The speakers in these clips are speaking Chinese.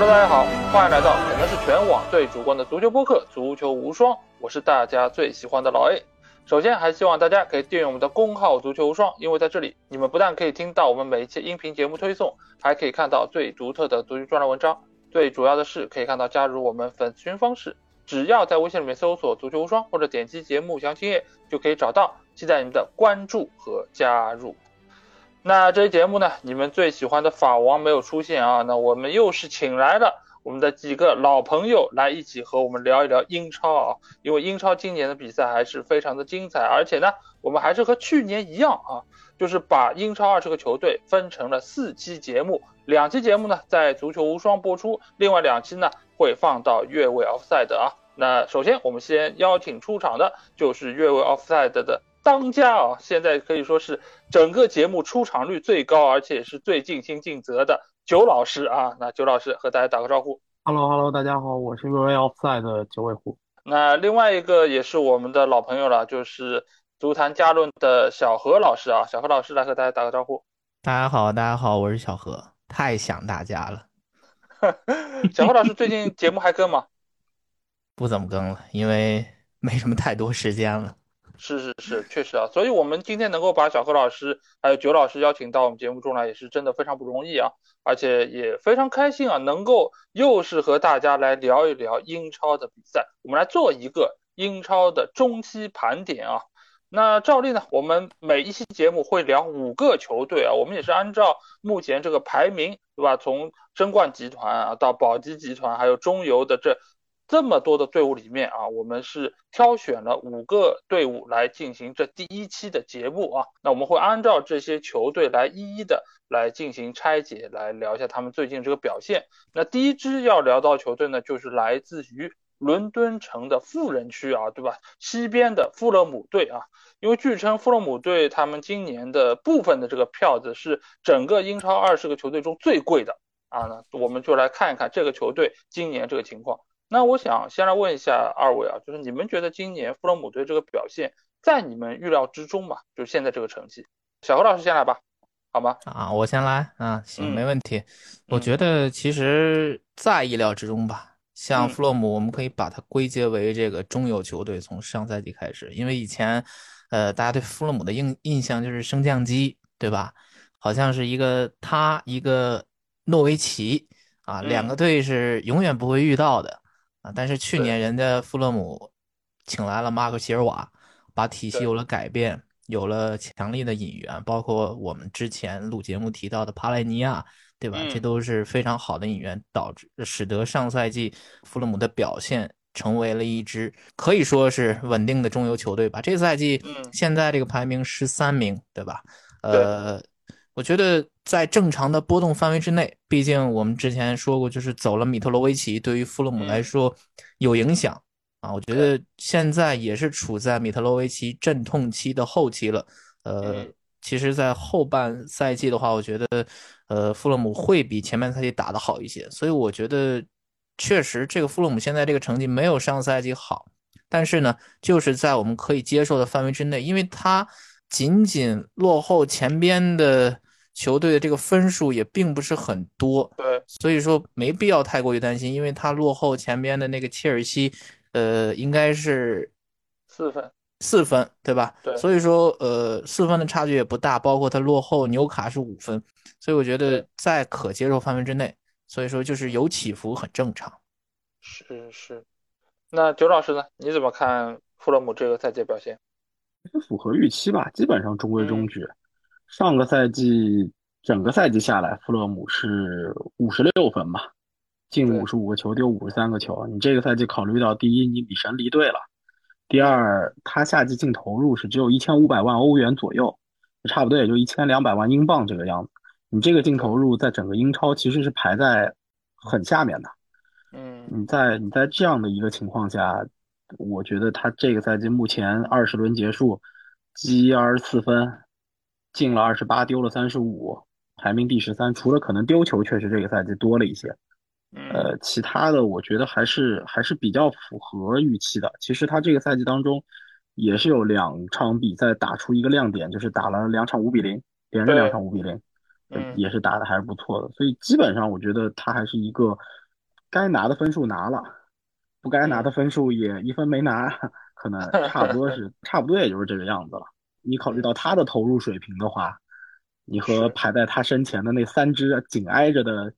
Hello，大家好，欢迎来到可能是全网最主观的足球播客《足球无双》，我是大家最喜欢的老 A。首先，还希望大家可以订阅我们的公号“足球无双”，因为在这里，你们不但可以听到我们每一期音频节目推送，还可以看到最独特的足球专栏文章。最主要的是，可以看到加入我们粉丝群方式，只要在微信里面搜索“足球无双”或者点击节目详情页就可以找到。期待你们的关注和加入。那这期节目呢，你们最喜欢的法王没有出现啊？那我们又是请来了我们的几个老朋友来一起和我们聊一聊英超啊。因为英超今年的比赛还是非常的精彩，而且呢，我们还是和去年一样啊，就是把英超二十个球队分成了四期节目，两期节目呢在足球无双播出，另外两期呢会放到越位 offside 啊。那首先我们先邀请出场的就是越位 offside 的。当家啊，现在可以说是整个节目出场率最高，而且是最尽心尽责的九老师啊。那九老师和大家打个招呼。Hello，Hello，大家好，我是 Real Offside 的九尾狐。那另外一个也是我们的老朋友了，就是足坛加论的小何老师啊。小何老师来和大家打个招呼。大家好，大家好，我是小何，太想大家了。小何老师最近节目还更吗？不怎么更了，因为没什么太多时间了。是是是，确实啊，所以我们今天能够把小何老师还有九老师邀请到我们节目中来，也是真的非常不容易啊，而且也非常开心啊，能够又是和大家来聊一聊英超的比赛，我们来做一个英超的中期盘点啊。那照例呢，我们每一期节目会聊五个球队啊，我们也是按照目前这个排名，对吧？从争冠集团啊到保级集团，还有中游的这。这么多的队伍里面啊，我们是挑选了五个队伍来进行这第一期的节目啊。那我们会按照这些球队来一一的来进行拆解，来聊一下他们最近这个表现。那第一支要聊到球队呢，就是来自于伦敦城的富人区啊，对吧？西边的富勒姆队啊，因为据称富勒姆队他们今年的部分的这个票子是整个英超二十个球队中最贵的啊。那我们就来看一看这个球队今年这个情况。那我想先来问一下二位啊，就是你们觉得今年富勒姆队这个表现在你们预料之中吗？就现在这个成绩，小何老师先来吧，好吗？啊，我先来啊，行，没问题。我觉得其实在意料之中吧。像富勒姆，我们可以把它归结为这个中游球队，从上赛季开始，因为以前，呃，大家对富勒姆的印印象就是升降机，对吧？好像是一个他一个诺维奇啊，两个队是永远不会遇到的。啊！但是去年人家富勒姆请来了马克席尔瓦，把体系有了改变，有了强力的引援，包括我们之前录节目提到的帕莱尼亚，对吧？这都是非常好的引援，导致使得上赛季富勒姆的表现成为了一支可以说是稳定的中游球队吧。这赛季现在这个排名十三名，对吧？呃。我觉得在正常的波动范围之内，毕竟我们之前说过，就是走了米特罗维奇，对于弗勒姆来说有影响啊。我觉得现在也是处在米特罗维奇阵痛期的后期了。呃，其实，在后半赛季的话，我觉得呃弗勒姆会比前半赛季打得好一些。所以我觉得确实这个弗勒姆现在这个成绩没有上赛季好，但是呢，就是在我们可以接受的范围之内，因为他仅仅落后前边的。球队的这个分数也并不是很多，对，所以说没必要太过于担心，因为他落后前边的那个切尔西，呃，应该是四分，四分，对吧？对，所以说，呃，四分的差距也不大，包括他落后纽卡是五分，所以我觉得在可接受范围之内，所以说就是有起伏很正常。是是，那九老师呢？你怎么看富勒姆这个赛季表现？符合预期吧，基本上中规中矩。上个赛季整个赛季下来，富勒姆是五十六分吧，进五十五个球，丢五十三个球。你这个赛季考虑到第一，你比神离队了；第二，他夏季净投入是只有一千五百万欧元左右，差不多也就一千两百万英镑这个样子。你这个净投入在整个英超其实是排在很下面的。嗯，你在你在这样的一个情况下，我觉得他这个赛季目前二十轮结束，积二十四分。进了二十八，丢了三十五，排名第十三。除了可能丢球确实这个赛季多了一些，呃，其他的我觉得还是还是比较符合预期的。其实他这个赛季当中也是有两场比赛打出一个亮点，就是打了两场五比零，连着两场五比零，也是打的还是不错的。所以基本上我觉得他还是一个该拿的分数拿了，不该拿的分数也一分没拿，可能差不多是 差不多也就是这个样子了。你考虑到他的投入水平的话，你和排在他身前的那三支紧挨着的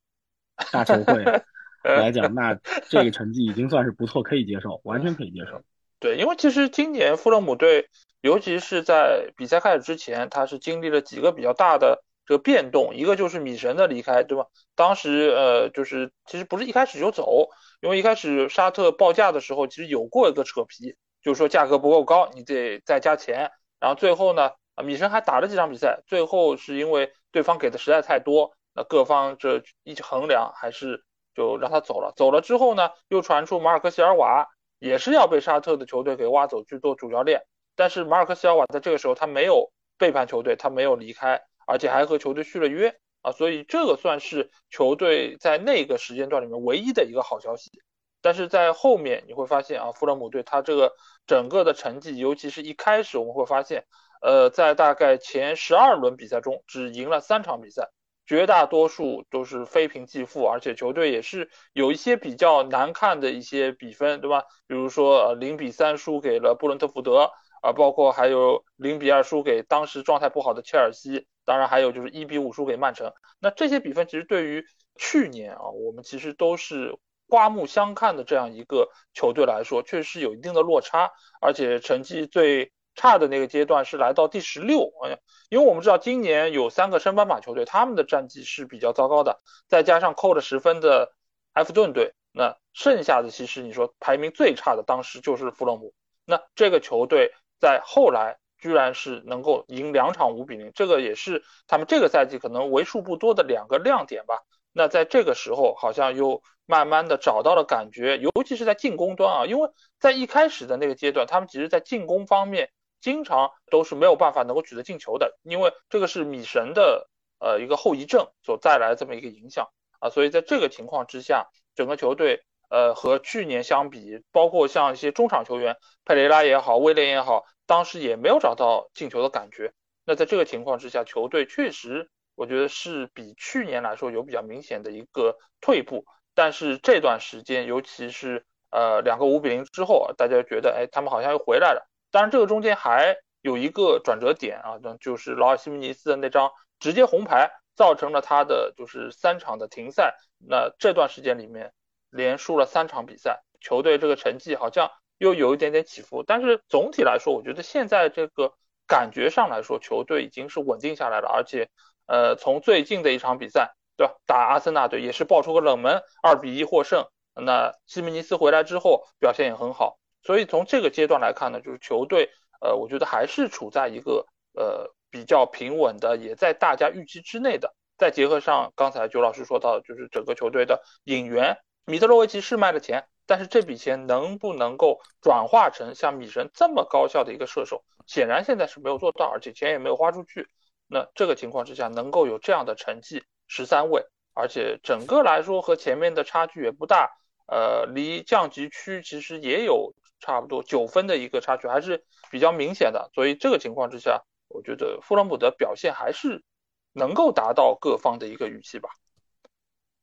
大球会 来讲，那这个成绩已经算是不错，可以接受，完全可以接受。对，因为其实今年富勒姆队，尤其是在比赛开始之前，他是经历了几个比较大的这个变动，一个就是米神的离开，对吧？当时呃，就是其实不是一开始就走，因为一开始沙特报价的时候，其实有过一个扯皮，就是说价格不够高，你得再加钱。然后最后呢，啊，米神还打了几场比赛，最后是因为对方给的实在太多，那各方这一起衡量，还是就让他走了。走了之后呢，又传出马尔科席尔瓦。也是要被沙特的球队给挖走去做主教练，但是马尔科西尔瓦在这个时候他没有背叛球队，他没有离开，而且还和球队续了约啊，所以这个算是球队在那个时间段里面唯一的一个好消息。但是在后面你会发现啊，富勒姆队他这个整个的成绩，尤其是一开始我们会发现，呃，在大概前十二轮比赛中只赢了三场比赛。绝大多数都是非平即负，而且球队也是有一些比较难看的一些比分，对吧？比如说零比三输给了布伦特福德啊，包括还有零比二输给当时状态不好的切尔西，当然还有就是一比五输给曼城。那这些比分其实对于去年啊，我们其实都是刮目相看的这样一个球队来说，确实是有一定的落差，而且成绩最。差的那个阶段是来到第十六，哎呀，因为我们知道今年有三个升班马球队，他们的战绩是比较糟糕的，再加上扣了十分的埃弗顿队，那剩下的其实你说排名最差的当时就是弗洛姆，那这个球队在后来居然是能够赢两场五比零，这个也是他们这个赛季可能为数不多的两个亮点吧。那在这个时候好像又慢慢的找到了感觉，尤其是在进攻端啊，因为在一开始的那个阶段，他们其实在进攻方面。经常都是没有办法能够取得进球的，因为这个是米神的呃一个后遗症所带来的这么一个影响啊，所以在这个情况之下，整个球队呃和去年相比，包括像一些中场球员佩雷拉也好，威廉也好，当时也没有找到进球的感觉。那在这个情况之下，球队确实我觉得是比去年来说有比较明显的一个退步。但是这段时间，尤其是呃两个五比零之后啊，大家觉得哎他们好像又回来了。当然，这个中间还有一个转折点啊，那就是劳尔·西门尼斯的那张直接红牌，造成了他的就是三场的停赛。那这段时间里面连输了三场比赛，球队这个成绩好像又有一点点起伏。但是总体来说，我觉得现在这个感觉上来说，球队已经是稳定下来了。而且，呃，从最近的一场比赛，对吧？打阿森纳队也是爆出个冷门，二比一获胜。那西门尼斯回来之后表现也很好。所以从这个阶段来看呢，就是球队，呃，我觉得还是处在一个呃比较平稳的，也在大家预期之内的。再结合上刚才九老师说到，就是整个球队的引援，米特洛维奇是卖了钱，但是这笔钱能不能够转化成像米神这么高效的一个射手，显然现在是没有做到，而且钱也没有花出去。那这个情况之下，能够有这样的成绩，十三位，而且整个来说和前面的差距也不大，呃，离降级区其实也有。差不多九分的一个差距还是比较明显的，所以这个情况之下，我觉得富勒姆的表现还是能够达到各方的一个预期吧。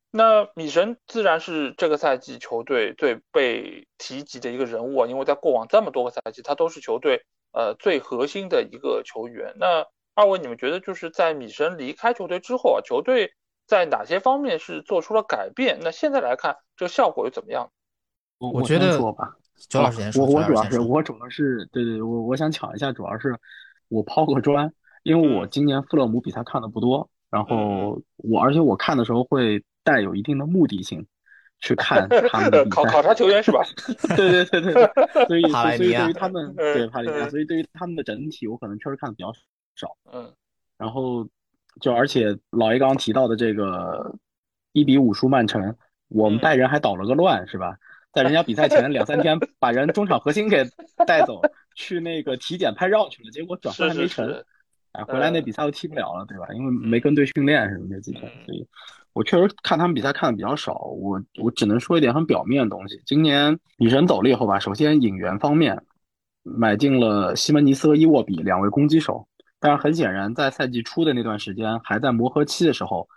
那米神自然是这个赛季球队最被提及的一个人物啊，因为在过往这么多个赛季，他都是球队呃最核心的一个球员。那二位，你们觉得就是在米神离开球队之后啊，球队在哪些方面是做出了改变？那现在来看，这个效果又怎么样？我我觉得说吧。周老师先说。我我主要是我主要是对对，我我想抢一下，主要是我抛个砖，因为我今年富勒姆比赛看的不多，然后我而且我看的时候会带有一定的目的性去看他们的比赛，考考察球员是吧？对对对对，所以所以对于他们对帕里尼亚，所以对于他们的整体，我可能确实看的比较少。嗯，然后就而且老爷刚刚提到的这个一比五输曼城，我们拜仁还捣了个乱，是吧？在人家比赛前两三天，把人中场核心给带走，去那个体检拍照去了，结果转会还没成，哎，回来那比赛又踢不了了，对吧？因为没跟队训练什么这几天，所以我确实看他们比赛看的比较少。我我只能说一点很表面的东西。今年女神走了以后吧，首先引援方面买进了西门尼斯和伊沃比两位攻击手，但是很显然，在赛季初的那段时间还在磨合期的时候，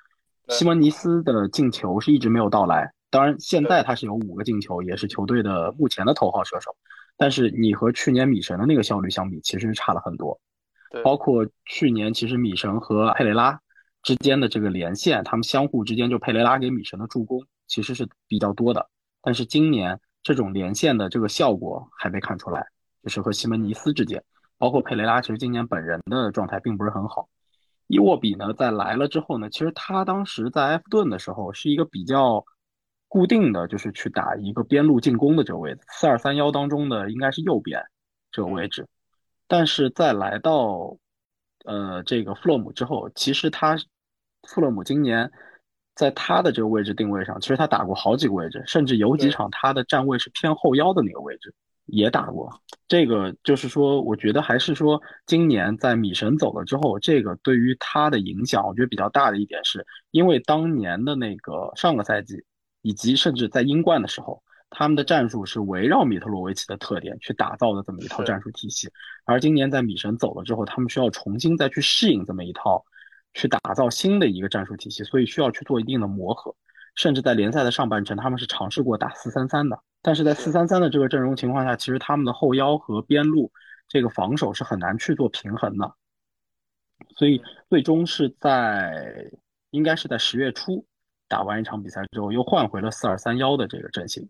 西蒙尼斯的进球是一直没有到来。当然现在他是有五个进球，也是球队的目前的头号射手。但是你和去年米神的那个效率相比，其实差了很多。包括去年其实米神和佩雷拉之间的这个连线，他们相互之间就佩雷拉给米神的助攻其实是比较多的。但是今年这种连线的这个效果还没看出来，就是和西门尼斯之间，包括佩雷拉，其实今年本人的状态并不是很好。伊沃比呢，在来了之后呢，其实他当时在埃弗顿的时候是一个比较固定的，就是去打一个边路进攻的这个位置，四二三幺当中的应该是右边这个位置。但是在来到呃这个弗洛姆之后，其实他弗洛姆今年在他的这个位置定位上，其实他打过好几个位置，甚至有几场他的站位是偏后腰的那个位置。也打过，这个就是说，我觉得还是说，今年在米神走了之后，这个对于他的影响，我觉得比较大的一点是，因为当年的那个上个赛季，以及甚至在英冠的时候，他们的战术是围绕米特罗维奇的特点去打造的这么一套战术体系，而今年在米神走了之后，他们需要重新再去适应这么一套，去打造新的一个战术体系，所以需要去做一定的磨合。甚至在联赛的上半程，他们是尝试过打四三三的，但是在四三三的这个阵容情况下，其实他们的后腰和边路这个防守是很难去做平衡的，所以最终是在应该是在十月初打完一场比赛之后，又换回了四二三幺的这个阵型，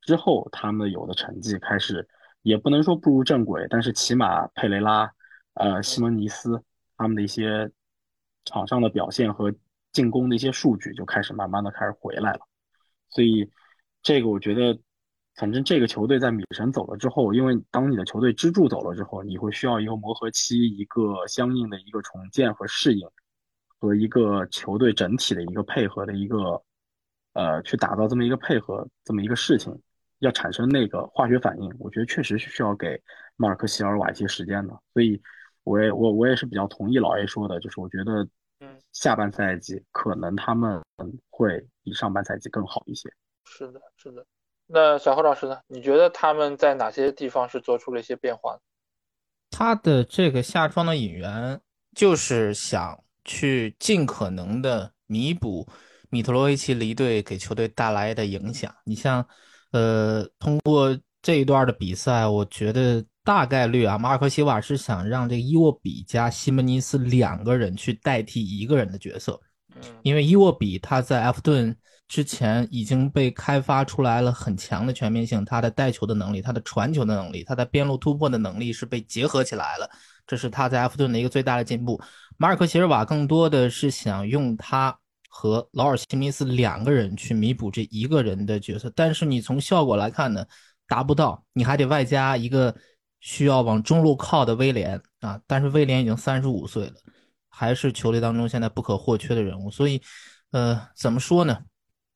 之后他们有的成绩开始也不能说步入正轨，但是起码佩雷拉、呃西蒙尼斯他们的一些场上的表现和。进攻的一些数据就开始慢慢的开始回来了，所以这个我觉得，反正这个球队在米神走了之后，因为当你的球队支柱走了之后，你会需要一个磨合期，一个相应的一个重建和适应，和一个球队整体的一个配合的一个，呃，去打造这么一个配合这么一个事情，要产生那个化学反应，我觉得确实是需要给马尔克席尔瓦一些时间的，所以我也我我也是比较同意老 A 说的，就是我觉得。嗯，下半赛季可能他们会比上半赛季更好一些。是的，是的。那小何老师呢？你觉得他们在哪些地方是做出了一些变化？他的这个下窗的引援，就是想去尽可能的弥补米特罗维奇离队给球队带来的影响。你像，呃，通过这一段的比赛，我觉得。大概率啊，马尔科西瓦是想让这个伊沃比加西门尼斯两个人去代替一个人的角色，因为伊沃比他在埃弗顿之前已经被开发出来了很强的全面性，他的带球的能力，他的传球的能力，他的边路突破的能力是被结合起来了，这是他在埃弗顿的一个最大的进步。马尔科席尔瓦更多的是想用他和劳尔·西密斯两个人去弥补这一个人的角色，但是你从效果来看呢，达不到，你还得外加一个。需要往中路靠的威廉啊，但是威廉已经三十五岁了，还是球队当中现在不可或缺的人物。所以，呃，怎么说呢？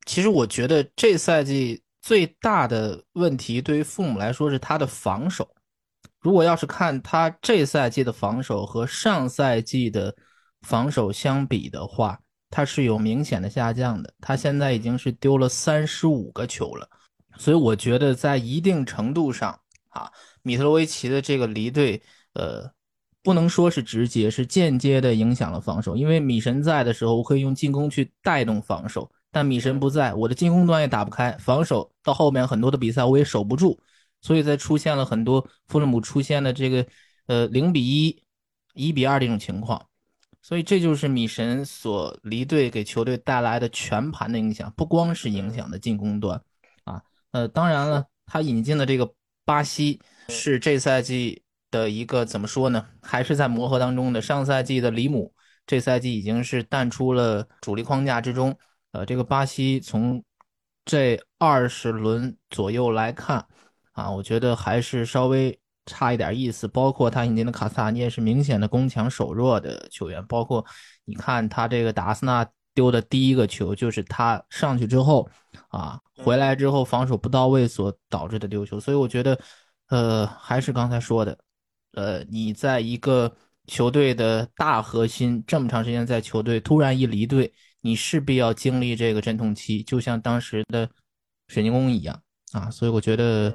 其实我觉得这赛季最大的问题对于父母来说是他的防守。如果要是看他这赛季的防守和上赛季的防守相比的话，他是有明显的下降的。他现在已经是丢了三十五个球了，所以我觉得在一定程度上啊。米特罗维奇的这个离队，呃，不能说是直接，是间接的影响了防守。因为米神在的时候，我可以用进攻去带动防守；但米神不在，我的进攻端也打不开，防守到后面很多的比赛我也守不住。所以，在出现了很多富勒姆出现的这个，呃，零比一、一比二这种情况。所以，这就是米神所离队给球队带来的全盘的影响，不光是影响的进攻端啊。呃，当然了，他引进的这个巴西。是这赛季的一个怎么说呢？还是在磨合当中的。上赛季的里姆，这赛季已经是淡出了主力框架之中。呃，这个巴西从这二十轮左右来看，啊，我觉得还是稍微差一点意思。包括他引进的卡萨，你也是明显的攻强守弱的球员。包括你看他这个打阿森纳丢的第一个球，就是他上去之后，啊，回来之后防守不到位所导致的丢球。所以我觉得。呃，还是刚才说的，呃，你在一个球队的大核心这么长时间在球队突然一离队，你势必要经历这个阵痛期，就像当时的水晶宫一样啊。所以我觉得，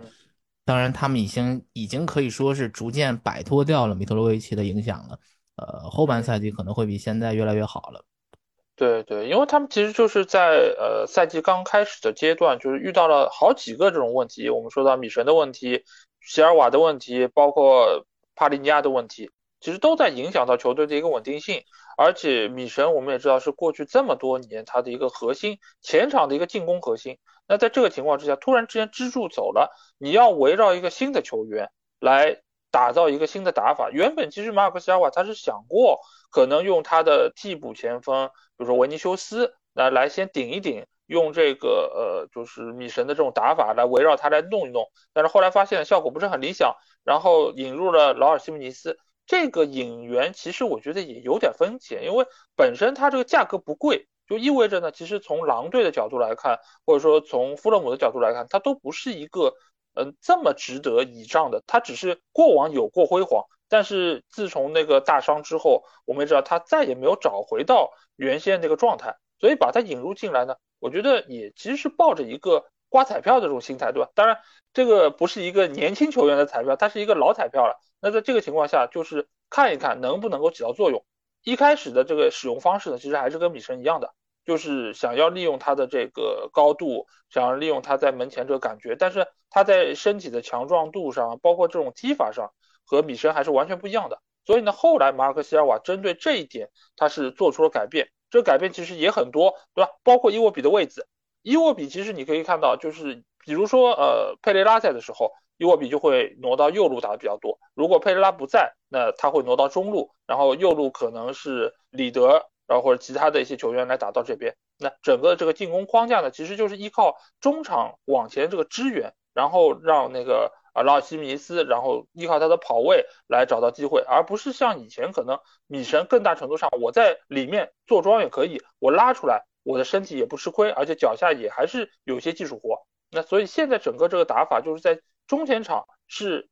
当然他们已经已经可以说是逐渐摆脱掉了米特罗维奇的影响了。呃，后半赛季可能会比现在越来越好了。对对，因为他们其实就是在呃赛季刚开始的阶段，就是遇到了好几个这种问题。我们说到米神的问题、席尔瓦的问题，包括帕利尼亚的问题，其实都在影响到球队的一个稳定性。而且米神我们也知道是过去这么多年他的一个核心，前场的一个进攻核心。那在这个情况之下，突然之间支柱走了，你要围绕一个新的球员来打造一个新的打法。原本其实马尔克西尔瓦他是想过。可能用他的替补前锋，比如说维尼修斯，来来先顶一顶，用这个呃，就是米神的这种打法来围绕他来弄一弄。但是后来发现效果不是很理想，然后引入了劳尔西姆尼斯。这个引援其实我觉得也有点风险，因为本身它这个价格不贵，就意味着呢，其实从狼队的角度来看，或者说从富勒姆的角度来看，它都不是一个嗯这么值得倚仗的。它只是过往有过辉煌。但是自从那个大伤之后，我们也知道他再也没有找回到原先那个状态，所以把他引入进来呢，我觉得也其实是抱着一个刮彩票的这种心态，对吧？当然，这个不是一个年轻球员的彩票，它是一个老彩票了。那在这个情况下，就是看一看能不能够起到作用。一开始的这个使用方式呢，其实还是跟米神一样的，就是想要利用他的这个高度，想要利用他在门前这个感觉，但是他在身体的强壮度上，包括这种踢法上。和米神还是完全不一样的，所以呢，后来马尔克西尔瓦针对这一点，他是做出了改变。这个改变其实也很多，对吧？包括伊沃比的位置，伊沃比其实你可以看到，就是比如说呃佩雷拉在的时候，伊沃比就会挪到右路打的比较多。如果佩雷拉不在，那他会挪到中路，然后右路可能是里德，然后或者其他的一些球员来打到这边。那整个这个进攻框架呢，其实就是依靠中场往前这个支援，然后让那个。啊，劳尔西米斯，然后依靠他的跑位来找到机会，而不是像以前可能米神更大程度上我在里面坐庄也可以，我拉出来，我的身体也不吃亏，而且脚下也还是有些技术活。那所以现在整个这个打法就是在中前场是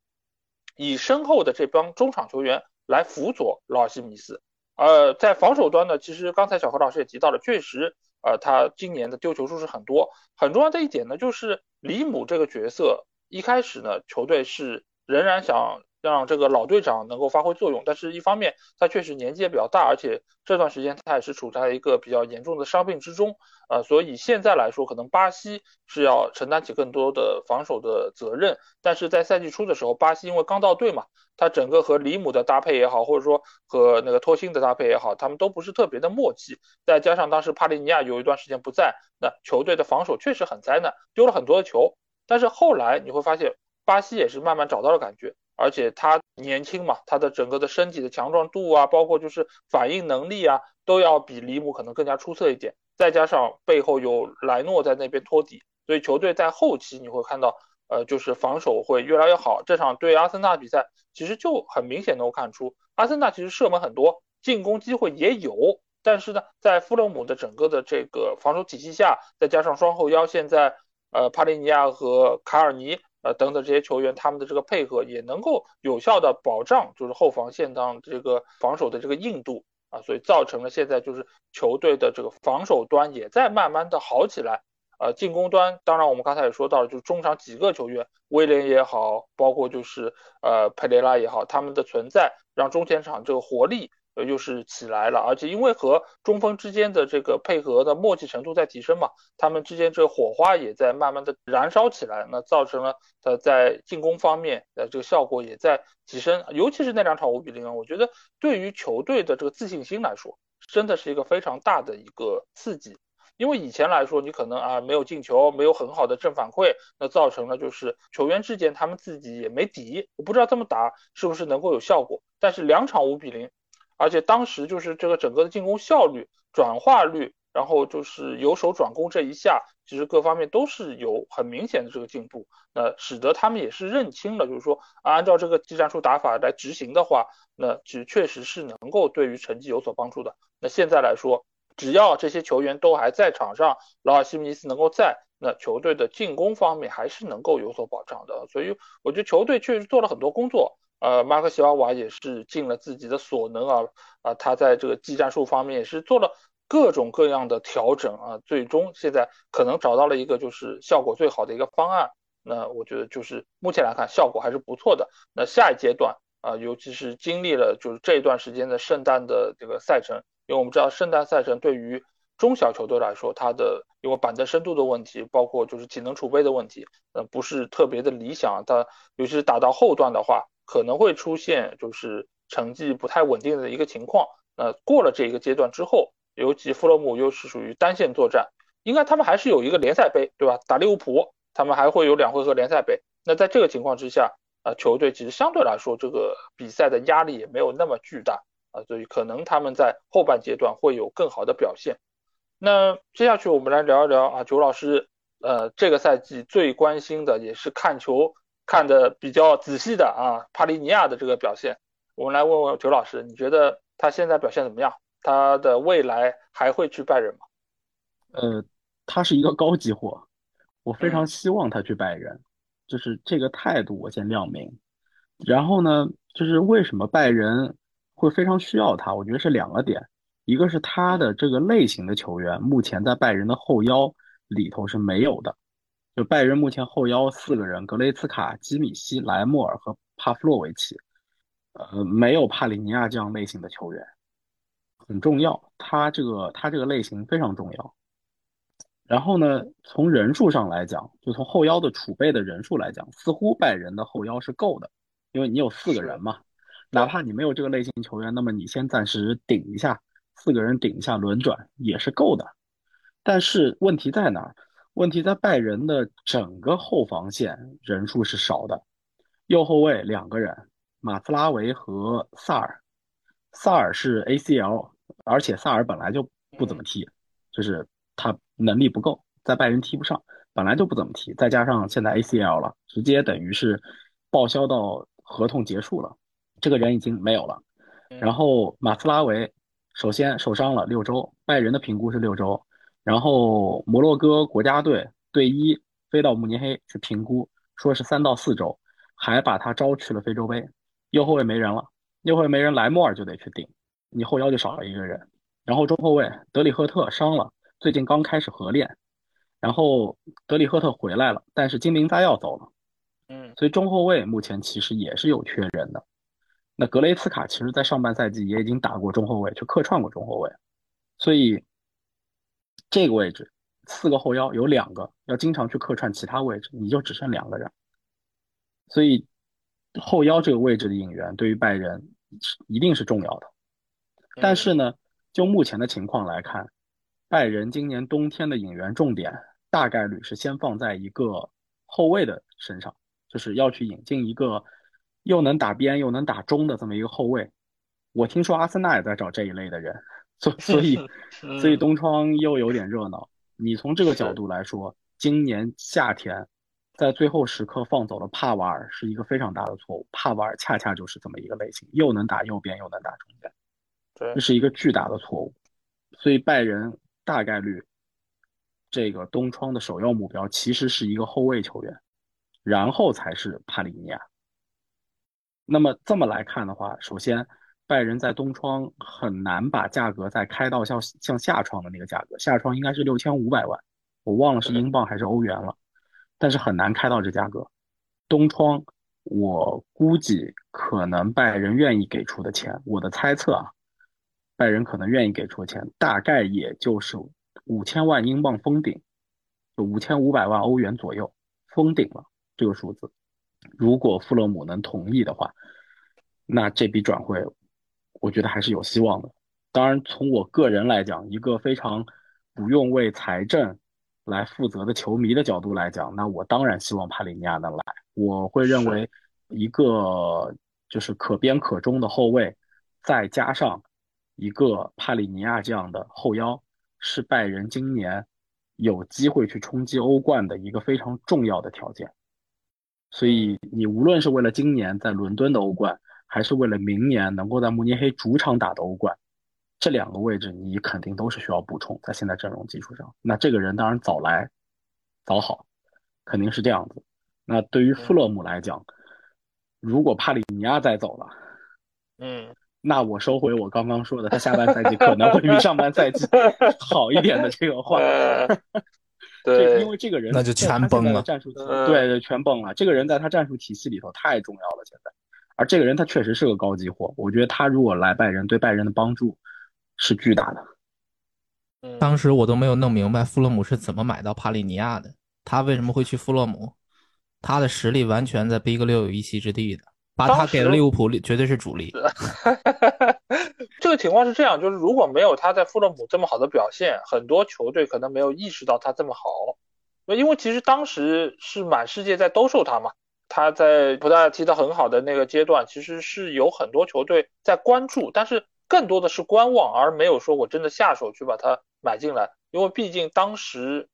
以身后的这帮中场球员来辅佐劳尔西米斯，呃，在防守端呢，其实刚才小何老师也提到了，确实，呃，他今年的丢球数是很多，很重要的一点呢，就是里姆这个角色。一开始呢，球队是仍然想让这个老队长能够发挥作用，但是一方面他确实年纪也比较大，而且这段时间他也是处在一个比较严重的伤病之中，呃，所以现在来说，可能巴西是要承担起更多的防守的责任。但是在赛季初的时候，巴西因为刚到队嘛，他整个和里姆的搭配也好，或者说和那个托辛的搭配也好，他们都不是特别的默契。再加上当时帕利尼亚有一段时间不在，那球队的防守确实很灾难，丢了很多的球。但是后来你会发现，巴西也是慢慢找到了感觉，而且他年轻嘛，他的整个的身体的强壮度啊，包括就是反应能力啊，都要比里姆可能更加出色一点。再加上背后有莱诺在那边托底，所以球队在后期你会看到，呃，就是防守会越来越好。这场对阿森纳比赛其实就很明显能够看出，阿森纳其实射门很多，进攻机会也有，但是呢，在富勒姆的整个的这个防守体系下，再加上双后腰现在。呃，帕利尼亚和卡尔尼，呃等等这些球员，他们的这个配合也能够有效的保障，就是后防线当这个防守的这个硬度啊，所以造成了现在就是球队的这个防守端也在慢慢的好起来。呃，进攻端，当然我们刚才也说到了，就是中场几个球员，威廉也好，包括就是呃佩雷拉也好，他们的存在让中前场这个活力。呃，又是起来了，而且因为和中锋之间的这个配合的默契程度在提升嘛，他们之间这个火花也在慢慢的燃烧起来，那造成了他在进攻方面的这个效果也在提升，尤其是那两场五比零，我觉得对于球队的这个自信心来说，真的是一个非常大的一个刺激，因为以前来说你可能啊没有进球，没有很好的正反馈，那造成了就是球员之间他们自己也没底，我不知道这么打是不是能够有效果，但是两场五比零。而且当时就是这个整个的进攻效率、转化率，然后就是由守转攻这一下，其实各方面都是有很明显的这个进步，那使得他们也是认清了，就是说按照这个技战术打法来执行的话，那其实确实是能够对于成绩有所帮助的。那现在来说，只要这些球员都还在场上，劳尔西米斯能够在，那球队的进攻方面还是能够有所保障的。所以我觉得球队确实做了很多工作。呃，马克西瓦瓦也是尽了自己的所能啊，啊，他在这个技战术方面也是做了各种各样的调整啊，最终现在可能找到了一个就是效果最好的一个方案。那我觉得就是目前来看效果还是不错的。那下一阶段啊，尤其是经历了就是这一段时间的圣诞的这个赛程，因为我们知道圣诞赛程对于中小球队来说，他的因为板凳深度的问题，包括就是体能储备的问题，呃，不是特别的理想。他尤其是打到后段的话，可能会出现就是成绩不太稳定的一个情况。那过了这一个阶段之后，尤其富勒姆又是属于单线作战，应该他们还是有一个联赛杯，对吧？打利物浦，他们还会有两回合联赛杯。那在这个情况之下，啊，球队其实相对来说这个比赛的压力也没有那么巨大啊，所以可能他们在后半阶段会有更好的表现。那接下去我们来聊一聊啊，九老师，呃，这个赛季最关心的也是看球看的比较仔细的啊，帕利尼亚的这个表现。我们来问问九老师，你觉得他现在表现怎么样？他的未来还会去拜仁吗？呃，他是一个高级货，我非常希望他去拜仁，就是这个态度我先亮明。然后呢，就是为什么拜仁会非常需要他？我觉得是两个点。一个是他的这个类型的球员，目前在拜仁的后腰里头是没有的。就拜仁目前后腰四个人，格雷茨卡、基米希、莱莫尔和帕夫洛维奇，呃，没有帕里尼亚这样类型的球员，很重要。他这个他这个类型非常重要。然后呢，从人数上来讲，就从后腰的储备的人数来讲，似乎拜仁的后腰是够的，因为你有四个人嘛，哪怕你没有这个类型球员，那么你先暂时顶一下。四个人顶一下轮转也是够的，但是问题在哪儿？问题在拜仁的整个后防线人数是少的，右后卫两个人，马兹拉维和萨尔。萨尔是 ACL，而且萨尔本来就不怎么踢，就是他能力不够，在拜仁踢不上，本来就不怎么踢，再加上现在 ACL 了，直接等于是报销到合同结束了，这个人已经没有了。然后马斯拉维。首先受伤了六周，拜仁的评估是六周，然后摩洛哥国家队队医飞到慕尼黑去评估，说是三到四周，还把他招去了非洲杯。右后卫没人了，右后卫没人，莱莫尔就得去顶，你后腰就少了一个人。然后中后卫德里赫特伤了，最近刚开始合练，然后德里赫特回来了，但是金明扎要走了，嗯，所以中后卫目前其实也是有缺人的。那格雷茨卡其实，在上半赛季也已经打过中后卫，去客串过中后卫，所以这个位置四个后腰有两个要经常去客串其他位置，你就只剩两个人，所以后腰这个位置的引援对于拜仁一定是重要的。但是呢，就目前的情况来看，拜仁今年冬天的引援重点大概率是先放在一个后卫的身上，就是要去引进一个。又能打边又能打中的这么一个后卫，我听说阿森纳也在找这一类的人，所所以 所以东窗又有点热闹。你从这个角度来说，今年夏天在最后时刻放走了帕瓦尔是一个非常大的错误。帕瓦尔恰恰就是这么一个类型，又能打右边又能打中间，这是一个巨大的错误。所以拜仁大概率这个东窗的首要目标其实是一个后卫球员，然后才是帕里尼亚。那么这么来看的话，首先，拜仁在东窗很难把价格再开到像像下窗的那个价格，下窗应该是六千五百万，我忘了是英镑还是欧元了，但是很难开到这价格。东窗，我估计可能拜仁愿意给出的钱，我的猜测啊，拜仁可能愿意给出的钱大概也就是五千万英镑封顶，就五千五百万欧元左右封顶了这个数字。如果富勒姆能同意的话，那这笔转会，我觉得还是有希望的。当然，从我个人来讲，一个非常不用为财政来负责的球迷的角度来讲，那我当然希望帕里尼亚能来。我会认为，一个就是可边可中的后卫，再加上一个帕里尼亚这样的后腰，是拜仁今年有机会去冲击欧冠的一个非常重要的条件。所以，你无论是为了今年在伦敦的欧冠，还是为了明年能够在慕尼黑主场打的欧冠，这两个位置你肯定都是需要补充，在现在阵容基础上。那这个人当然早来早好，肯定是这样子。那对于富勒姆来讲，如果帕里尼亚再走了，嗯，那我收回我刚刚说的，他下半赛季可能会比上半赛季 好一点的这个话。对，因为这个人那就全崩了。战术体对对，全崩了。这个人在他战术体系里头太重要了，现在。而这个人他确实是个高级货，我觉得他如果来拜仁，对拜仁的帮助是巨大的。当时我都没有弄明白富勒姆是怎么买到帕利尼亚的，他为什么会去富勒姆？他的实力完全在 Big 六有一席之地的，把他给了利物浦绝对是主力。这个情况是这样，就是如果没有他在富勒姆这么好的表现，很多球队可能没有意识到他这么好。因为其实当时是满世界在兜售他嘛，他在葡萄牙踢得很好的那个阶段，其实是有很多球队在关注，但是更多的是观望，而没有说我真的下手去把他买进来，因为毕竟当时。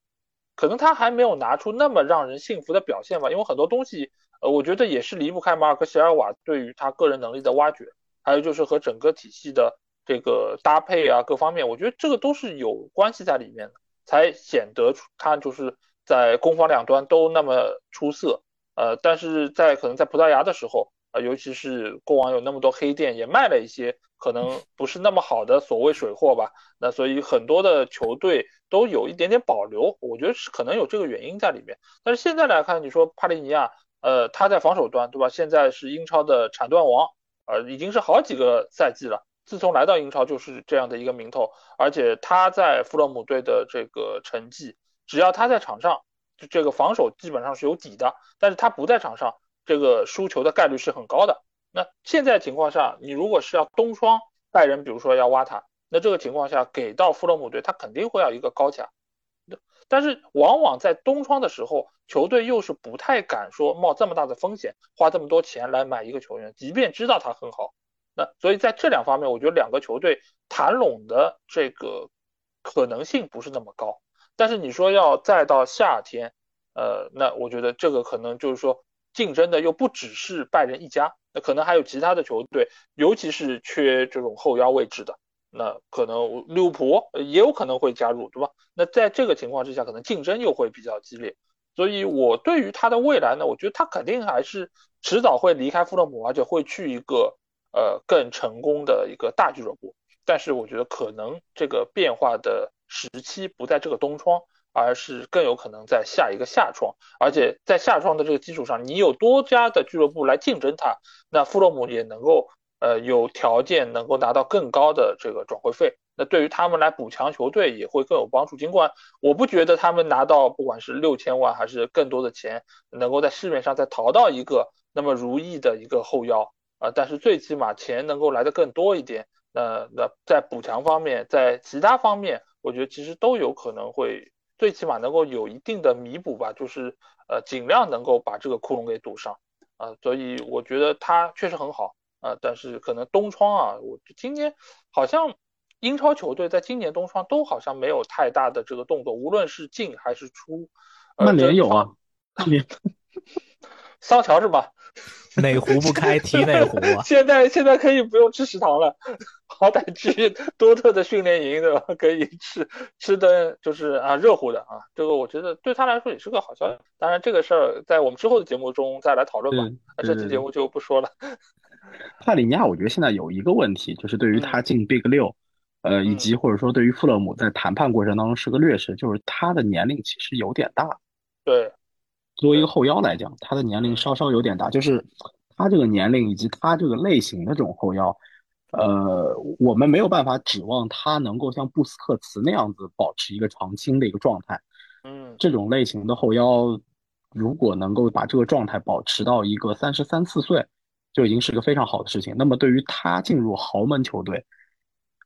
可能他还没有拿出那么让人信服的表现吧，因为很多东西，呃，我觉得也是离不开马尔科席尔瓦对于他个人能力的挖掘，还有就是和整个体系的这个搭配啊，各方面，我觉得这个都是有关系在里面的，才显得出他就是在攻防两端都那么出色。呃，但是在可能在葡萄牙的时候，呃，尤其是过往有那么多黑店，也卖了一些可能不是那么好的所谓水货吧，那所以很多的球队。都有一点点保留，我觉得是可能有这个原因在里面。但是现在来看，你说帕利尼亚，呃，他在防守端，对吧？现在是英超的铲断王，呃，已经是好几个赛季了。自从来到英超就是这样的一个名头，而且他在富勒姆队的这个成绩，只要他在场上，这个防守基本上是有底的。但是他不在场上，这个输球的概率是很高的。那现在情况下，你如果是要东窗拜仁，比如说要挖他。那这个情况下给到富勒姆队，他肯定会要一个高价，但是往往在东窗的时候，球队又是不太敢说冒这么大的风险，花这么多钱来买一个球员，即便知道他很好。那所以在这两方面，我觉得两个球队谈拢的这个可能性不是那么高。但是你说要再到夏天，呃，那我觉得这个可能就是说竞争的又不只是拜仁一家，那可能还有其他的球队，尤其是缺这种后腰位置的。那可能利物浦也有可能会加入，对吧？那在这个情况之下，可能竞争又会比较激烈。所以我对于他的未来呢，我觉得他肯定还是迟早会离开富勒姆，而且会去一个呃更成功的一个大俱乐部。但是我觉得可能这个变化的时期不在这个冬窗，而是更有可能在下一个夏窗。而且在夏窗的这个基础上，你有多家的俱乐部来竞争他，那富勒姆也能够。呃，有条件能够拿到更高的这个转会费，那对于他们来补强球队也会更有帮助。尽管我不觉得他们拿到不管是六千万还是更多的钱，能够在市面上再淘到一个那么如意的一个后腰啊，但是最起码钱能够来的更多一点。那那在补强方面，在其他方面，我觉得其实都有可能会最起码能够有一定的弥补吧，就是呃尽量能够把这个窟窿给堵上啊。所以我觉得他确实很好。啊，但是可能东窗啊，我今年好像英超球队在今年东窗都好像没有太大的这个动作，无论是进还是出。曼联有啊，曼联，桑乔是吧？哪壶不开提哪壶啊！现在现在可以不用吃食堂了，好歹去多特的训练营对吧？可以吃吃的就是啊热乎的啊，这个我觉得对他来说也是个好消息。当然这个事儿在我们之后的节目中再来讨论吧，那这期节目就不说了。帕里尼亚，我觉得现在有一个问题，就是对于他进 Big 六，呃，以及或者说对于富勒姆在谈判过程当中是个劣势，就是他的年龄其实有点大。对，作为一个后腰来讲，他的年龄稍稍有点大，就是他这个年龄以及他这个类型的这种后腰，呃，我们没有办法指望他能够像布斯克茨那样子保持一个长青的一个状态。嗯，这种类型的后腰，如果能够把这个状态保持到一个三十三四岁。就已经是个非常好的事情。那么对于他进入豪门球队，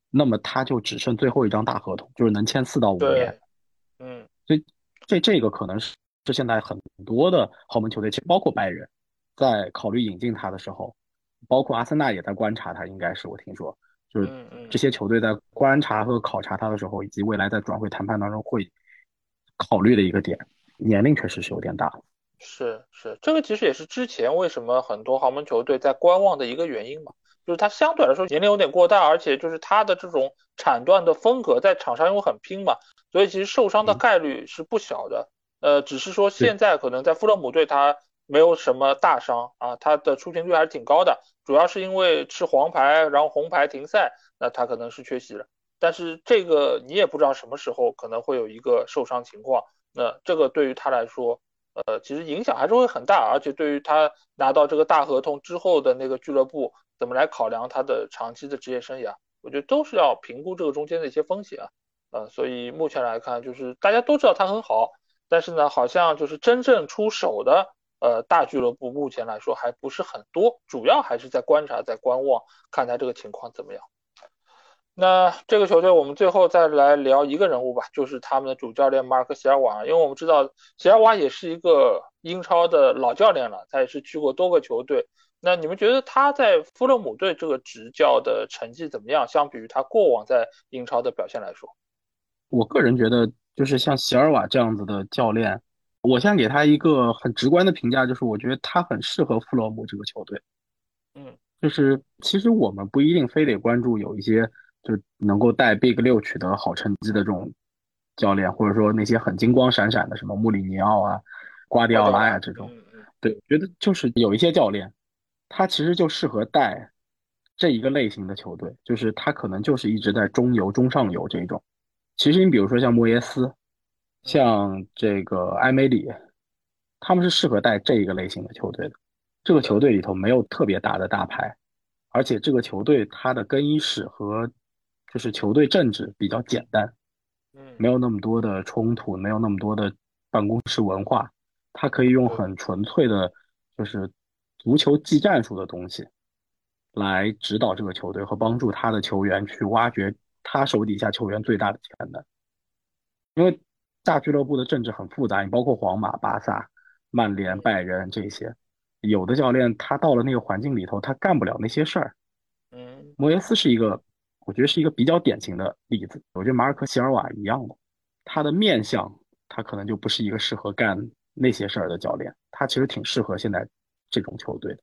那么他就只剩最后一张大合同，就是能签四到五年。嗯，所以这这个可能是是现在很多的豪门球队，其实包括拜仁，在考虑引进他的时候，包括阿森纳也在观察他。应该是我听说，就是这些球队在观察和考察他的时候，以及未来在转会谈判当中会考虑的一个点，年龄确实是有点大。是是，这个其实也是之前为什么很多豪门球队在观望的一个原因嘛，就是他相对来说年龄有点过大，而且就是他的这种铲断的风格在场上因为很拼嘛，所以其实受伤的概率是不小的。呃，只是说现在可能在富勒姆队他没有什么大伤啊，他的出勤率还是挺高的，主要是因为吃黄牌然后红牌停赛，那他可能是缺席了。但是这个你也不知道什么时候可能会有一个受伤情况，那这个对于他来说。呃，其实影响还是会很大，而且对于他拿到这个大合同之后的那个俱乐部怎么来考量他的长期的职业生涯，我觉得都是要评估这个中间的一些风险啊。呃，所以目前来看，就是大家都知道他很好，但是呢，好像就是真正出手的呃大俱乐部目前来说还不是很多，主要还是在观察，在观望，看他这个情况怎么样。那这个球队，我们最后再来聊一个人物吧，就是他们的主教练马尔克·席尔瓦。因为我们知道席尔瓦也是一个英超的老教练了，他也是去过多个球队。那你们觉得他在富勒姆队这个执教的成绩怎么样？相比于他过往在英超的表现来说，我个人觉得，就是像席尔瓦这样子的教练，我先给他一个很直观的评价，就是我觉得他很适合富勒姆这个球队。嗯，就是其实我们不一定非得关注有一些。就能够带 Big 六取得好成绩的这种教练，或者说那些很金光闪闪的什么穆里尼奥啊、瓜迪奥拉呀这种，对，觉得就是有一些教练，他其实就适合带这一个类型的球队，就是他可能就是一直在中游、中上游这一种。其实你比如说像莫耶斯，像这个埃梅里，他们是适合带这一个类型的球队的。这个球队里头没有特别大的大牌，而且这个球队它的更衣室和就是球队政治比较简单，嗯，没有那么多的冲突，没有那么多的办公室文化，他可以用很纯粹的，就是足球技战术的东西，来指导这个球队和帮助他的球员去挖掘他手底下球员最大的潜能。因为大俱乐部的政治很复杂，你包括皇马、巴萨、曼联、拜仁这些，有的教练他到了那个环境里头，他干不了那些事儿。嗯，莫耶斯是一个。我觉得是一个比较典型的例子。我觉得马尔科·席尔瓦一样的，他的面相，他可能就不是一个适合干那些事儿的教练。他其实挺适合现在这种球队的。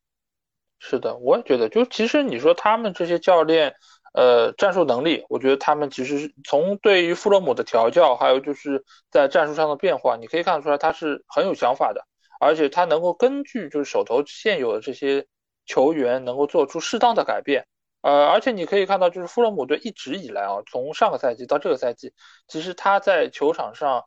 是的，我也觉得，就其实你说他们这些教练，呃，战术能力，我觉得他们其实是从对于富勒姆的调教，还有就是在战术上的变化，你可以看得出来他是很有想法的，而且他能够根据就是手头现有的这些球员，能够做出适当的改变。呃，而且你可以看到，就是富勒姆队一直以来啊，从上个赛季到这个赛季，其实他在球场上，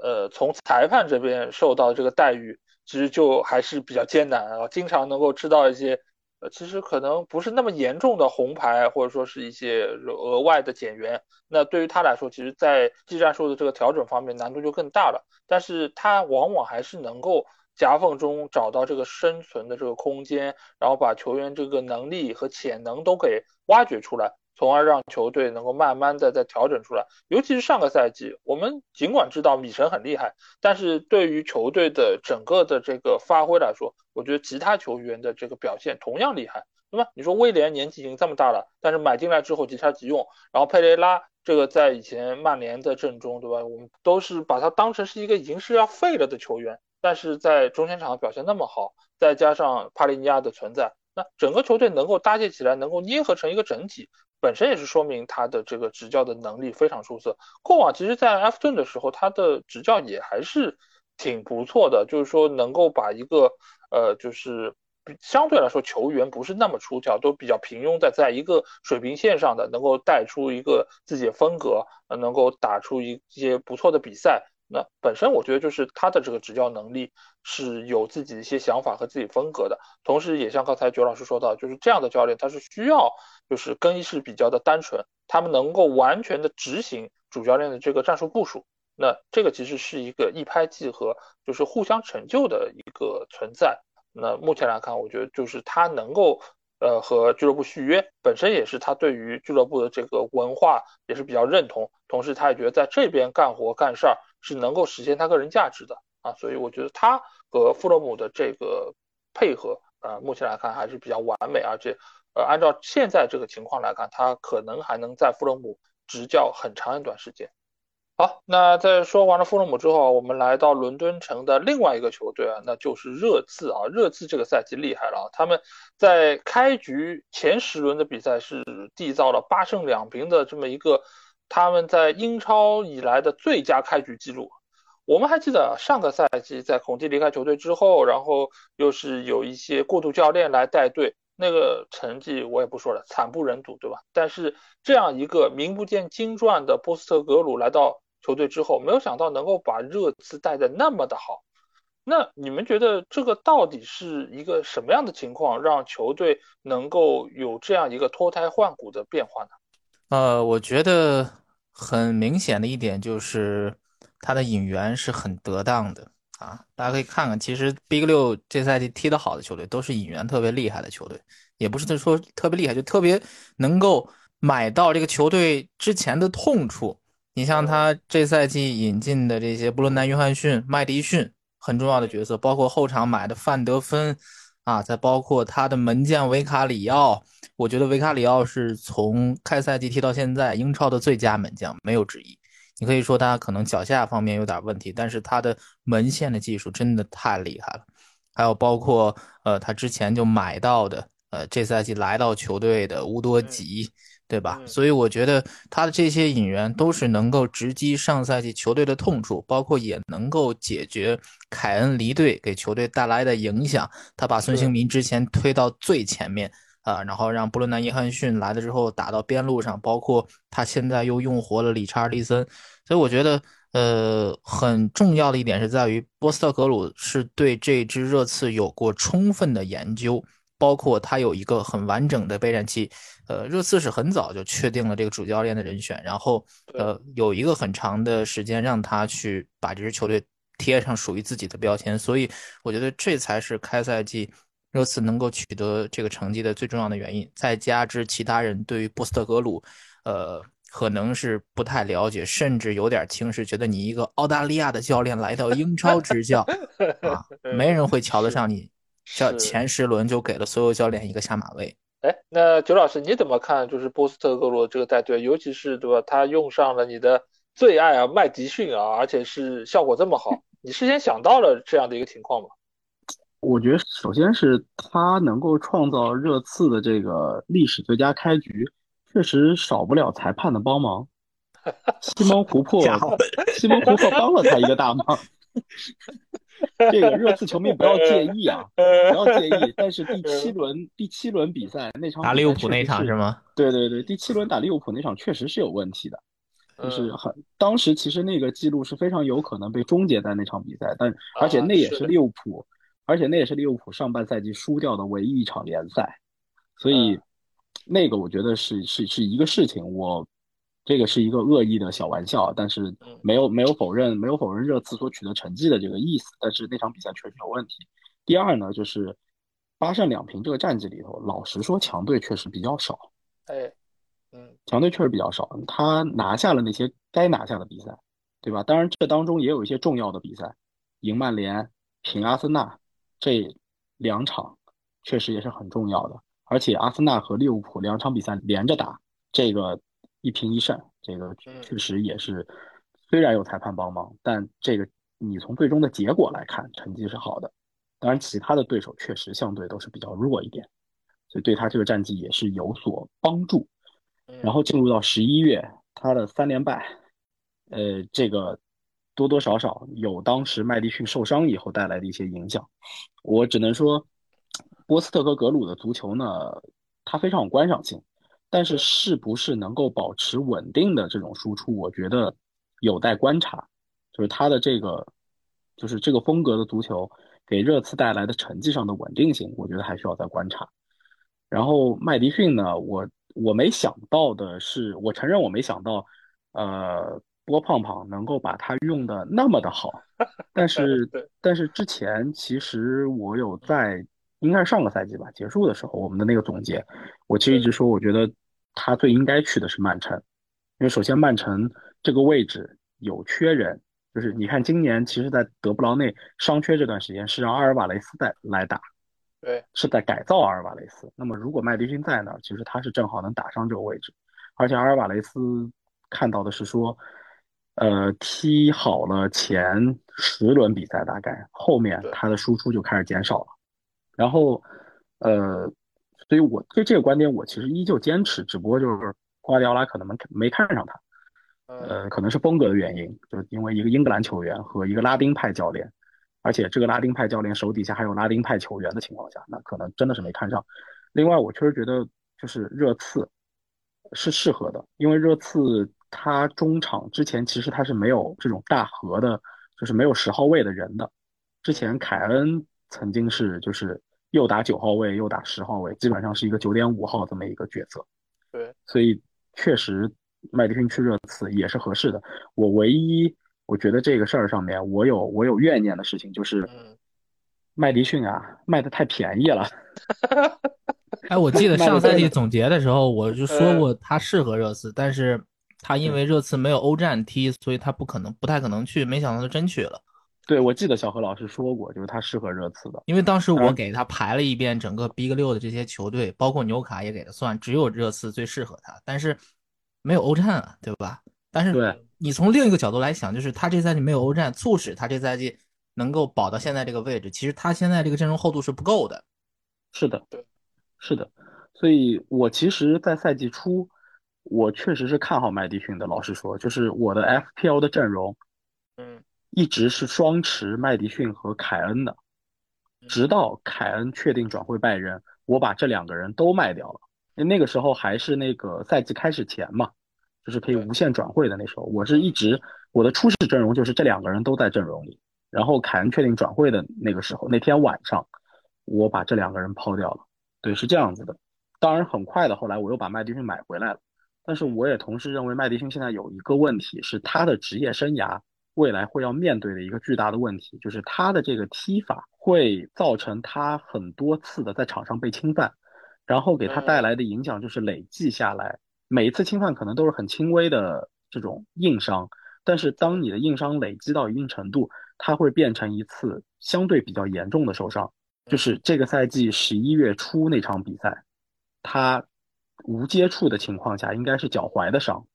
呃，从裁判这边受到这个待遇，其实就还是比较艰难啊，经常能够吃到一些，呃，其实可能不是那么严重的红牌，或者说是一些额外的减员。那对于他来说，其实，在技战术的这个调整方面，难度就更大了。但是他往往还是能够。夹缝中找到这个生存的这个空间，然后把球员这个能力和潜能都给挖掘出来，从而让球队能够慢慢的再调整出来。尤其是上个赛季，我们尽管知道米神很厉害，但是对于球队的整个的这个发挥来说，我觉得其他球员的这个表现同样厉害。那么你说威廉年纪已经这么大了，但是买进来之后即插即用，然后佩雷拉这个在以前曼联的阵中，对吧？我们都是把他当成是一个已经是要废了的球员。但是在中前场表现那么好，再加上帕利尼亚的存在，那整个球队能够搭建起来，能够捏合成一个整体，本身也是说明他的这个执教的能力非常出色。过往其实，在埃弗顿的时候，他的执教也还是挺不错的，就是说能够把一个呃，就是相对来说球员不是那么出挑，都比较平庸的，在一个水平线上的，能够带出一个自己的风格，能够打出一些不错的比赛。那本身我觉得就是他的这个执教能力是有自己的一些想法和自己风格的，同时也像刚才九老师说到，就是这样的教练他是需要就是更衣室比较的单纯，他们能够完全的执行主教练的这个战术部署。那这个其实是一个一拍即合，就是互相成就的一个存在。那目前来看，我觉得就是他能够呃和俱乐部续约，本身也是他对于俱乐部的这个文化也是比较认同，同时他也觉得在这边干活干事儿。是能够实现他个人价值的啊，所以我觉得他和富勒姆的这个配合，呃，目前来看还是比较完美，而且，呃，按照现在这个情况来看，他可能还能在富勒姆执教很长一段时间。好，那在说完了富勒姆之后啊，我们来到伦敦城的另外一个球队啊，那就是热刺啊。热刺这个赛季厉害了啊，他们在开局前十轮的比赛是缔造了八胜两平的这么一个。他们在英超以来的最佳开局记录，我们还记得上个赛季在孔蒂离开球队之后，然后又是有一些过渡教练来带队，那个成绩我也不说了，惨不忍睹，对吧？但是这样一个名不见经传的波斯特格鲁来到球队之后，没有想到能够把热刺带的那么的好。那你们觉得这个到底是一个什么样的情况，让球队能够有这样一个脱胎换骨的变化呢？呃，我觉得。很明显的一点就是他的引援是很得当的啊，大家可以看看，其实 Big 六这赛季踢得好的球队都是引援特别厉害的球队，也不是说特别厉害，就特别能够买到这个球队之前的痛处。你像他这赛季引进的这些布伦南·约翰逊、麦迪逊，很重要的角色，包括后场买的范德芬，啊，再包括他的门将维卡里奥，我觉得维卡里奥是从开赛季踢到现在英超的最佳门将，没有之一。你可以说他可能脚下方面有点问题，但是他的门线的技术真的太厉害了。还有包括呃，他之前就买到的，呃，这赛季来到球队的乌多吉。对吧？所以我觉得他的这些引援都是能够直击上赛季球队的痛处，包括也能够解决凯恩离队给球队带来的影响。他把孙兴民之前推到最前面啊，然后让布伦南·约翰逊来了之后打到边路上，包括他现在又用活了理查利森。所以我觉得，呃，很重要的一点是在于波斯特格鲁是对这支热刺有过充分的研究。包括他有一个很完整的备战期，呃，热刺是很早就确定了这个主教练的人选，然后呃有一个很长的时间让他去把这支球队贴上属于自己的标签，所以我觉得这才是开赛季热刺能够取得这个成绩的最重要的原因。再加之其他人对于波斯特格鲁，呃，可能是不太了解，甚至有点轻视，觉得你一个澳大利亚的教练来到英超执教 啊，没人会瞧得上你。像前十轮就给了所有教练一个下马威。哎，那九老师你怎么看？就是波斯特格罗这个带队，尤其是对吧？他用上了你的最爱啊，麦迪逊啊，而且是效果这么好，你事先想到了这样的一个情况吗？我觉得首先是他能够创造热刺的这个历史最佳开局，确实少不了裁判的帮忙。西蒙湖珀，西蒙湖珀帮了他一个大忙。这个热刺球迷不要介意啊，不要介意。但是第七轮第七轮比赛那场打利物浦那场是吗？对对对，第七轮打利物浦那场确实是有问题的，就是很当时其实那个记录是非常有可能被终结在那场比赛，但而且那也是利物浦，而且那也是利物浦上半赛季输掉的唯一一场联赛，所以那个我觉得是是是一个事情我。这个是一个恶意的小玩笑，但是没有没有否认没有否认热刺所取得成绩的这个意思。但是那场比赛确实有问题。第二呢，就是八胜两平这个战绩里头，老实说强队确实比较少。哎，嗯，强队确实比较少。他拿下了那些该拿下的比赛，对吧？当然这当中也有一些重要的比赛，赢曼联、平阿森纳这两场确实也是很重要的。而且阿森纳和利物浦两场比赛连着打，这个。一平一胜，这个确实也是，虽然有裁判帮忙，但这个你从最终的结果来看，成绩是好的。当然，其他的对手确实相对都是比较弱一点，所以对他这个战绩也是有所帮助。然后进入到十一月，他的三连败，呃，这个多多少少有当时麦迪逊受伤以后带来的一些影响。我只能说，波斯特和格鲁的足球呢，它非常有观赏性。但是是不是能够保持稳定的这种输出，我觉得有待观察。就是他的这个，就是这个风格的足球给热刺带来的成绩上的稳定性，我觉得还需要再观察。然后麦迪逊呢，我我没想到的是，我承认我没想到，呃，波胖胖能够把他用的那么的好。但是但是之前其实我有在，应该是上个赛季吧结束的时候，我们的那个总结，我其实一直说，我觉得。他最应该去的是曼城，因为首先曼城这个位置有缺人，就是你看今年其实，在德布劳内伤缺这段时间，是让阿尔瓦雷斯在来打，对，是在改造阿尔瓦雷斯。那么如果麦迪逊在那儿，其实他是正好能打上这个位置，而且阿尔瓦雷斯看到的是说，呃，踢好了前十轮比赛，大概后面他的输出就开始减少了，然后，呃。所以，我对这个观点，我其实依旧坚持，只不过就是瓜迪奥拉可能没没看上他，呃，可能是风格的原因，就是因为一个英格兰球员和一个拉丁派教练，而且这个拉丁派教练手底下还有拉丁派球员的情况下，那可能真的是没看上。另外，我确实觉得就是热刺是适合的，因为热刺他中场之前其实他是没有这种大核的，就是没有十号位的人的。之前凯恩曾经是就是。又打九号位，又打十号位，基本上是一个九点五号这么一个角色。对，所以确实麦迪逊去热刺也是合适的。我唯一我觉得这个事儿上面我有我有怨念的事情就是，麦迪逊啊卖的太便宜了。哎，我记得上赛季总结的时候我就说过他适合热刺，但是他因为热刺没有欧战踢，所以他不可能不太可能去。没想到他真去了。对，我记得小何老师说过，就是他适合热刺的，因为当时我给他排了一遍整个 Big 六的这些球队，包括纽卡也给他算，只有热刺最适合他，但是没有欧战啊，对吧？但是你从另一个角度来想，就是他这赛季没有欧战，促使他这赛季能够保到现在这个位置。其实他现在这个阵容厚度是不够的。是的，对是的。所以我其实，在赛季初，我确实是看好麦迪逊的。老实说，就是我的 FPL 的阵容，嗯。一直是双持麦迪逊和凯恩的，直到凯恩确定转会拜仁，我把这两个人都卖掉了。那个时候还是那个赛季开始前嘛，就是可以无限转会的那时候，我是一直我的初始阵容就是这两个人都在阵容里。然后凯恩确定转会的那个时候，那天晚上我把这两个人抛掉了。对，是这样子的。当然很快的，后来我又把麦迪逊买回来了。但是我也同时认为麦迪逊现在有一个问题是他的职业生涯。未来会要面对的一个巨大的问题，就是他的这个踢法会造成他很多次的在场上被侵犯，然后给他带来的影响就是累计下来，每一次侵犯可能都是很轻微的这种硬伤，但是当你的硬伤累积到一定程度，它会变成一次相对比较严重的受伤。就是这个赛季十一月初那场比赛，他无接触的情况下应该是脚踝的伤，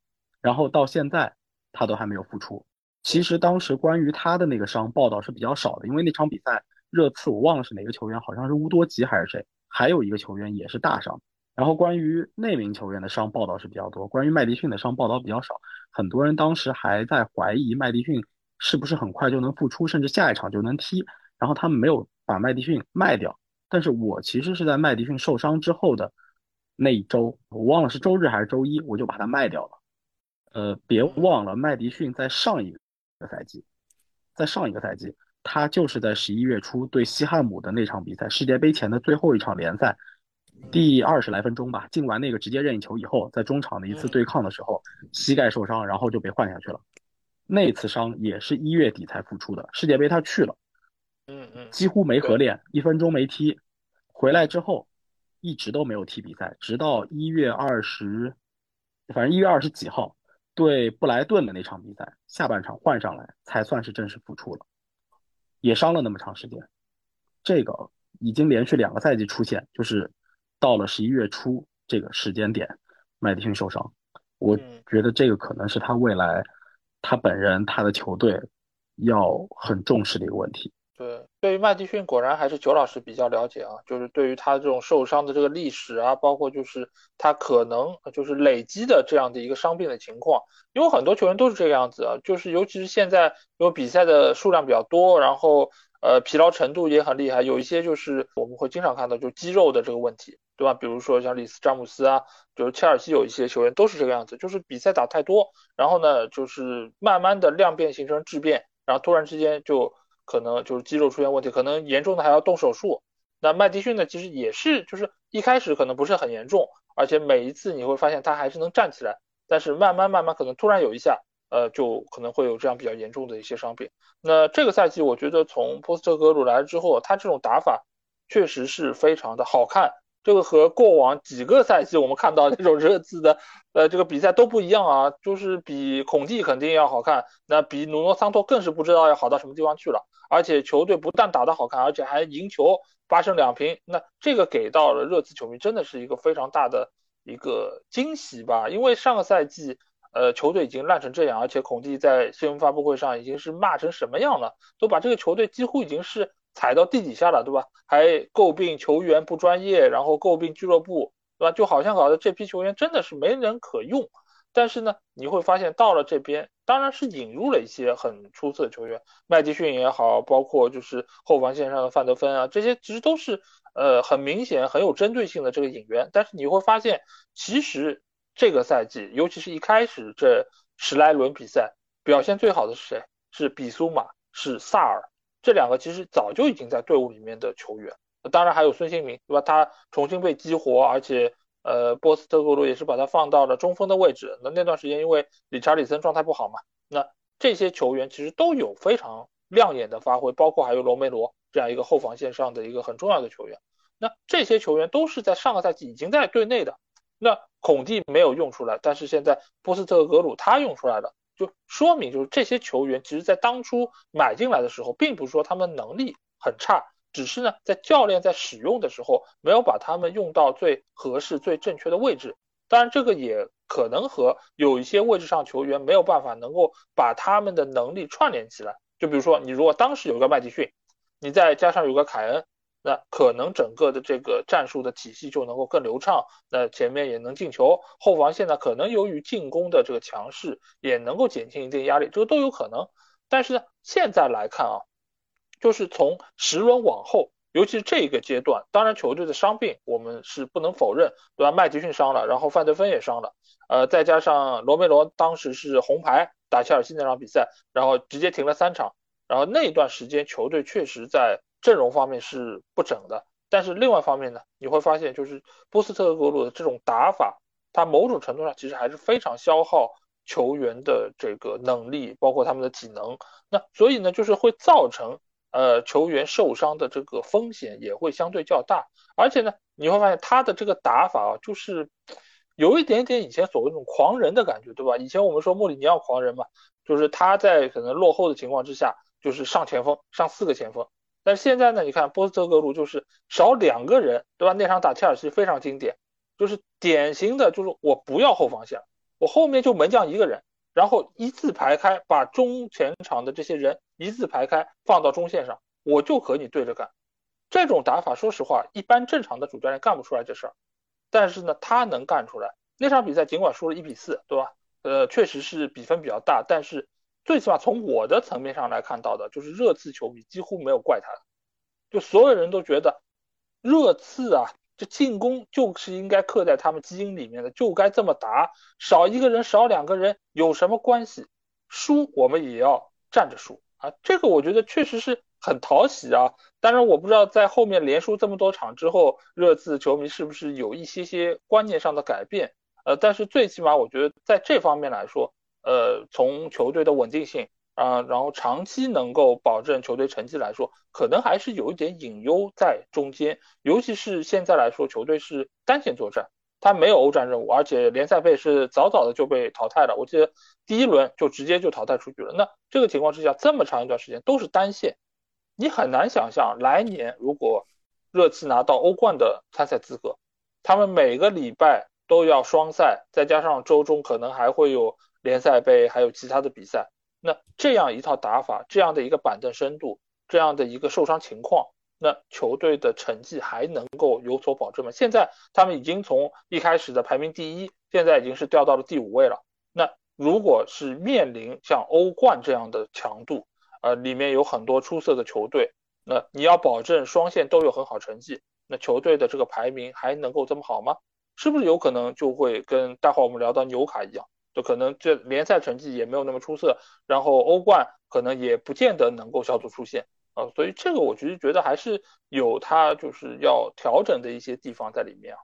然后到现在他都还没有复出。其实当时关于他的那个伤报道是比较少的，因为那场比赛热刺我忘了是哪个球员，好像是乌多吉还是谁，还有一个球员也是大伤。然后关于那名球员的伤报道是比较多，关于麦迪逊的伤报道比较少。很多人当时还在怀疑麦迪逊是不是很快就能复出，甚至下一场就能踢。然后他们没有把麦迪逊卖掉，但是我其实是在麦迪逊受伤之后的那一周，我忘了是周日还是周一，我就把它卖掉了。呃，别忘了麦迪逊在上一个。个赛季，在上一个赛季，他就是在十一月初对西汉姆的那场比赛，世界杯前的最后一场联赛，第二十来分钟吧，进完那个直接任意球以后，在中场的一次对抗的时候，膝盖受伤，然后就被换下去了。那次伤也是一月底才复出的。世界杯他去了，嗯嗯，几乎没合练，一分钟没踢。回来之后，一直都没有踢比赛，直到一月二十，反正一月二十几号。对布莱顿的那场比赛，下半场换上来才算是正式复出了，也伤了那么长时间，这个已经连续两个赛季出现，就是到了十一月初这个时间点，麦迪逊受伤，我觉得这个可能是他未来他本人他的球队要很重视的一个问题。对，对于麦迪逊，果然还是九老师比较了解啊。就是对于他这种受伤的这个历史啊，包括就是他可能就是累积的这样的一个伤病的情况，因为很多球员都是这个样子啊。就是尤其是现在，因为比赛的数量比较多，然后呃疲劳程度也很厉害，有一些就是我们会经常看到就肌肉的这个问题，对吧？比如说像里斯詹姆斯啊，就是切尔西有一些球员都是这个样子，就是比赛打太多，然后呢就是慢慢的量变形成质变，然后突然之间就。可能就是肌肉出现问题，可能严重的还要动手术。那麦迪逊呢，其实也是，就是一开始可能不是很严重，而且每一次你会发现他还是能站起来，但是慢慢慢慢可能突然有一下，呃，就可能会有这样比较严重的一些伤病。那这个赛季我觉得从波斯特格鲁来了之后，他这种打法确实是非常的好看。这个和过往几个赛季我们看到那种热刺的，呃，这个比赛都不一样啊，就是比孔蒂肯定要好看，那比努诺桑托更是不知道要好到什么地方去了。而且球队不但打得好看，而且还赢球，八胜两平。那这个给到了热刺球迷真的是一个非常大的一个惊喜吧？因为上个赛季，呃，球队已经烂成这样，而且孔蒂在新闻发布会上已经是骂成什么样了，都把这个球队几乎已经是。踩到地底下了，对吧？还诟病球员不专业，然后诟病俱乐部，对吧？就好像搞得这批球员真的是没人可用。但是呢，你会发现到了这边，当然是引入了一些很出色的球员，麦迪逊也好，包括就是后防线上的范德芬啊，这些其实都是呃很明显很有针对性的这个引援。但是你会发现，其实这个赛季，尤其是一开始这十来轮比赛，表现最好的是谁？是比苏马，是萨尔。这两个其实早就已经在队伍里面的球员，当然还有孙兴民，对吧？他重新被激活，而且呃，波斯特格鲁也是把他放到了中锋的位置。那那段时间因为理查里森状态不好嘛，那这些球员其实都有非常亮眼的发挥，包括还有罗梅罗这样一个后防线上的一个很重要的球员。那这些球员都是在上个赛季已经在队内的，那孔蒂没有用出来，但是现在波斯特格鲁他用出来了，就说明就是这些球员其实在当初买进来的时候，并不是说他们能力很差。只是呢，在教练在使用的时候，没有把他们用到最合适、最正确的位置。当然，这个也可能和有一些位置上球员没有办法能够把他们的能力串联起来。就比如说，你如果当时有个麦迪逊，你再加上有个凯恩，那可能整个的这个战术的体系就能够更流畅。那前面也能进球，后防线呢，可能由于进攻的这个强势，也能够减轻一定压力，这个都有可能。但是呢，现在来看啊。就是从十轮往后，尤其是这一个阶段，当然球队的伤病我们是不能否认，对吧？麦迪逊伤了，然后范德芬也伤了，呃，再加上罗梅罗当时是红牌打切尔西那场比赛，然后直接停了三场，然后那段时间球队确实在阵容方面是不整的。但是另外方面呢，你会发现就是波斯特格鲁的这种打法，它某种程度上其实还是非常消耗球员的这个能力，包括他们的体能。那所以呢，就是会造成。呃，球员受伤的这个风险也会相对较大，而且呢，你会发现他的这个打法啊，就是有一点点以前所谓那种狂人的感觉，对吧？以前我们说穆里尼奥狂人嘛，就是他在可能落后的情况之下，就是上前锋，上四个前锋。但是现在呢，你看波斯特格鲁就是少两个人，对吧？那场打切尔西非常经典，就是典型的，就是我不要后防线，我后面就门将一个人。然后一字排开，把中前场的这些人一字排开，放到中线上，我就和你对着干。这种打法，说实话，一般正常的主教练干不出来这事儿。但是呢，他能干出来。那场比赛尽管输了一比四，对吧？呃，确实是比分比较大，但是最起码从我的层面上来看到的，就是热刺球迷几乎没有怪他，就所有人都觉得热刺啊。这进攻就是应该刻在他们基因里面的，就该这么打，少一个人少两个人有什么关系？输我们也要站着输啊！这个我觉得确实是很讨喜啊。当然我不知道在后面连输这么多场之后，热刺球迷是不是有一些些观念上的改变？呃，但是最起码我觉得在这方面来说，呃，从球队的稳定性。啊，然后长期能够保证球队成绩来说，可能还是有一点隐忧在中间。尤其是现在来说，球队是单线作战，他没有欧战任务，而且联赛杯是早早的就被淘汰了。我记得第一轮就直接就淘汰出局了。那这个情况之下，这么长一段时间都是单线，你很难想象来年如果热刺拿到欧冠的参赛资格，他们每个礼拜都要双赛，再加上周中可能还会有联赛杯，还有其他的比赛。那这样一套打法，这样的一个板凳深度，这样的一个受伤情况，那球队的成绩还能够有所保证吗？现在他们已经从一开始的排名第一，现在已经是掉到了第五位了。那如果是面临像欧冠这样的强度，呃，里面有很多出色的球队，那你要保证双线都有很好成绩，那球队的这个排名还能够这么好吗？是不是有可能就会跟待会我们聊到纽卡一样？就可能这联赛成绩也没有那么出色，然后欧冠可能也不见得能够小组出线啊，所以这个我其实觉得还是有他就是要调整的一些地方在里面。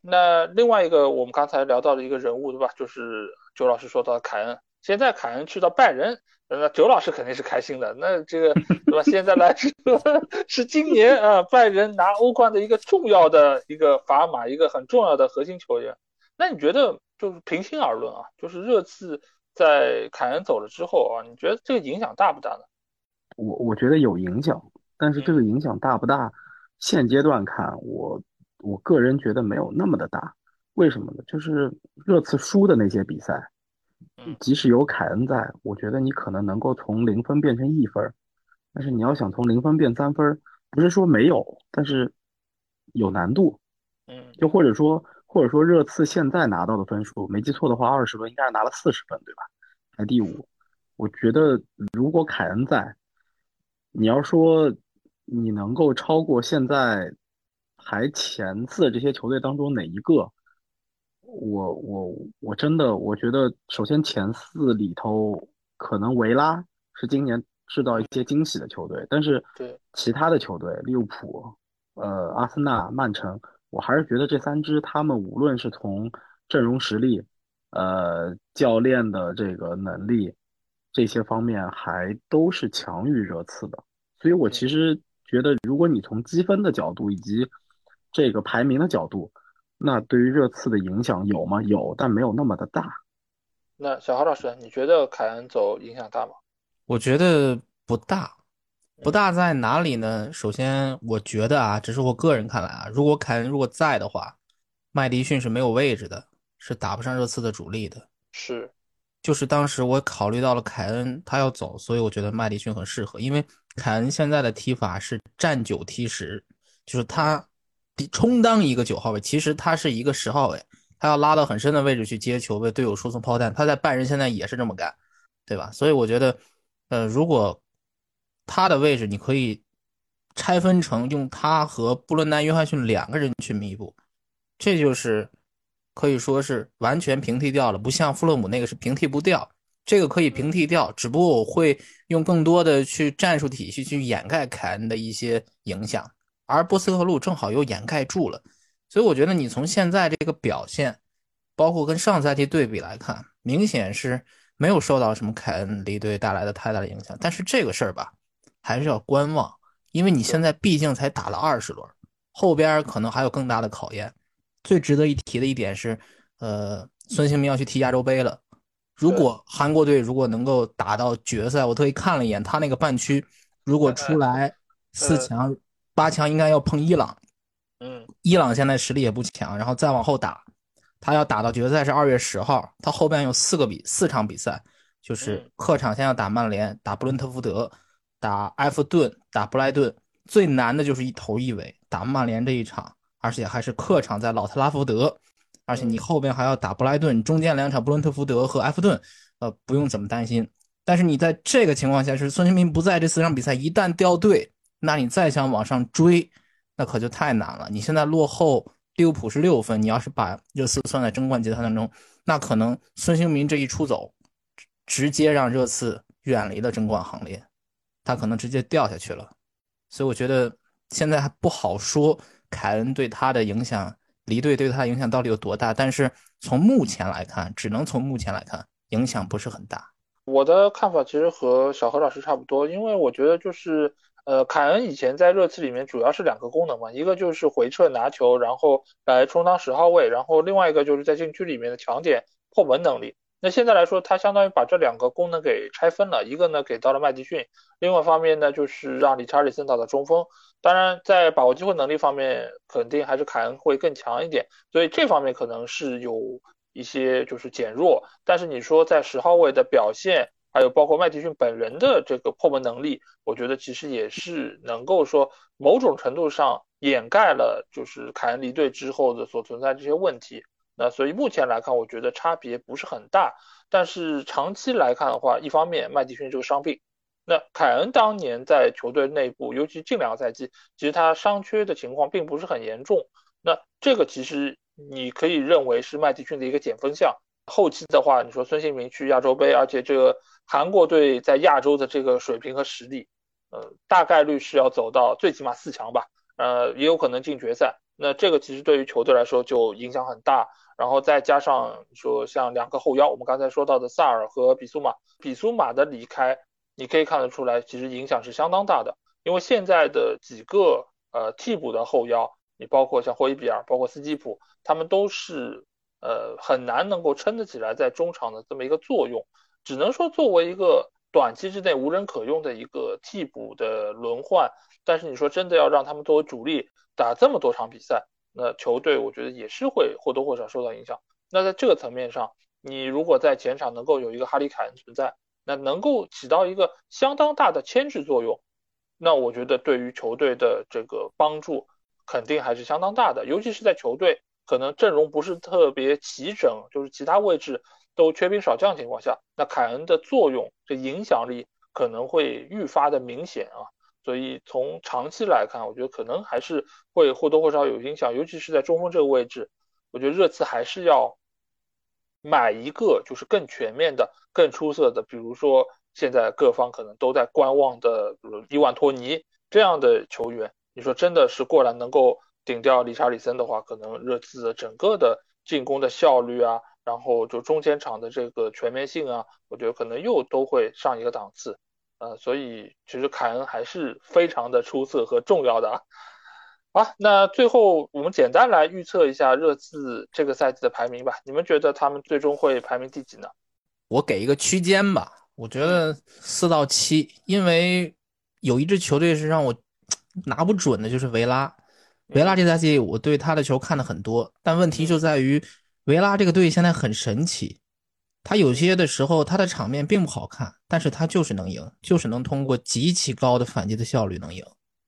那另外一个我们刚才聊到的一个人物对吧，就是周老师说到的凯恩，现在凯恩去到拜仁，那周老师肯定是开心的。那这个对吧？现在来说 是今年啊拜仁拿欧冠的一个重要的一个砝码，一个很重要的核心球员。那你觉得？就是平心而论啊，就是热刺在凯恩走了之后啊，你觉得这个影响大不大呢？我我觉得有影响，但是这个影响大不大？现阶段看，我我个人觉得没有那么的大。为什么呢？就是热刺输的那些比赛，即使有凯恩在，我觉得你可能能够从零分变成一分，但是你要想从零分变三分，不是说没有，但是有难度。嗯，就或者说。或者说热刺现在拿到的分数，没记错的话，二十分应该是拿了四十分，对吧？排第五。我觉得如果凯恩在，你要说你能够超过现在排前四这些球队当中哪一个？我我我真的我觉得，首先前四里头可能维拉是今年制造一些惊喜的球队，但是对其他的球队，利物浦、呃阿森纳、曼城。我还是觉得这三支他们无论是从阵容实力，呃，教练的这个能力这些方面，还都是强于热刺的。所以我其实觉得，如果你从积分的角度以及这个排名的角度，那对于热刺的影响有吗？有，但没有那么的大。那小豪老师，你觉得凯恩走影响大吗？我觉得不大，不大在哪里呢？首先，我觉得啊，只是我个人看来啊，如果凯恩如果在的话，麦迪逊是没有位置的，是打不上热刺的主力的。是，就是当时我考虑到了凯恩他要走，所以我觉得麦迪逊很适合，因为凯恩现在的踢法是站九踢十，就是他充当一个九号位，其实他是一个十号位。他要拉到很深的位置去接球，为队友输送炮弹。他在拜仁现在也是这么干，对吧？所以我觉得，呃，如果他的位置你可以拆分成用他和布伦南·约翰逊两个人去弥补，这就是可以说是完全平替掉了。不像弗洛姆那个是平替不掉，这个可以平替掉，只不过我会用更多的去战术体系去掩盖凯恩的一些影响，而波斯特路正好又掩盖住了。所以我觉得你从现在这个表现，包括跟上赛季对比来看，明显是没有受到什么凯恩离队带来的太大的影响。但是这个事儿吧，还是要观望，因为你现在毕竟才打了二十轮，后边可能还有更大的考验。最值得一提的一点是，呃，孙兴民要去踢亚洲杯了。如果韩国队如果能够打到决赛，我特意看了一眼他那个半区，如果出来四强、八强，应该要碰伊朗。嗯，伊朗现在实力也不强，然后再往后打，他要打到决赛是二月十号，他后边有四个比四场比赛，就是客场先要打曼联，打布伦特福德，打埃弗顿，打布莱顿，最难的就是一头一尾打曼联这一场，而且还是客场在老特拉福德，而且你后边还要打布莱顿，中间两场布伦特福德和埃弗顿，呃，不用怎么担心。但是你在这个情况下，是孙兴民不在这四场比赛一旦掉队，那你再想往上追。那可就太难了。你现在落后利物浦是六分，你要是把热刺算在争冠集团当中，那可能孙兴民这一出走，直接让热刺远离了争冠行列，他可能直接掉下去了。所以我觉得现在还不好说凯恩对他的影响，离队对他的影响到底有多大。但是从目前来看，只能从目前来看，影响不是很大。我的看法其实和小何老师差不多，因为我觉得就是。呃，凯恩以前在热刺里面主要是两个功能嘛，一个就是回撤拿球，然后来充当十号位，然后另外一个就是在禁区里面的抢点破门能力。那现在来说，他相当于把这两个功能给拆分了，一个呢给到了麦迪逊，另外一方面呢就是让理查利森打到中锋。当然，在把握机会能力方面，肯定还是凯恩会更强一点，所以这方面可能是有一些就是减弱。但是你说在十号位的表现，还有包括麦迪逊本人的这个破门能力，我觉得其实也是能够说某种程度上掩盖了就是凯恩离队之后的所存在这些问题。那所以目前来看，我觉得差别不是很大。但是长期来看的话，一方面麦迪逊这个伤病，那凯恩当年在球队内部，尤其近两个赛季，其实他伤缺的情况并不是很严重。那这个其实你可以认为是麦迪逊的一个减分项。后期的话，你说孙兴民去亚洲杯，而且这个。韩国队在亚洲的这个水平和实力，呃，大概率是要走到最起码四强吧，呃，也有可能进决赛。那这个其实对于球队来说就影响很大。然后再加上说像两个后腰，我们刚才说到的萨尔和比苏马，比苏马的离开，你可以看得出来，其实影响是相当大的。因为现在的几个呃替补的后腰，你包括像霍伊比尔，包括斯基普，他们都是呃很难能够撑得起来在中场的这么一个作用。只能说作为一个短期之内无人可用的一个替补的轮换，但是你说真的要让他们作为主力打这么多场比赛，那球队我觉得也是会或多或少受到影响。那在这个层面上，你如果在前场能够有一个哈里凯恩存在，那能够起到一个相当大的牵制作用，那我觉得对于球队的这个帮助肯定还是相当大的，尤其是在球队可能阵容不是特别齐整，就是其他位置。都缺兵少将情况下，那凯恩的作用，这影响力可能会愈发的明显啊。所以从长期来看，我觉得可能还是会或多或少有影响，尤其是在中锋这个位置，我觉得热刺还是要买一个就是更全面的、更出色的，比如说现在各方可能都在观望的，伊万托尼这样的球员，你说真的是过来能够顶掉理查里森的话，可能热刺的整个的进攻的效率啊，然后就中间场的这个全面性啊，我觉得可能又都会上一个档次。呃，所以其实凯恩还是非常的出色和重要的啊。好，那最后我们简单来预测一下热刺这个赛季的排名吧。你们觉得他们最终会排名第几呢？我给一个区间吧，我觉得四到七，因为有一支球队是让我 拿不准的，就是维拉。维拉这赛季我对他的球看的很多，但问题就在于维拉这个队现在很神奇，他有些的时候他的场面并不好看，但是他就是能赢，就是能通过极其高的反击的效率能赢，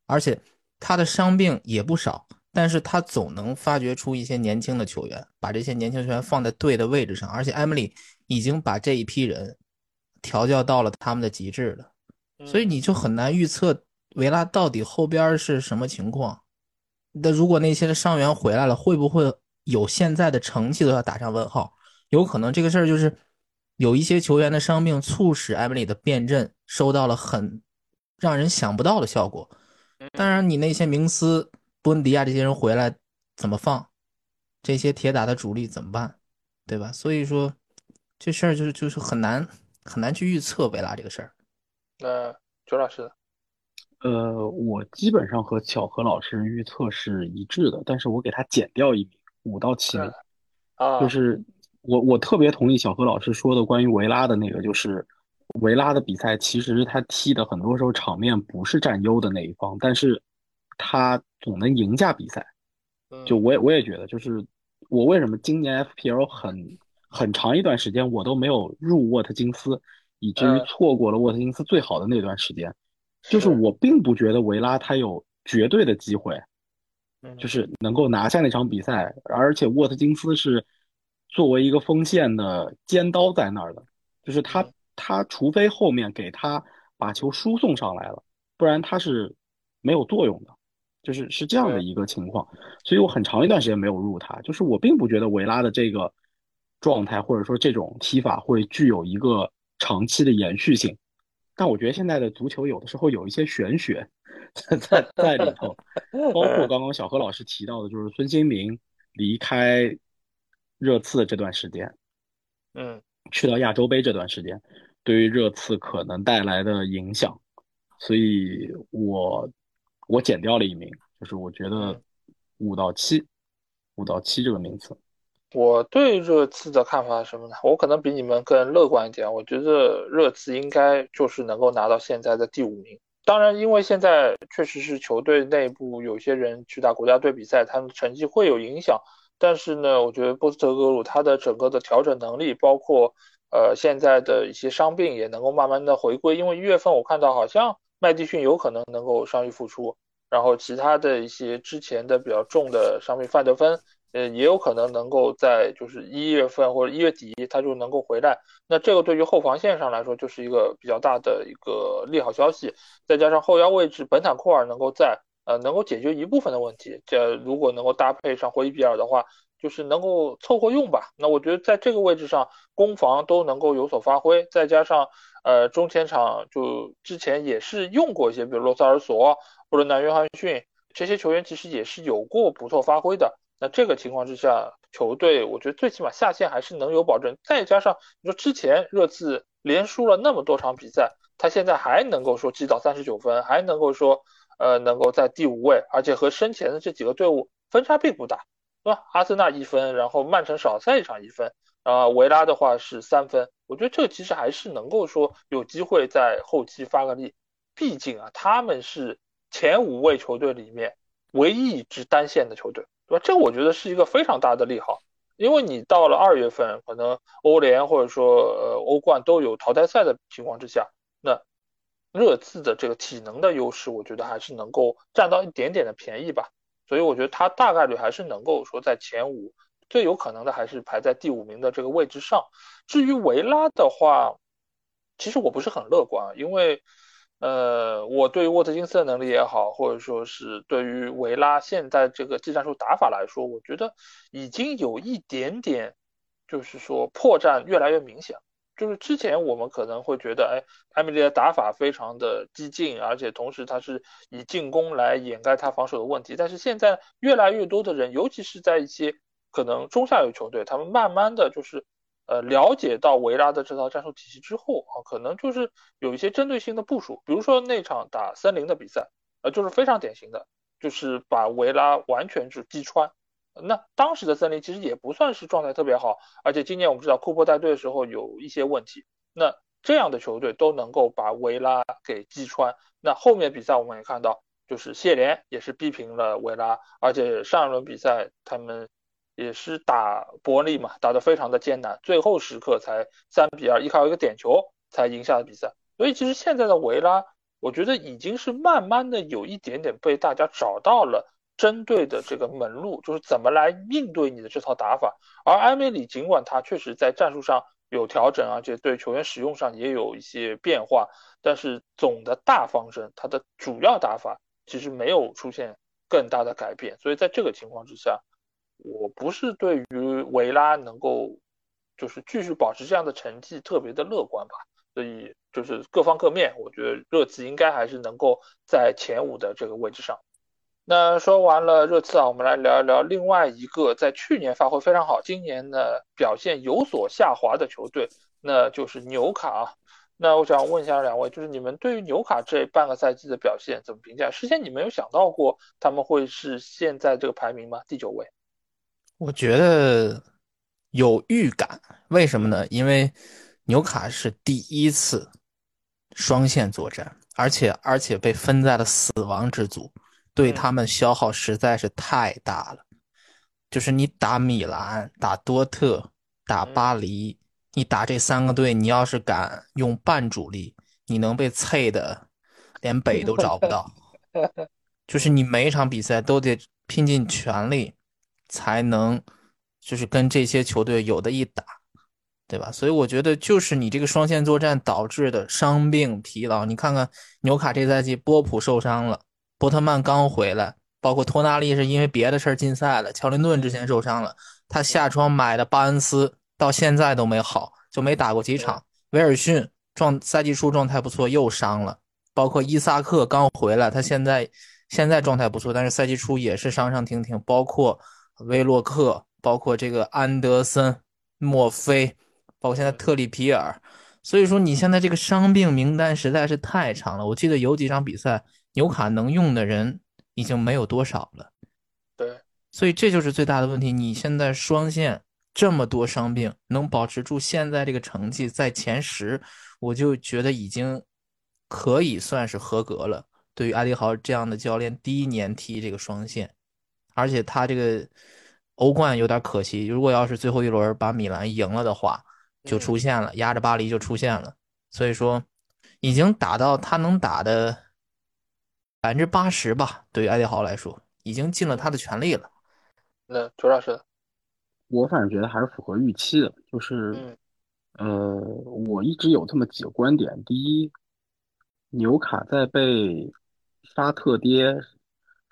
而且他的伤病也不少，但是他总能发掘出一些年轻的球员，把这些年轻球员放在对的位置上，而且艾米丽已经把这一批人调教到了他们的极致了，所以你就很难预测维拉到底后边是什么情况。那如果那些的伤员回来了，会不会有现在的成绩都要打上问号？有可能这个事儿就是有一些球员的伤病促使埃梅里的变阵收到了很让人想不到的效果。当然，你那些明斯、布恩迪亚这些人回来怎么放？这些铁打的主力怎么办？对吧？所以说这事儿就是就是很难很难去预测维拉这个事儿。那周老师。呃，我基本上和巧合老师预测是一致的，但是我给他减掉一名，五到七名，啊，就是我我特别同意小何老师说的关于维拉的那个，就是维拉的比赛其实他踢的很多时候场面不是占优的那一方，但是他总能赢下比赛。就我也我也觉得，就是我为什么今年 FPL 很很长一段时间我都没有入沃特金斯，以至于错过了沃特金斯最好的那段时间。就是我并不觉得维拉他有绝对的机会，就是能够拿下那场比赛，而且沃特金斯是作为一个锋线的尖刀在那儿的，就是他他除非后面给他把球输送上来了，不然他是没有作用的，就是是这样的一个情况，所以我很长一段时间没有入他，就是我并不觉得维拉的这个状态或者说这种踢法会具有一个长期的延续性。但我觉得现在的足球有的时候有一些玄学在在里头，包括刚刚小何老师提到的，就是孙兴民离开热刺的这段时间，嗯，去到亚洲杯这段时间，对于热刺可能带来的影响，所以我我减掉了一名，就是我觉得五到七，五到七这个名次。我对热刺的看法是什么呢？我可能比你们更乐观一点。我觉得热刺应该就是能够拿到现在的第五名。当然，因为现在确实是球队内部有些人去打国家队比赛，他们成绩会有影响。但是呢，我觉得波斯特格鲁他的整个的调整能力，包括呃现在的一些伤病也能够慢慢的回归。因为一月份我看到好像麦迪逊有可能能够伤愈复出，然后其他的一些之前的比较重的伤病范德芬。呃，也有可能能够在就是一月份或者一月底，他就能够回来。那这个对于后防线上来说，就是一个比较大的一个利好消息。再加上后腰位置本坦库尔能够在，呃，能够解决一部分的问题。这如果能够搭配上霍伊比尔的话，就是能够凑合用吧。那我觉得在这个位置上，攻防都能够有所发挥。再加上呃，中前场就之前也是用过一些，比如罗萨尔索或者南约翰逊这些球员，其实也是有过不错发挥的。那这个情况之下，球队我觉得最起码下线还是能有保证。再加上你说之前热刺连输了那么多场比赛，他现在还能够说击倒三十九分，还能够说呃能够在第五位，而且和身前的这几个队伍分差并不大，对吧？阿森纳一分，然后曼城少赛一场一分，啊，维拉的话是三分。我觉得这个其实还是能够说有机会在后期发个力。毕竟啊，他们是前五位球队里面唯一一支单线的球队。对吧？这我觉得是一个非常大的利好，因为你到了二月份，可能欧联或者说呃欧冠都有淘汰赛的情况之下，那热刺的这个体能的优势，我觉得还是能够占到一点点的便宜吧。所以我觉得他大概率还是能够说在前五，最有可能的还是排在第五名的这个位置上。至于维拉的话，其实我不是很乐观，因为。呃，我对于沃特金斯的能力也好，或者说是对于维拉现在这个技战术打法来说，我觉得已经有一点点，就是说破绽越来越明显。就是之前我们可能会觉得，哎，埃梅里的打法非常的激进，而且同时他是以进攻来掩盖他防守的问题。但是现在越来越多的人，尤其是在一些可能中下游球队，他们慢慢的就是呃了解到维拉的这套战术体系之后啊，可能就是有一些针对性的部署。比如说那场打森林的比赛，呃，就是非常典型的，就是把维拉完全是击穿。那当时的森林其实也不算是状态特别好，而且今年我们知道库珀带队的时候有一些问题。那这样的球队都能够把维拉给击穿。那后面比赛我们也看到，就是谢联也是逼平了维拉，而且上一轮比赛他们也是打伯利嘛，打得非常的艰难，最后时刻才三比二依靠一个点球才赢下了比赛。所以其实现在的维拉，我觉得已经是慢慢的有一点点被大家找到了。针对的这个门路就是怎么来应对你的这套打法，而埃梅里尽管他确实在战术上有调整，而且对球员使用上也有一些变化，但是总的大方针，他的主要打法其实没有出现更大的改变，所以在这个情况之下，我不是对于维拉能够就是继续保持这样的成绩特别的乐观吧，所以就是各方各面，我觉得热刺应该还是能够在前五的这个位置上。那说完了热刺啊，我们来聊一聊另外一个在去年发挥非常好，今年呢表现有所下滑的球队，那就是纽卡。那我想问一下两位，就是你们对于纽卡这半个赛季的表现怎么评价？事先你们有想到过他们会是现在这个排名吗？第九位？我觉得有预感，为什么呢？因为纽卡是第一次双线作战，而且而且被分在了死亡之组。对他们消耗实在是太大了，就是你打米兰、打多特、打巴黎，你打这三个队，你要是敢用半主力，你能被啐的连北都找不到。就是你每一场比赛都得拼尽全力，才能就是跟这些球队有的一打，对吧？所以我觉得就是你这个双线作战导致的伤病疲劳。你看看纽卡这赛季，波普受伤了。波特曼刚回来，包括托纳利是因为别的事儿禁赛了。乔林顿之前受伤了，他下窗买的巴恩斯到现在都没好，就没打过几场。威尔逊状赛季初状态不错，又伤了。包括伊萨克刚回来，他现在现在状态不错，但是赛季初也是伤伤停停。包括威洛克，包括这个安德森、墨菲，包括现在特里皮尔。所以说你现在这个伤病名单实在是太长了。我记得有几场比赛。纽卡能用的人已经没有多少了，对，所以这就是最大的问题。你现在双线这么多伤病，能保持住现在这个成绩在前十，我就觉得已经可以算是合格了。对于阿迪豪这样的教练，第一年踢这个双线，而且他这个欧冠有点可惜，如果要是最后一轮把米兰赢了的话，就出现了压着巴黎就出现了。所以说，已经打到他能打的。百分之八十吧，对于艾迪豪来说，已经尽了他的全力了。那周老师，我反正觉得还是符合预期的。就是，呃，我一直有这么几个观点：第一，纽卡在被沙特爹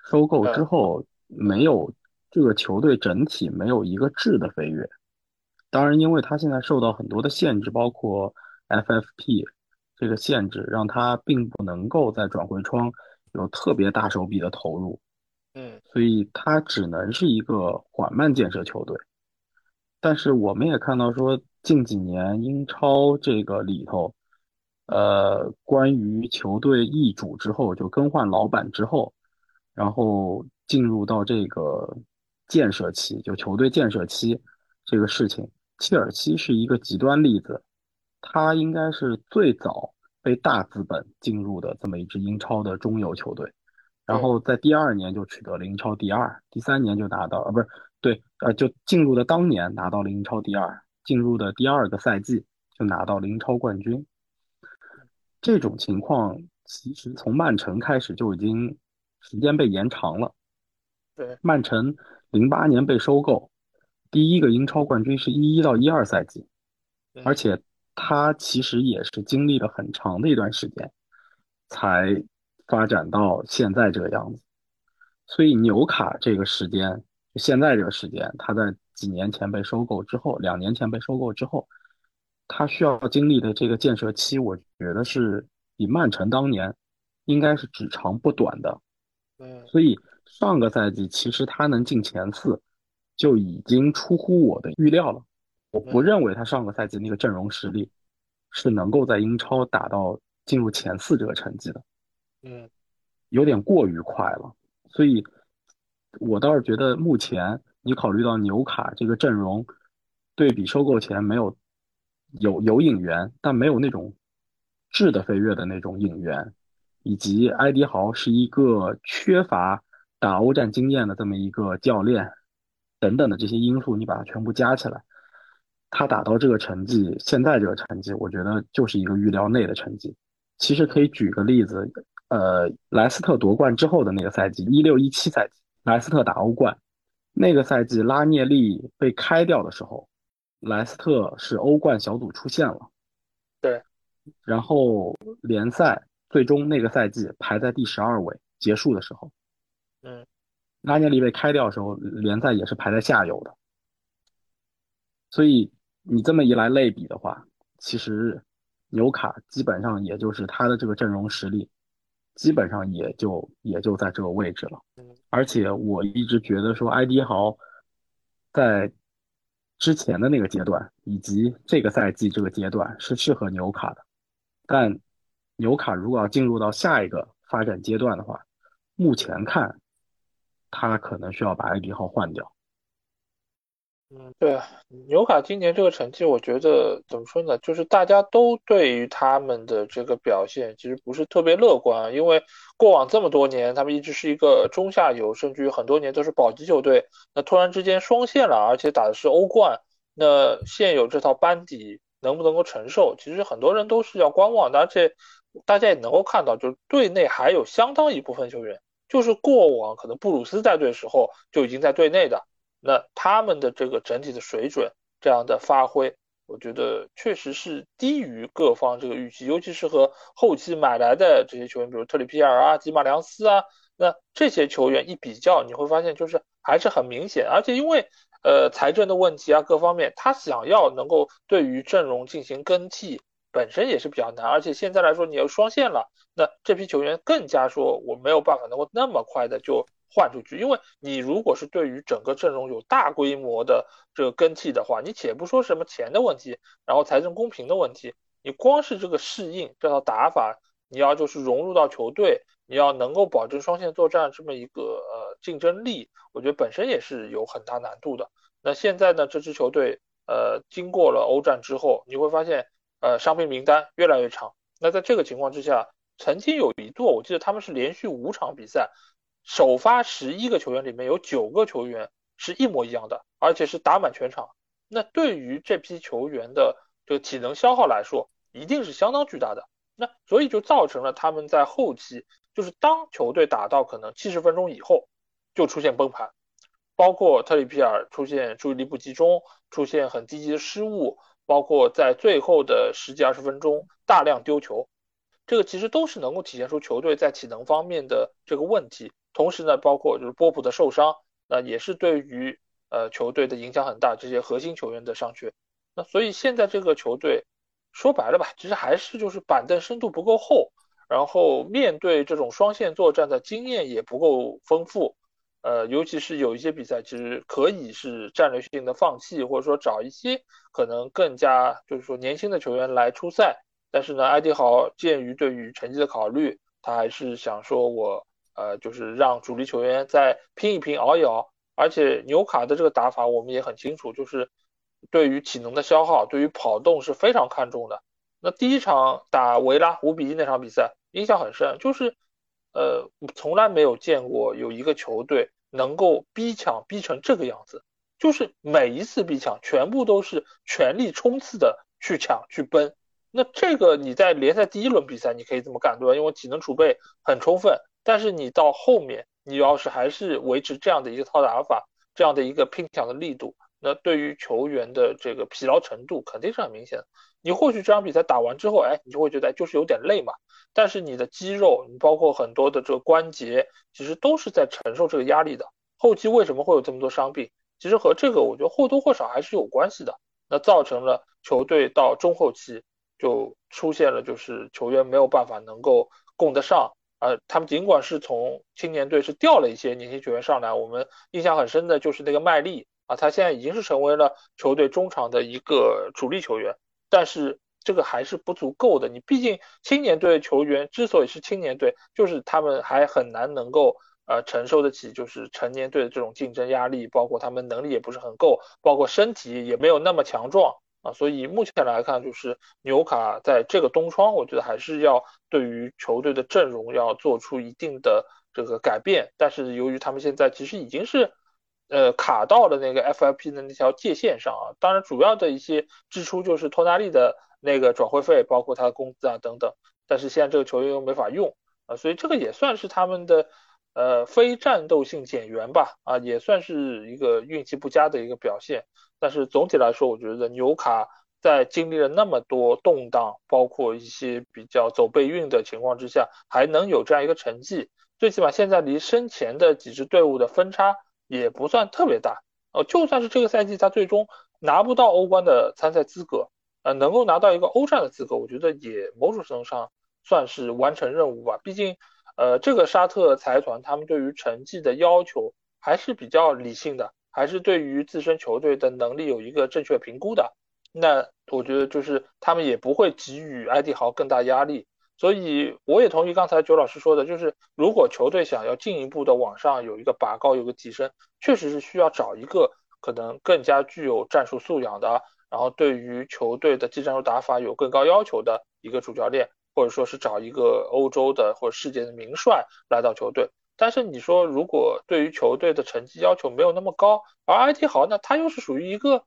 收购之后，没有这个球队整体没有一个质的飞跃。当然，因为他现在受到很多的限制，包括 FFP 这个限制，让他并不能够在转会窗。有特别大手笔的投入，嗯，所以他只能是一个缓慢建设球队。但是我们也看到说，近几年英超这个里头，呃，关于球队易主之后就更换老板之后，然后进入到这个建设期，就球队建设期这个事情，切尔西是一个极端例子，他应该是最早。被大资本进入的这么一支英超的中游球队，然后在第二年就取得了英超第二，第三年就拿到呃不是对呃就进入的当年拿到了英超第二，进入的第二个赛季就拿到了英超冠军。这种情况其实从曼城开始就已经时间被延长了。对，曼城零八年被收购，第一个英超冠军是一一到一二赛季，而且。他其实也是经历了很长的一段时间，才发展到现在这个样子。所以纽卡这个时间，现在这个时间，他在几年前被收购之后，两年前被收购之后，他需要经历的这个建设期，我觉得是比曼城当年应该是只长不短的。嗯，所以上个赛季其实他能进前四，就已经出乎我的预料了。我不认为他上个赛季那个阵容实力是能够在英超打到进入前四这个成绩的。嗯，有点过于快了。所以，我倒是觉得目前你考虑到纽卡这个阵容，对比收购前没有有有引援，但没有那种质的飞跃的那种引援。以及埃迪豪是一个缺乏打欧战经验的这么一个教练，等等的这些因素，你把它全部加起来，他打到这个成绩，现在这个成绩，我觉得就是一个预料内的成绩。其实可以举个例子，呃，莱斯特夺冠之后的那个赛季，一六一七赛季，莱斯特打欧冠，那个赛季拉涅利被开掉的时候，莱斯特是欧冠小组出线了，对，然后联赛。最终那个赛季排在第十二位，结束的时候，嗯，拉涅利被开掉的时候，联赛也是排在下游的。所以你这么一来类比的话，其实纽卡基本上也就是他的这个阵容实力，基本上也就也就在这个位置了。而且我一直觉得说埃迪豪在之前的那个阶段以及这个赛季这个阶段是适合纽卡的，但。纽卡如果要进入到下一个发展阶段的话，目前看，他可能需要把埃迪豪换掉。嗯，对啊，纽卡今年这个成绩，我觉得怎么说呢？就是大家都对于他们的这个表现其实不是特别乐观，因为过往这么多年，他们一直是一个中下游，甚至于很多年都是保级球队。那突然之间双线了，而且打的是欧冠，那现有这套班底能不能够承受？其实很多人都是要观望的，而且。大家也能够看到，就是队内还有相当一部分球员，就是过往可能布鲁斯在队时候就已经在队内的，那他们的这个整体的水准，这样的发挥，我觉得确实是低于各方这个预期，尤其是和后期买来的这些球员，比如特里皮尔啊、吉马良斯啊，那这些球员一比较，你会发现就是还是很明显，而且因为呃财政的问题啊，各方面他想要能够对于阵容进行更替。本身也是比较难，而且现在来说你要双线了，那这批球员更加说我没有办法能够那么快的就换出去，因为你如果是对于整个阵容有大规模的这个更替的话，你且不说什么钱的问题，然后财政公平的问题，你光是这个适应这套打法，你要就是融入到球队，你要能够保证双线作战这么一个呃竞争力，我觉得本身也是有很大难度的。那现在呢，这支球队呃经过了欧战之后，你会发现。呃，伤病名单越来越长。那在这个情况之下，曾经有一度，我记得他们是连续五场比赛，首发十一个球员里面有九个球员是一模一样的，而且是打满全场。那对于这批球员的这个体能消耗来说，一定是相当巨大的。那所以就造成了他们在后期，就是当球队打到可能七十分钟以后，就出现崩盘，包括特里皮尔出现注意力不集中，出现很低级的失误。包括在最后的十几二十分钟大量丢球，这个其实都是能够体现出球队在体能方面的这个问题。同时呢，包括就是波普的受伤，那也是对于呃球队的影响很大。这些核心球员的伤缺，那所以现在这个球队说白了吧，其实还是就是板凳深度不够厚，然后面对这种双线作战的经验也不够丰富。呃，尤其是有一些比赛，其实可以是战略性的放弃，或者说找一些可能更加就是说年轻的球员来出赛。但是呢，埃迪豪鉴于对于成绩的考虑，他还是想说，我呃就是让主力球员再拼一拼，熬一熬。而且纽卡的这个打法我们也很清楚，就是对于体能的消耗，对于跑动是非常看重的。那第一场打维拉五比一那场比赛印象很深，就是呃从来没有见过有一个球队。能够逼抢逼成这个样子，就是每一次逼抢全部都是全力冲刺的去抢去奔。那这个你在联赛第一轮比赛你可以这么干，对吧？因为体能储备很充分。但是你到后面，你要是还是维持这样的一套打法，这样的一个拼抢的力度，那对于球员的这个疲劳程度肯定是很明显的。你或许这场比赛打完之后，哎，你就会觉得就是有点累嘛。但是你的肌肉，你包括很多的这个关节，其实都是在承受这个压力的。后期为什么会有这么多伤病？其实和这个我觉得或多或少还是有关系的。那造成了球队到中后期就出现了就是球员没有办法能够供得上。呃，他们尽管是从青年队是调了一些年轻球员上来，我们印象很深的就是那个麦利啊，他现在已经是成为了球队中场的一个主力球员，但是这个还是不足够的。你毕竟青年队球员之所以是青年队，就是他们还很难能够呃承受得起就是成年队的这种竞争压力，包括他们能力也不是很够，包括身体也没有那么强壮。所以目前来看，就是纽卡在这个冬窗，我觉得还是要对于球队的阵容要做出一定的这个改变。但是由于他们现在其实已经是，呃，卡到了那个 FIP 的那条界线上啊。当然，主要的一些支出就是托纳利的那个转会费，包括他的工资啊等等。但是现在这个球员又没法用啊，所以这个也算是他们的呃非战斗性减员吧。啊，也算是一个运气不佳的一个表现。但是总体来说，我觉得纽卡在经历了那么多动荡，包括一些比较走背运的情况之下，还能有这样一个成绩，最起码现在离身前的几支队伍的分差也不算特别大。哦，就算是这个赛季他最终拿不到欧冠的参赛资格，呃，能够拿到一个欧战的资格，我觉得也某种程度上算是完成任务吧。毕竟，呃，这个沙特财团他们对于成绩的要求还是比较理性的。还是对于自身球队的能力有一个正确评估的，那我觉得就是他们也不会给予埃迪豪更大压力，所以我也同意刚才九老师说的，就是如果球队想要进一步的往上有一个拔高、有个提升，确实是需要找一个可能更加具有战术素养的，然后对于球队的技战术打法有更高要求的一个主教练，或者说是找一个欧洲的或者世界的名帅来到球队。但是你说，如果对于球队的成绩要求没有那么高，而 IT 豪呢，他又是属于一个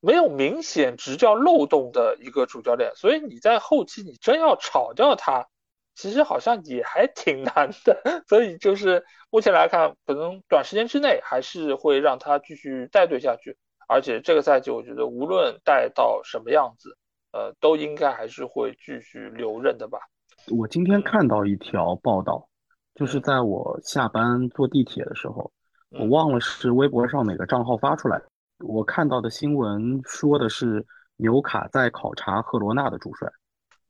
没有明显执教漏洞的一个主教练，所以你在后期你真要炒掉他，其实好像也还挺难的。所以就是目前来看，可能短时间之内还是会让他继续带队下去，而且这个赛季我觉得无论带到什么样子，呃，都应该还是会继续留任的吧。我今天看到一条报道。就是在我下班坐地铁的时候，我忘了是微博上哪个账号发出来的。我看到的新闻说的是纽卡在考察赫罗纳的主帅，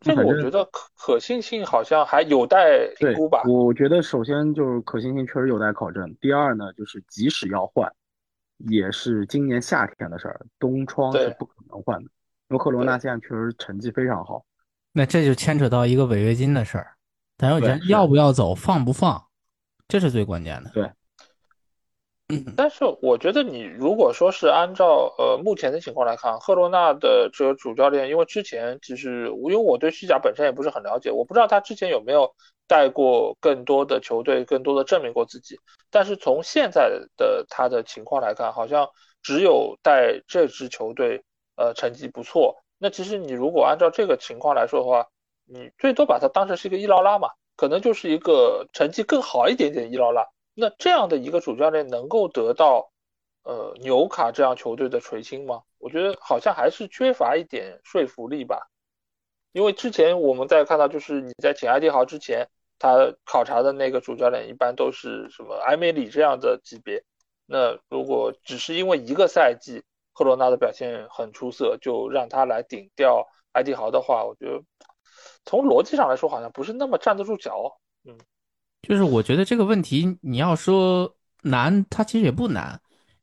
这个我觉得可可信性好像还有待评估吧。我觉得首先就是可信性确实有待考证。第二呢，就是即使要换，也是今年夏天的事儿，冬窗是不可能换的。因为赫罗纳现在确实成绩非常好。那这就牵扯到一个违约金的事儿。但是人要不要走，放不放，这是最关键的。对。但是我觉得你如果说是按照呃目前的情况来看，赫罗纳的这个主教练，因为之前其实因为我对西甲本身也不是很了解，我不知道他之前有没有带过更多的球队，更多的证明过自己。但是从现在的他的情况来看，好像只有带这支球队呃成绩不错。那其实你如果按照这个情况来说的话，你最多把它当成是一个伊劳拉嘛，可能就是一个成绩更好一点点伊劳拉。那这样的一个主教练能够得到呃纽卡这样球队的垂青吗？我觉得好像还是缺乏一点说服力吧。因为之前我们在看到，就是你在请埃迪豪之前，他考察的那个主教练一般都是什么埃梅里这样的级别。那如果只是因为一个赛季赫罗纳的表现很出色，就让他来顶掉埃迪豪的话，我觉得。从逻辑上来说，好像不是那么站得住脚。嗯，就是我觉得这个问题，你要说难，它其实也不难，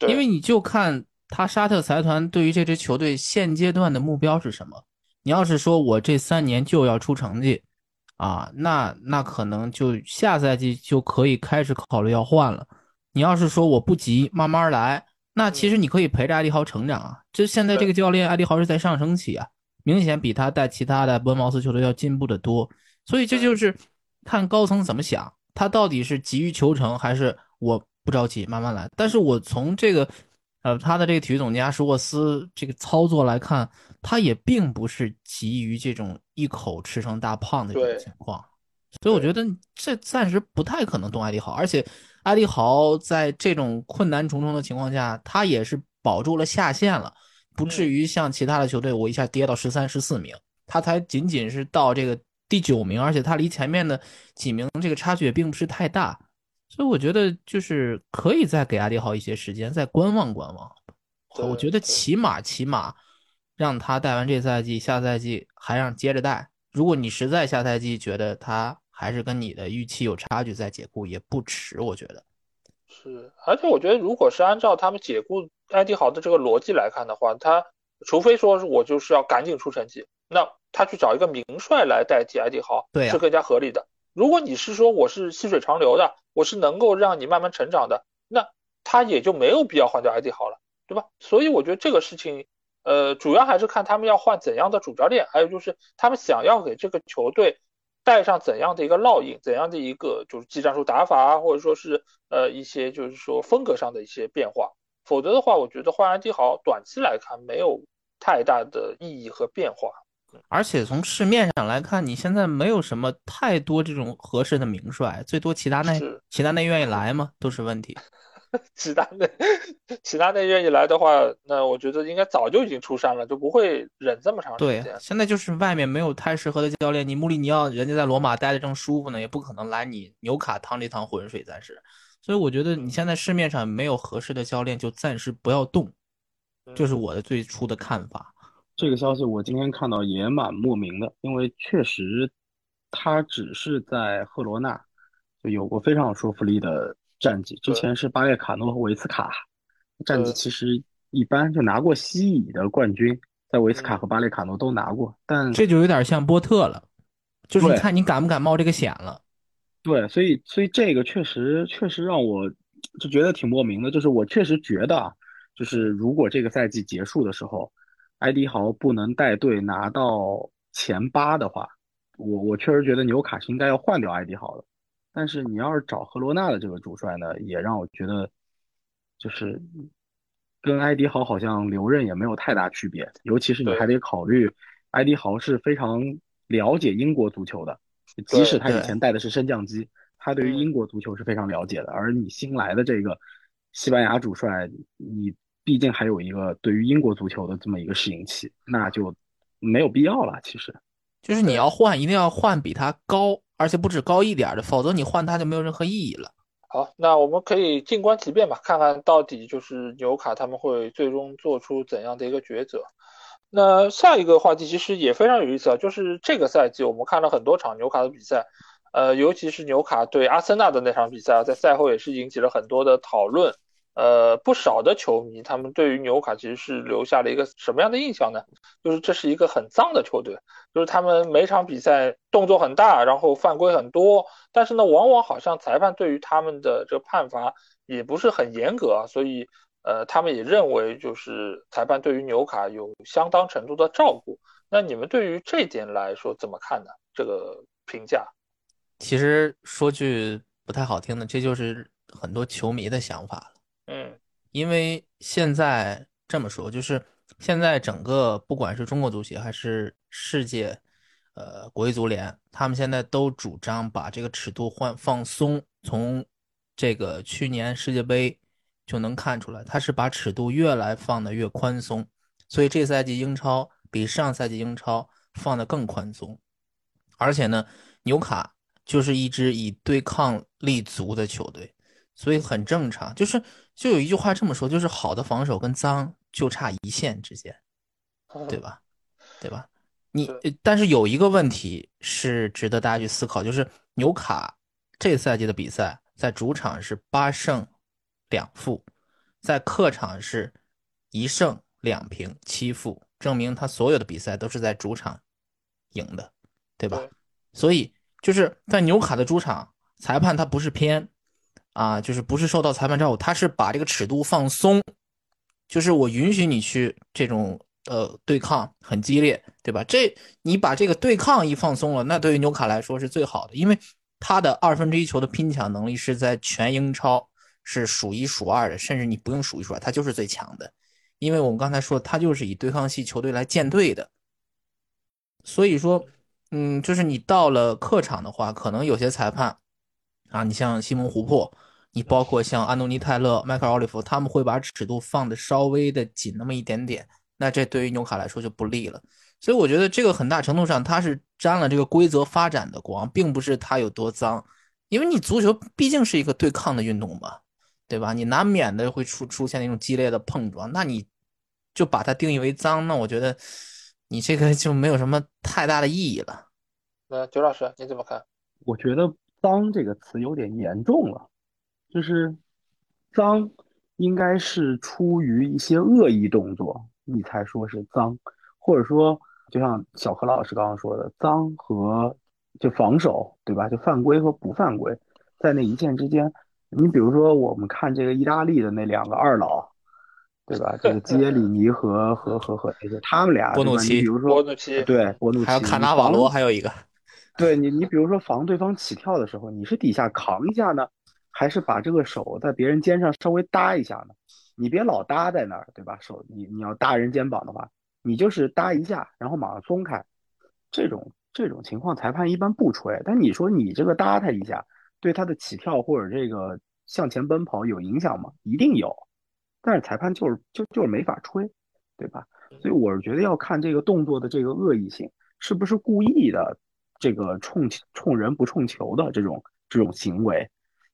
因为你就看他沙特财团对于这支球队现阶段的目标是什么。你要是说我这三年就要出成绩啊，那那可能就下赛季就可以开始考虑要换了。你要是说我不急，慢慢来，那其实你可以陪着艾迪豪成长啊。这现在这个教练艾迪豪是在上升期啊。明显比他带其他的温茅斯球队要进步的多，所以这就是看高层怎么想，他到底是急于求成，还是我不着急慢慢来。但是我从这个，呃，他的这个体育总监阿什沃斯这个操作来看，他也并不是急于这种一口吃成大胖的这种情况，所以我觉得这暂时不太可能动艾利豪，而且艾利豪在这种困难重重的情况下，他也是保住了下线了。不至于像其他的球队，我一下跌到十三、十四名，他才仅仅是到这个第九名，而且他离前面的几名这个差距也并不是太大，所以我觉得就是可以再给阿迪豪一些时间，再观望观望。我觉得起码起码让他带完这赛季，下赛季还让接着带。如果你实在下赛季觉得他还是跟你的预期有差距，再解雇也不迟。我觉得是，而且我觉得如果是按照他们解雇艾迪豪的这个逻辑来看的话，他除非说是我就是要赶紧出成绩，那他去找一个名帅来代替艾迪豪，对，是更加合理的。如果你是说我是细水长流的，我是能够让你慢慢成长的，那他也就没有必要换掉艾迪豪了，对吧？所以我觉得这个事情，呃，主要还是看他们要换怎样的主教练，还有就是他们想要给这个球队带上怎样的一个烙印，怎样的一个就是技战术打法啊，或者说是呃一些就是说风格上的一些变化。否则的话，我觉得换艾迪豪短期来看没有太大的意义和变化。而且从市面上来看，你现在没有什么太多这种合适的名帅，最多齐达内，齐达内愿意来吗？都是问题。齐达内，齐达内愿意来的话，那我觉得应该早就已经出山了，就不会忍这么长时间。对，现在就是外面没有太适合的教练，你穆里尼奥人家在罗马待的正舒服呢，也不可能来你纽卡趟这趟浑水，暂时。所以我觉得你现在市面上没有合适的教练，就暂时不要动，这是我的最初的看法。这个消息我今天看到也蛮莫名的，因为确实他只是在赫罗纳就有过非常有说服力的战绩，之前是巴列卡诺和维斯卡，战绩其实一般，就拿过西乙的冠军，在维斯卡和巴列卡诺都拿过，但这就有点像波特了，就是你看你敢不敢冒这个险了。对，所以所以这个确实确实让我就觉得挺莫名的，就是我确实觉得啊，就是如果这个赛季结束的时候。埃迪豪不能带队拿到前八的话，我我确实觉得纽卡是应该要换掉埃迪豪的。但是你要是找赫罗纳的这个主帅呢，也让我觉得就是跟埃迪豪好像留任也没有太大区别。尤其是你还得考虑，埃迪豪是非常了解英国足球的，即使他以前带的是升降机，他对于英国足球是非常了解的。而你新来的这个西班牙主帅，你。毕竟还有一个对于英国足球的这么一个适应期，那就没有必要了。其实，就是你要换，一定要换比他高，而且不止高一点的，否则你换他就没有任何意义了。好，那我们可以静观其变吧，看看到底就是纽卡他们会最终做出怎样的一个抉择。那下一个话题其实也非常有意思啊，就是这个赛季我们看了很多场纽卡的比赛，呃，尤其是纽卡对阿森纳的那场比赛啊，在赛后也是引起了很多的讨论。呃，不少的球迷，他们对于纽卡其实是留下了一个什么样的印象呢？就是这是一个很脏的球队，就是他们每场比赛动作很大，然后犯规很多，但是呢，往往好像裁判对于他们的这个判罚也不是很严格啊，所以呃，他们也认为就是裁判对于纽卡有相当程度的照顾。那你们对于这点来说怎么看呢？这个评价？其实说句不太好听的，这就是很多球迷的想法了。嗯，因为现在这么说，就是现在整个不管是中国足协还是世界，呃，国际足联，他们现在都主张把这个尺度换放松。从这个去年世界杯就能看出来，他是把尺度越来放的越宽松。所以这赛季英超比上赛季英超放的更宽松，而且呢，纽卡就是一支以对抗立足的球队，所以很正常，就是。就有一句话这么说，就是好的防守跟脏就差一线之间，对吧？对吧？你但是有一个问题是值得大家去思考，就是纽卡这赛季的比赛在主场是八胜两负，在客场是一胜两平七负，证明他所有的比赛都是在主场赢的，对吧？所以就是在纽卡的主场，裁判他不是偏。啊，就是不是受到裁判照顾，他是把这个尺度放松，就是我允许你去这种呃对抗很激烈，对吧？这你把这个对抗一放松了，那对于纽卡来说是最好的，因为他的二分之一球的拼抢能力是在全英超是数一数二的，甚至你不用数一数二，他就是最强的，因为我们刚才说他就是以对抗系球队来建队的，所以说，嗯，就是你到了客场的话，可能有些裁判。啊，你像西蒙·湖珀，你包括像安东尼·泰勒、迈克尔·奥利弗，他们会把尺度放的稍微的紧那么一点点，那这对于纽卡来说就不利了。所以我觉得这个很大程度上他是沾了这个规则发展的光，并不是他有多脏，因为你足球毕竟是一个对抗的运动嘛，对吧？你难免的会出出现那种激烈的碰撞，那你就把它定义为脏，那我觉得你这个就没有什么太大的意义了。那九老师你怎么看？我觉得“脏”这个词有点严重了，就是脏应该是出于一些恶意动作，你才说是脏，或者说就像小何老师刚刚说的，脏和就防守，对吧？就犯规和不犯规，在那一线之间。你比如说，我们看这个意大利的那两个二老，对吧？这个基耶里尼和和和和那些，他们俩，波努奇，比如说波努奇，对，波努奇，还有卡纳瓦罗，还有一个，对你，你比如说防对方起跳的时候，你是底下扛一下呢，还是把这个手在别人肩上稍微搭一下呢？你别老搭在那儿，对吧？手你你要搭人肩膀的话，你就是搭一下，然后马上松开，这种这种情况裁判一般不吹。但你说你这个搭他一下。对他的起跳或者这个向前奔跑有影响吗？一定有，但是裁判就是就就是没法吹，对吧？所以我是觉得要看这个动作的这个恶意性，是不是故意的，这个冲冲人不冲球的这种这种行为，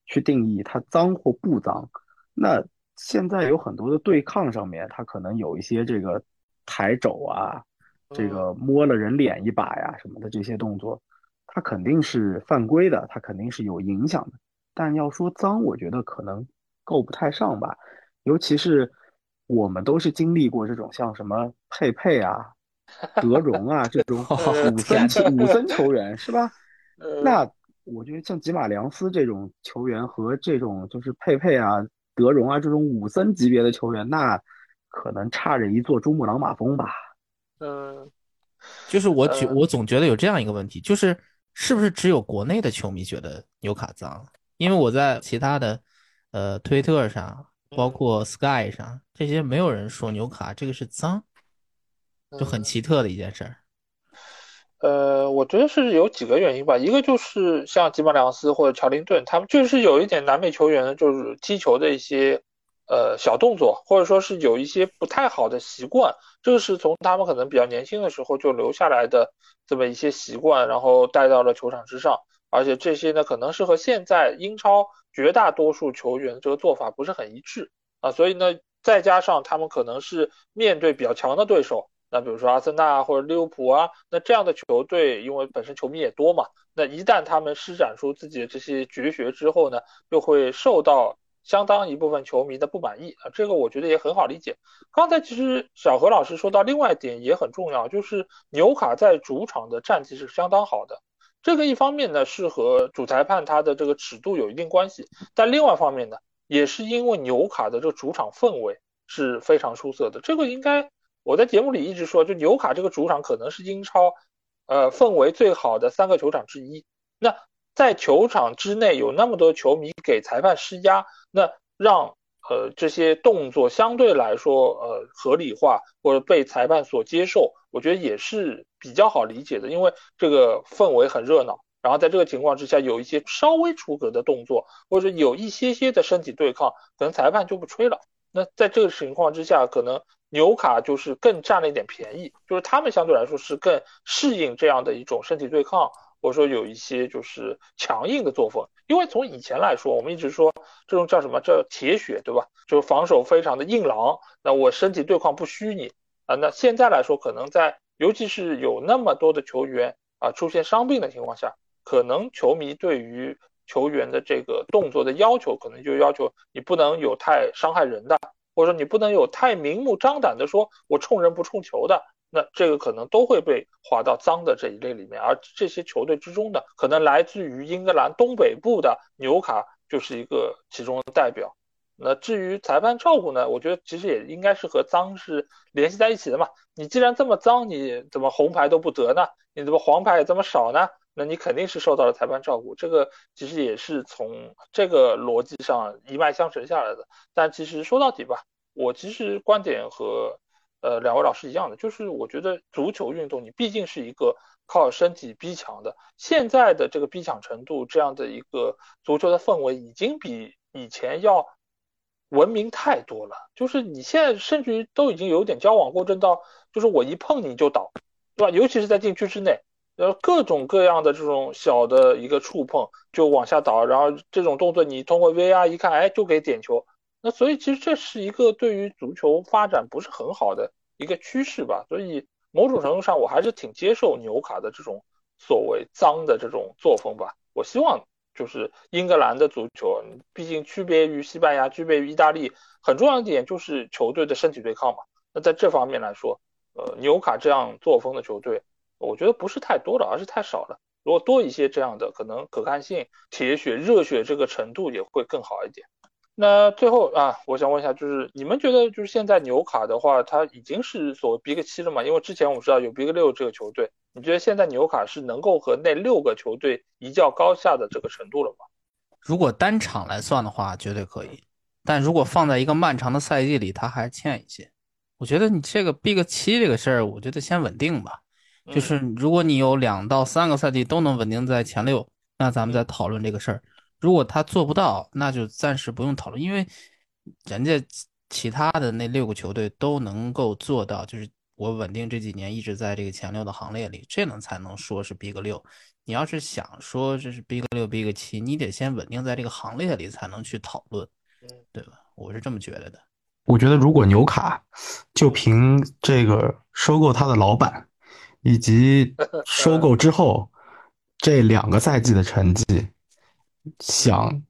去定义它脏或不脏。那现在有很多的对抗上面，他可能有一些这个抬肘啊，这个摸了人脸一把呀什么的这些动作。它肯定是犯规的，它肯定是有影响的。但要说脏，我觉得可能够不太上吧。尤其是我们都是经历过这种像什么佩佩啊、德容啊这种 五森五森球员，是吧？那我觉得像吉马良斯这种球员和这种就是佩佩啊、德容啊这种五森级别的球员，那可能差着一座珠穆朗玛峰吧。嗯，就是我觉我总觉得有这样一个问题，就是。是不是只有国内的球迷觉得纽卡脏？因为我在其他的，呃，推特上，包括 Sky 上，这些没有人说纽卡这个是脏，就很奇特的一件事儿。呃，我觉得是有几个原因吧，一个就是像吉马良斯或者乔林顿，他们就是有一点南美球员就是踢球的一些。呃，小动作，或者说是有一些不太好的习惯，这个是从他们可能比较年轻的时候就留下来的这么一些习惯，然后带到了球场之上，而且这些呢，可能是和现在英超绝大多数球员这个做法不是很一致啊，所以呢，再加上他们可能是面对比较强的对手，那比如说阿森纳或者利物浦啊，那这样的球队，因为本身球迷也多嘛，那一旦他们施展出自己的这些绝学之后呢，又会受到。相当一部分球迷的不满意啊，这个我觉得也很好理解。刚才其实小何老师说到另外一点也很重要，就是纽卡在主场的战绩是相当好的。这个一方面呢是和主裁判他的这个尺度有一定关系，但另外一方面呢也是因为纽卡的这个主场氛围是非常出色的。这个应该我在节目里一直说，就纽卡这个主场可能是英超呃氛围最好的三个球场之一。那在球场之内有那么多球迷给裁判施压，那让呃这些动作相对来说呃合理化或者被裁判所接受，我觉得也是比较好理解的，因为这个氛围很热闹。然后在这个情况之下，有一些稍微出格的动作，或者有一些些的身体对抗，可能裁判就不吹了。那在这个情况之下，可能纽卡就是更占了一点便宜，就是他们相对来说是更适应这样的一种身体对抗。或者说有一些就是强硬的作风，因为从以前来说，我们一直说这种叫什么叫铁血，对吧？就是防守非常的硬朗，那我身体对抗不虚你啊。那现在来说，可能在尤其是有那么多的球员啊出现伤病的情况下，可能球迷对于球员的这个动作的要求，可能就要求你不能有太伤害人的，或者说你不能有太明目张胆的说我冲人不冲球的。那这个可能都会被划到脏的这一类里面，而这些球队之中的可能来自于英格兰东北部的纽卡就是一个其中的代表。那至于裁判照顾呢，我觉得其实也应该是和脏是联系在一起的嘛。你既然这么脏，你怎么红牌都不得呢？你怎么黄牌也这么少呢？那你肯定是受到了裁判照顾。这个其实也是从这个逻辑上一脉相承下来的。但其实说到底吧，我其实观点和。呃，两位老师一样的，就是我觉得足球运动你毕竟是一个靠身体逼抢的，现在的这个逼抢程度，这样的一个足球的氛围已经比以前要文明太多了。就是你现在甚至于都已经有点交往过正到，就是我一碰你就倒，对吧？尤其是在禁区之内，呃，各种各样的这种小的一个触碰就往下倒，然后这种动作你通过 VR 一看，哎，就给点球。那所以其实这是一个对于足球发展不是很好的一个趋势吧。所以某种程度上，我还是挺接受纽卡的这种所谓脏的这种作风吧。我希望就是英格兰的足球，毕竟区别于西班牙、区别于意大利，很重要一点就是球队的身体对抗嘛。那在这方面来说，呃，纽卡这样作风的球队，我觉得不是太多了，而是太少了。如果多一些这样的，可能可看性、铁血、热血这个程度也会更好一点。那最后啊，我想问一下，就是你们觉得，就是现在纽卡的话，它已经是所谓 Big 七了嘛？因为之前我们知道有 Big 六这个球队，你觉得现在纽卡是能够和那六个球队一较高下的这个程度了吗？如果单场来算的话，绝对可以。但如果放在一个漫长的赛季里，它还欠一些。我觉得你这个 Big 七这个事儿，我觉得先稳定吧。就是如果你有两到三个赛季都能稳定在前六，那咱们再讨论这个事儿。如果他做不到，那就暂时不用讨论，因为人家其他的那六个球队都能够做到，就是我稳定这几年一直在这个前六的行列里，这能才能说是 Big 六。你要是想说这是 Big 六、Big 七，你得先稳定在这个行列里才能去讨论，对吧？我是这么觉得的。我觉得如果纽卡就凭这个收购他的老板。以及收购之后这两个赛季的成绩，想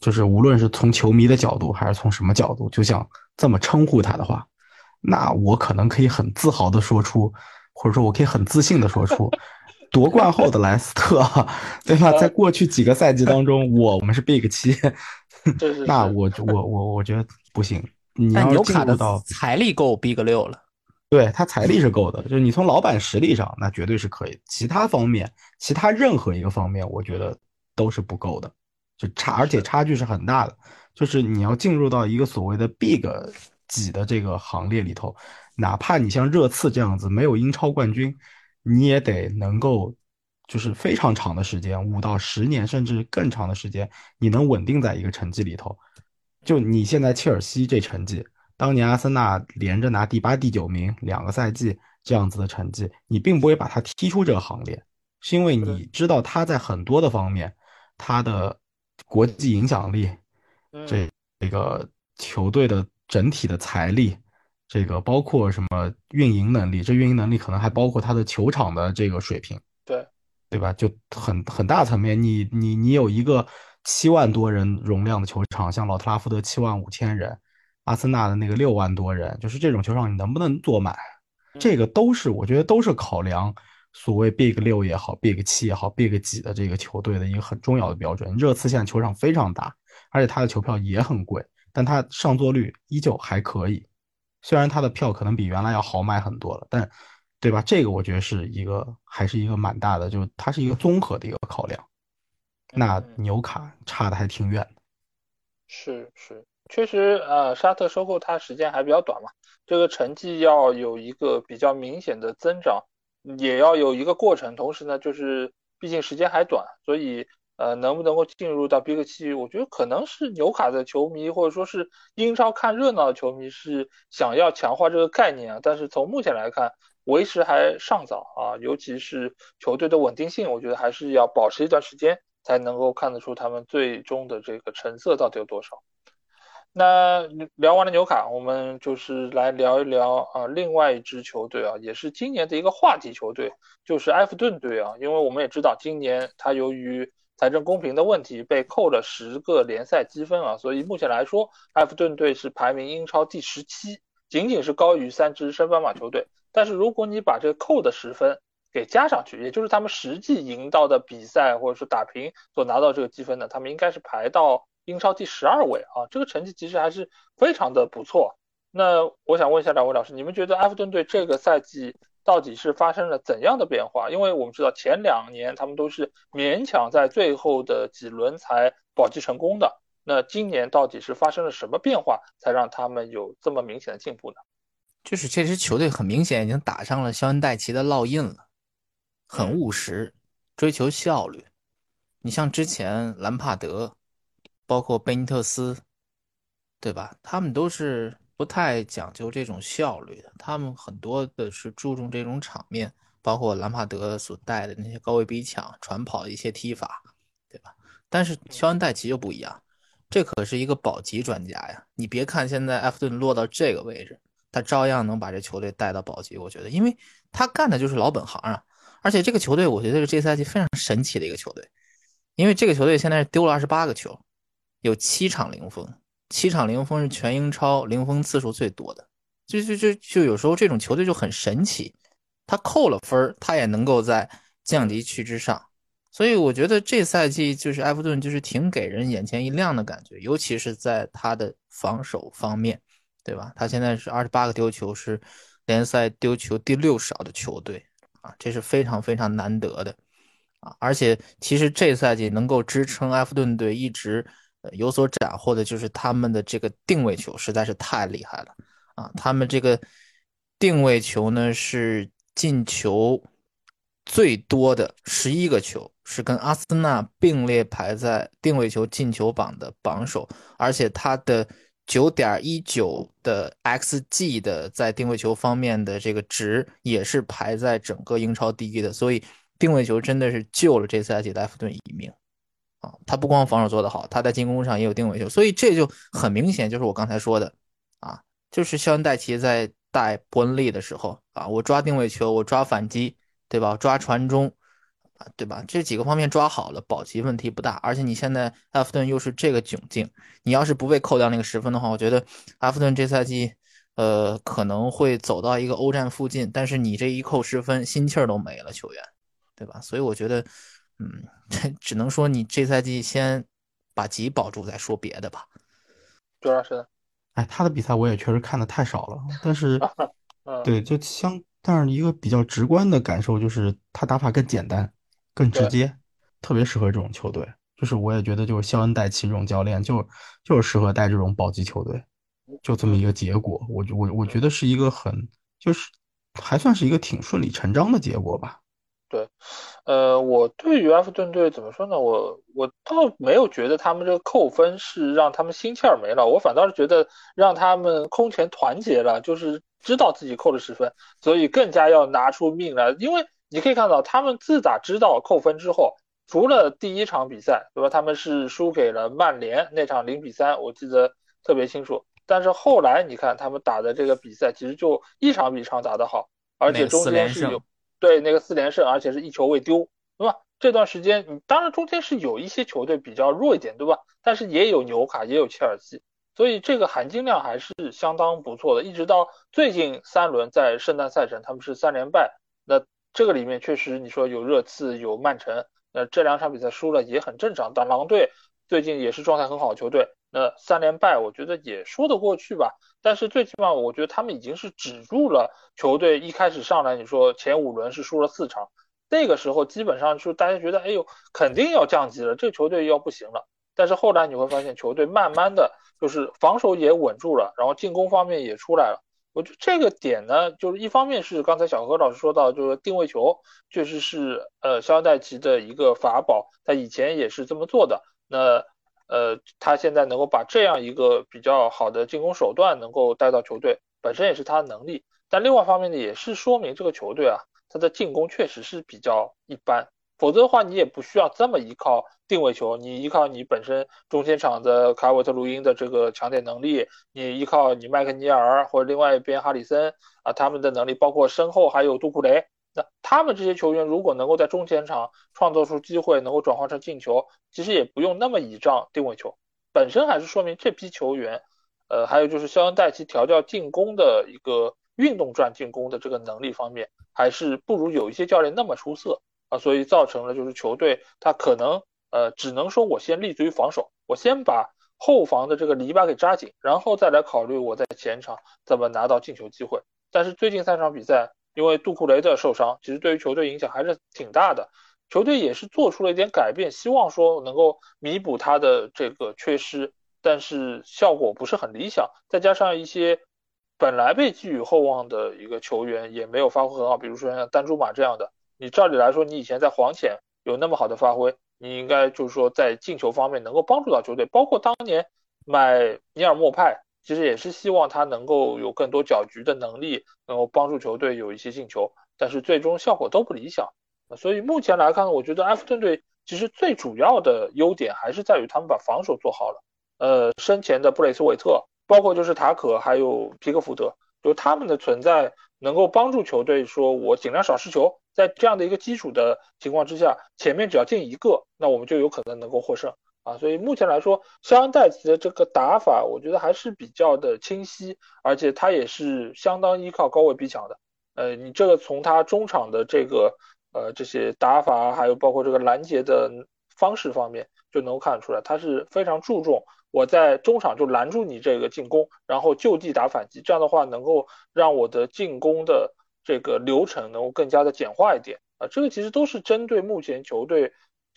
就是无论是从球迷的角度还是从什么角度，就想这么称呼他的话，那我可能可以很自豪的说出，或者说我可以很自信的说出，夺冠后的莱斯特，对吧？在过去几个赛季当中，我我们是 Big 七，那我我我我觉得不行。你要进入到财力够 Big 六了。对他财力是够的，就是你从老板实力上，那绝对是可以。其他方面，其他任何一个方面，我觉得都是不够的，就差，而且差距是很大的。就是你要进入到一个所谓的 big 几的这个行列里头，哪怕你像热刺这样子没有英超冠军，你也得能够，就是非常长的时间，五到十年甚至更长的时间，你能稳定在一个成绩里头。就你现在切尔西这成绩。当年阿森纳连着拿第八、第九名两个赛季这样子的成绩，你并不会把他踢出这个行列，是因为你知道他在很多的方面，他的国际影响力，这这个球队的整体的财力，这个包括什么运营能力，这运营能力可能还包括他的球场的这个水平，对对吧？就很很大层面，你你你有一个七万多人容量的球场，像老特拉福德七万五千人。阿森纳的那个六万多人，就是这种球场，你能不能坐满？这个都是我觉得都是考量所谓 Big 六也好，Big 七也好，Big 几的这个球队的一个很重要的标准。热刺现在球场非常大，而且它的球票也很贵，但它上座率依旧还可以。虽然它的票可能比原来要好买很多了，但对吧？这个我觉得是一个还是一个蛮大的，就它是一个综合的一个考量。那纽卡差的还挺远的。是是。确实，呃，沙特收购它时间还比较短嘛，这个成绩要有一个比较明显的增长，也要有一个过程。同时呢，就是毕竟时间还短，所以呃，能不能够进入到 Big 七，我觉得可能是纽卡的球迷或者说是英超看热闹的球迷是想要强化这个概念啊。但是从目前来看，为时还尚早啊，尤其是球队的稳定性，我觉得还是要保持一段时间才能够看得出他们最终的这个成色到底有多少。那聊完了纽卡，我们就是来聊一聊啊，另外一支球队啊，也是今年的一个话题球队，就是埃弗顿队啊。因为我们也知道，今年他由于财政公平的问题被扣了十个联赛积分啊，所以目前来说，埃弗顿队是排名英超第十七，仅仅是高于三支升班马球队。但是如果你把这个扣的十分给加上去，也就是他们实际赢到的比赛或者说打平所拿到这个积分的，他们应该是排到。英超第十二位啊，这个成绩其实还是非常的不错。那我想问一下两位老师，你们觉得埃弗顿队这个赛季到底是发生了怎样的变化？因为我们知道前两年他们都是勉强在最后的几轮才保级成功的。那今年到底是发生了什么变化，才让他们有这么明显的进步呢？就是这支球队很明显已经打上了肖恩戴奇的烙印了，很务实，追求效率。你像之前兰帕德。包括贝尼特斯，对吧？他们都是不太讲究这种效率的，他们很多的是注重这种场面，包括兰帕德所带的那些高位逼抢、传跑的一些踢法，对吧？但是肖恩戴奇就不一样，这可是一个保级专家呀！你别看现在埃弗顿落到这个位置，他照样能把这球队带到保级。我觉得，因为他干的就是老本行啊。而且这个球队，我觉得是这赛季非常神奇的一个球队，因为这个球队现在是丢了二十八个球，有七场零封，七场零封是全英超零封次数最多的。就就就就有时候这种球队就很神奇，他扣了分他也能够在降级区之上。所以我觉得这赛季就是埃弗顿就是挺给人眼前一亮的感觉，尤其是在他的防守方面，对吧？他现在是二十八个丢球，是联赛丢球第六少的球队啊，这是非常非常难得的啊！而且其实这赛季能够支撑埃弗顿队一直有所斩获的，就是他们的这个定位球实在是太厉害了啊！他们这个定位球呢是进球。最多的十一个球是跟阿森纳并列排在定位球进球榜的榜首，而且他的九点一九的 xG 的在定位球方面的这个值也是排在整个英超第一的，所以定位球真的是救了这赛季的埃弗顿一命啊！他不光防守做得好，他在进攻上也有定位球，所以这就很明显就是我刚才说的啊，就是肖恩戴奇在带伯恩利的时候啊，我抓定位球，我抓反击。对吧？抓传中，啊，对吧？这几个方面抓好了，保级问题不大。而且你现在埃弗顿又是这个窘境，你要是不被扣掉那个十分的话，我觉得埃弗顿这赛季，呃，可能会走到一个欧战附近。但是你这一扣十分，心气儿都没了，球员，对吧？所以我觉得，嗯，只能说你这赛季先把级保住再说别的吧。周老师，哎，他的比赛我也确实看的太少了，但是，对，就相。但是一个比较直观的感受就是，他打法更简单、更直接，特别适合这种球队。就是我也觉得，就是肖恩戴奇这种教练，就就是适合带这种保级球队，就这么一个结果。我我我觉得是一个很，就是还算是一个挺顺理成章的结果吧。对，呃，我对于埃弗顿队怎么说呢？我我倒没有觉得他们这个扣分是让他们心气儿没了，我反倒是觉得让他们空前团结了，就是知道自己扣了十分，所以更加要拿出命来。因为你可以看到，他们自打知道扣分之后，除了第一场比赛，对吧？他们是输给了曼联那场零比三，我记得特别清楚。但是后来你看他们打的这个比赛，其实就一场比一场打得好，而且中间是有。对那个四连胜，而且是一球未丢，对吧？这段时间你当然中间是有一些球队比较弱一点，对吧？但是也有纽卡，也有切尔西，所以这个含金量还是相当不错的。一直到最近三轮在圣诞赛程，他们是三连败，那这个里面确实你说有热刺，有曼城，那这两场比赛输了也很正常。但狼队最近也是状态很好的球队，那三连败我觉得也说得过去吧。但是最起码，我觉得他们已经是止住了球队一开始上来，你说前五轮是输了四场，那个时候基本上就大家觉得，哎呦，肯定要降级了，这个球队要不行了。但是后来你会发现，球队慢慢的就是防守也稳住了，然后进攻方面也出来了。我觉得这个点呢，就是一方面是刚才小何老师说到，就是定位球确实是呃肖戴奇的一个法宝，他以前也是这么做的。那呃，他现在能够把这样一个比较好的进攻手段能够带到球队，本身也是他的能力。但另外一方面呢，也是说明这个球队啊，他的进攻确实是比较一般。否则的话，你也不需要这么依靠定位球，你依靠你本身中前场的卡韦特卢因的这个抢点能力，你依靠你麦克尼尔或者另外一边哈里森啊他们的能力，包括身后还有杜库雷。那他们这些球员如果能够在中前场创造出机会，能够转化成进球，其实也不用那么倚仗定位球，本身还是说明这批球员，呃，还有就是肖恩戴奇调教进攻的一个运动转进攻的这个能力方面，还是不如有一些教练那么出色啊，所以造成了就是球队他可能呃只能说我先立足于防守，我先把后防的这个篱笆给扎紧，然后再来考虑我在前场怎么拿到进球机会。但是最近三场比赛。因为杜库雷的受伤，其实对于球队影响还是挺大的。球队也是做出了一点改变，希望说能够弥补他的这个缺失，但是效果不是很理想。再加上一些本来被寄予厚望的一个球员也没有发挥很好，比如说像丹朱马这样的，你照理来说你以前在黄潜有那么好的发挥，你应该就是说在进球方面能够帮助到球队。包括当年买尼尔莫派。其实也是希望他能够有更多搅局的能力，能够帮助球队有一些进球，但是最终效果都不理想。所以目前来看，我觉得埃弗顿队其实最主要的优点还是在于他们把防守做好了。呃，生前的布雷斯韦特，包括就是塔可还有皮克福德，就他们的存在能够帮助球队说，我尽量少失球，在这样的一个基础的情况之下，前面只要进一个，那我们就有可能能够获胜啊。所以目前来说，肖恩戴奇的这个打法，我觉得还是比较的清晰，而且他也是相当依靠高位逼抢的。呃，你这个从他中场的这个呃这些打法，还有包括这个拦截的方式方面，就能够看出来，他是非常注重。我在中场就拦住你这个进攻，然后就地打反击，这样的话能够让我的进攻的这个流程能够更加的简化一点啊。这个其实都是针对目前球队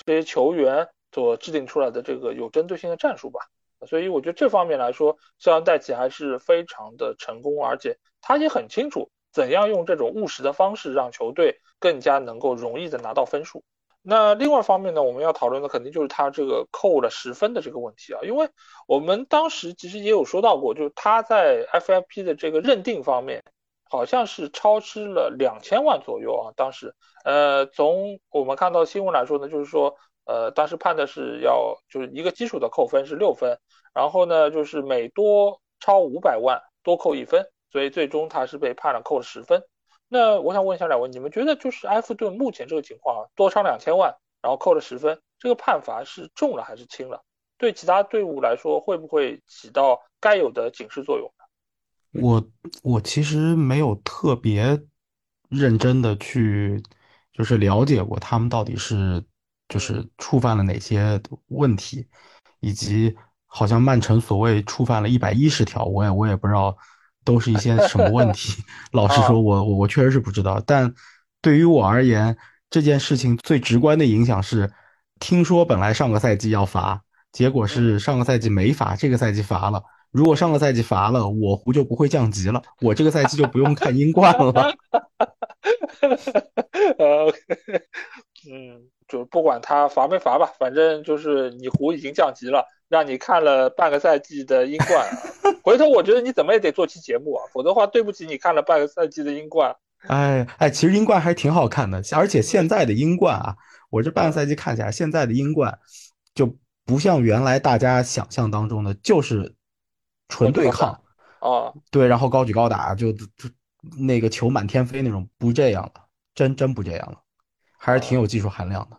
这些球员所制定出来的这个有针对性的战术吧。所以我觉得这方面来说，肖恩戴奇还是非常的成功，而且他也很清楚怎样用这种务实的方式让球队更加能够容易的拿到分数。那另外一方面呢，我们要讨论的肯定就是他这个扣了十分的这个问题啊，因为我们当时其实也有说到过，就是他在 FFP 的这个认定方面，好像是超支了两千万左右啊。当时，呃，从我们看到新闻来说呢，就是说，呃，当时判的是要就是一个基础的扣分是六分，然后呢，就是每多超五百万多扣一分，所以最终他是被判了扣了十分。那我想问一下两位，你们觉得就是埃弗顿目前这个情况，多超两千万，然后扣了十分，这个判罚是重了还是轻了？对其他队伍来说，会不会起到该有的警示作用呢？我我其实没有特别认真的去，就是了解过他们到底是就是触犯了哪些问题，以及好像曼城所谓触犯了一百一十条，我也我也不知道。都是一些什么问题？老实说，我我我确实是不知道。但对于我而言，这件事情最直观的影响是，听说本来上个赛季要罚，结果是上个赛季没罚，这个赛季罚了。如果上个赛季罚了，我湖就不会降级了，我这个赛季就不用看英冠了。嗯，就不管他罚没罚吧，反正就是你湖已经降级了。让你看了半个赛季的英冠，回头我觉得你怎么也得做期节目啊，否则的话对不起你看了半个赛季的英冠。哎哎，其实英冠还挺好看的，而且现在的英冠啊，我这半个赛季看起来，现在的英冠就不像原来大家想象当中的，就是纯对抗啊，对，然后高举高打，就就那个球满天飞那种，不这样了，真真不这样了，还是挺有技术含量的。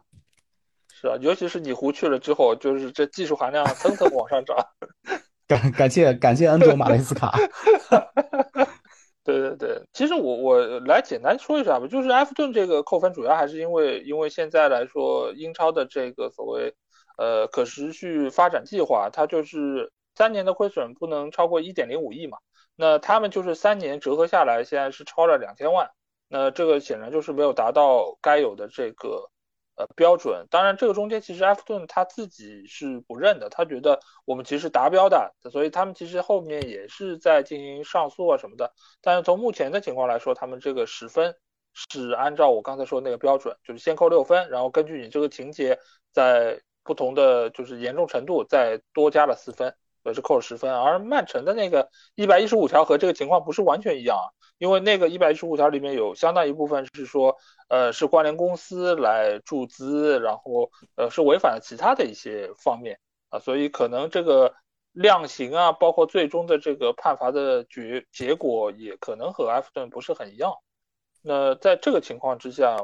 是啊，尤其是你湖去了之后，就是这技术含量蹭蹭往上涨。感感谢感谢恩佐马雷斯卡。对对对，其实我我来简单说一下吧，就是埃弗顿这个扣分主要还是因为因为现在来说英超的这个所谓呃可持续发展计划，它就是三年的亏损不能超过一点零五亿嘛，那他们就是三年折合下来现在是超了两千万，那这个显然就是没有达到该有的这个。呃，标准当然，这个中间其实埃弗顿他自己是不认的，他觉得我们其实达标的，所以他们其实后面也是在进行上诉啊什么的。但是从目前的情况来说，他们这个十分是按照我刚才说那个标准，就是先扣六分，然后根据你这个情节在不同的就是严重程度再多加了四分。也是扣了十分，而曼城的那个一百一十五条和这个情况不是完全一样啊，因为那个一百一十五条里面有相当一部分是说，呃，是关联公司来注资，然后呃是违反了其他的一些方面啊，所以可能这个量刑啊，包括最终的这个判罚的结结果也可能和埃弗顿不是很一样。那在这个情况之下，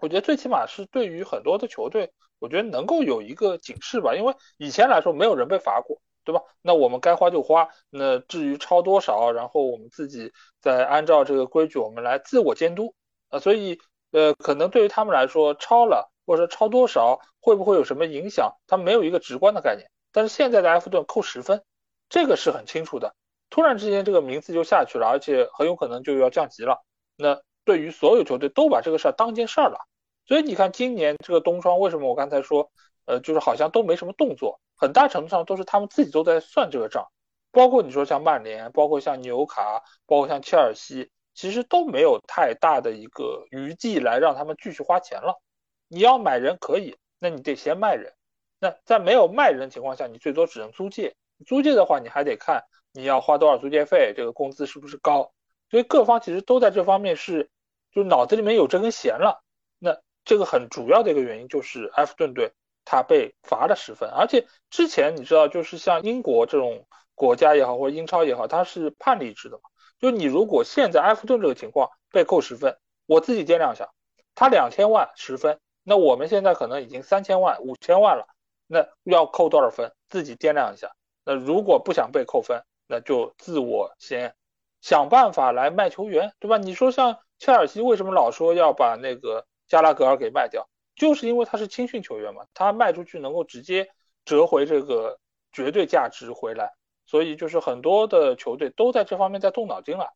我觉得最起码是对于很多的球队，我觉得能够有一个警示吧，因为以前来说没有人被罚过。对吧？那我们该花就花。那至于超多少，然后我们自己再按照这个规矩，我们来自我监督啊。所以，呃，可能对于他们来说，超了或者说超多少，会不会有什么影响？他没有一个直观的概念。但是现在的埃弗顿扣十分，这个是很清楚的。突然之间，这个名次就下去了，而且很有可能就要降级了。那对于所有球队都把这个事儿当件事儿了。所以你看，今年这个冬窗，为什么我刚才说，呃，就是好像都没什么动作？很大程度上都是他们自己都在算这个账，包括你说像曼联，包括像纽卡，包括像切尔西，其实都没有太大的一个余地来让他们继续花钱了。你要买人可以，那你得先卖人。那在没有卖人的情况下，你最多只能租借。租借的话，你还得看你要花多少租借费，这个工资是不是高。所以各方其实都在这方面是，就脑子里面有这根弦了。那这个很主要的一个原因就是埃弗顿队。他被罚了十分，而且之前你知道，就是像英国这种国家也好，或者英超也好，它是判例制的嘛。就你如果现在埃弗顿这个情况被扣十分，我自己掂量一下，他两千万十分，那我们现在可能已经三千万、五千万了，那要扣多少分？自己掂量一下。那如果不想被扣分，那就自我先想办法来卖球员，对吧？你说像切尔西为什么老说要把那个加拉格尔给卖掉？就是因为他是青训球员嘛，他卖出去能够直接折回这个绝对价值回来，所以就是很多的球队都在这方面在动脑筋了。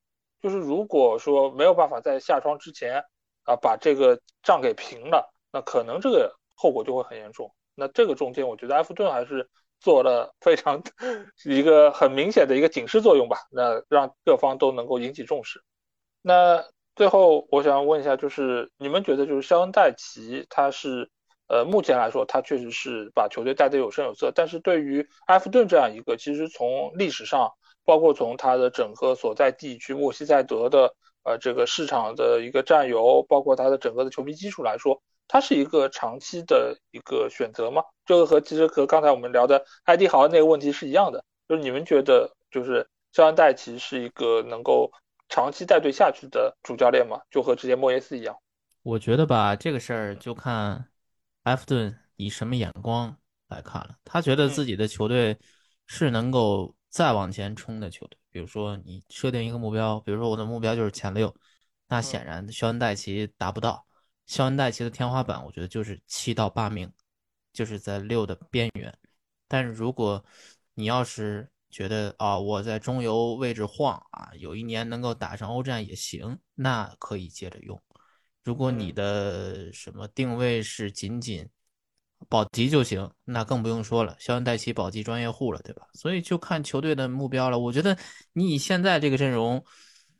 就是如果说没有办法在下窗之前啊把这个账给平了，那可能这个后果就会很严重。那这个中间，我觉得埃弗顿还是做了非常一个很明显的一个警示作用吧，那让各方都能够引起重视。那。最后，我想问一下，就是你们觉得，就是肖恩戴奇，他是，呃，目前来说，他确实是把球队带得有声有色。但是对于埃弗顿这样一个，其实从历史上，包括从他的整个所在地区莫西塞德的，呃，这个市场的一个占有，包括他的整个的球迷基础来说，他是一个长期的一个选择吗？这个和其实和刚才我们聊的埃迪豪那个问题是一样的，就是你们觉得，就是肖恩戴奇是一个能够。长期带队下去的主教练嘛，就和之前莫耶斯一样。我觉得吧，这个事儿就看埃弗顿以什么眼光来看了。他觉得自己的球队是能够再往前冲的球队。比如说，你设定一个目标，比如说我的目标就是前六，那显然肖恩戴奇达不到。肖恩戴奇的天花板，我觉得就是七到八名，就是在六的边缘。但是如果你要是觉得啊，我在中游位置晃啊，有一年能够打上欧战也行，那可以接着用。如果你的什么定位是仅仅保级就行，那更不用说了，肖恩戴奇保级专业户了，对吧？所以就看球队的目标了。我觉得你以现在这个阵容，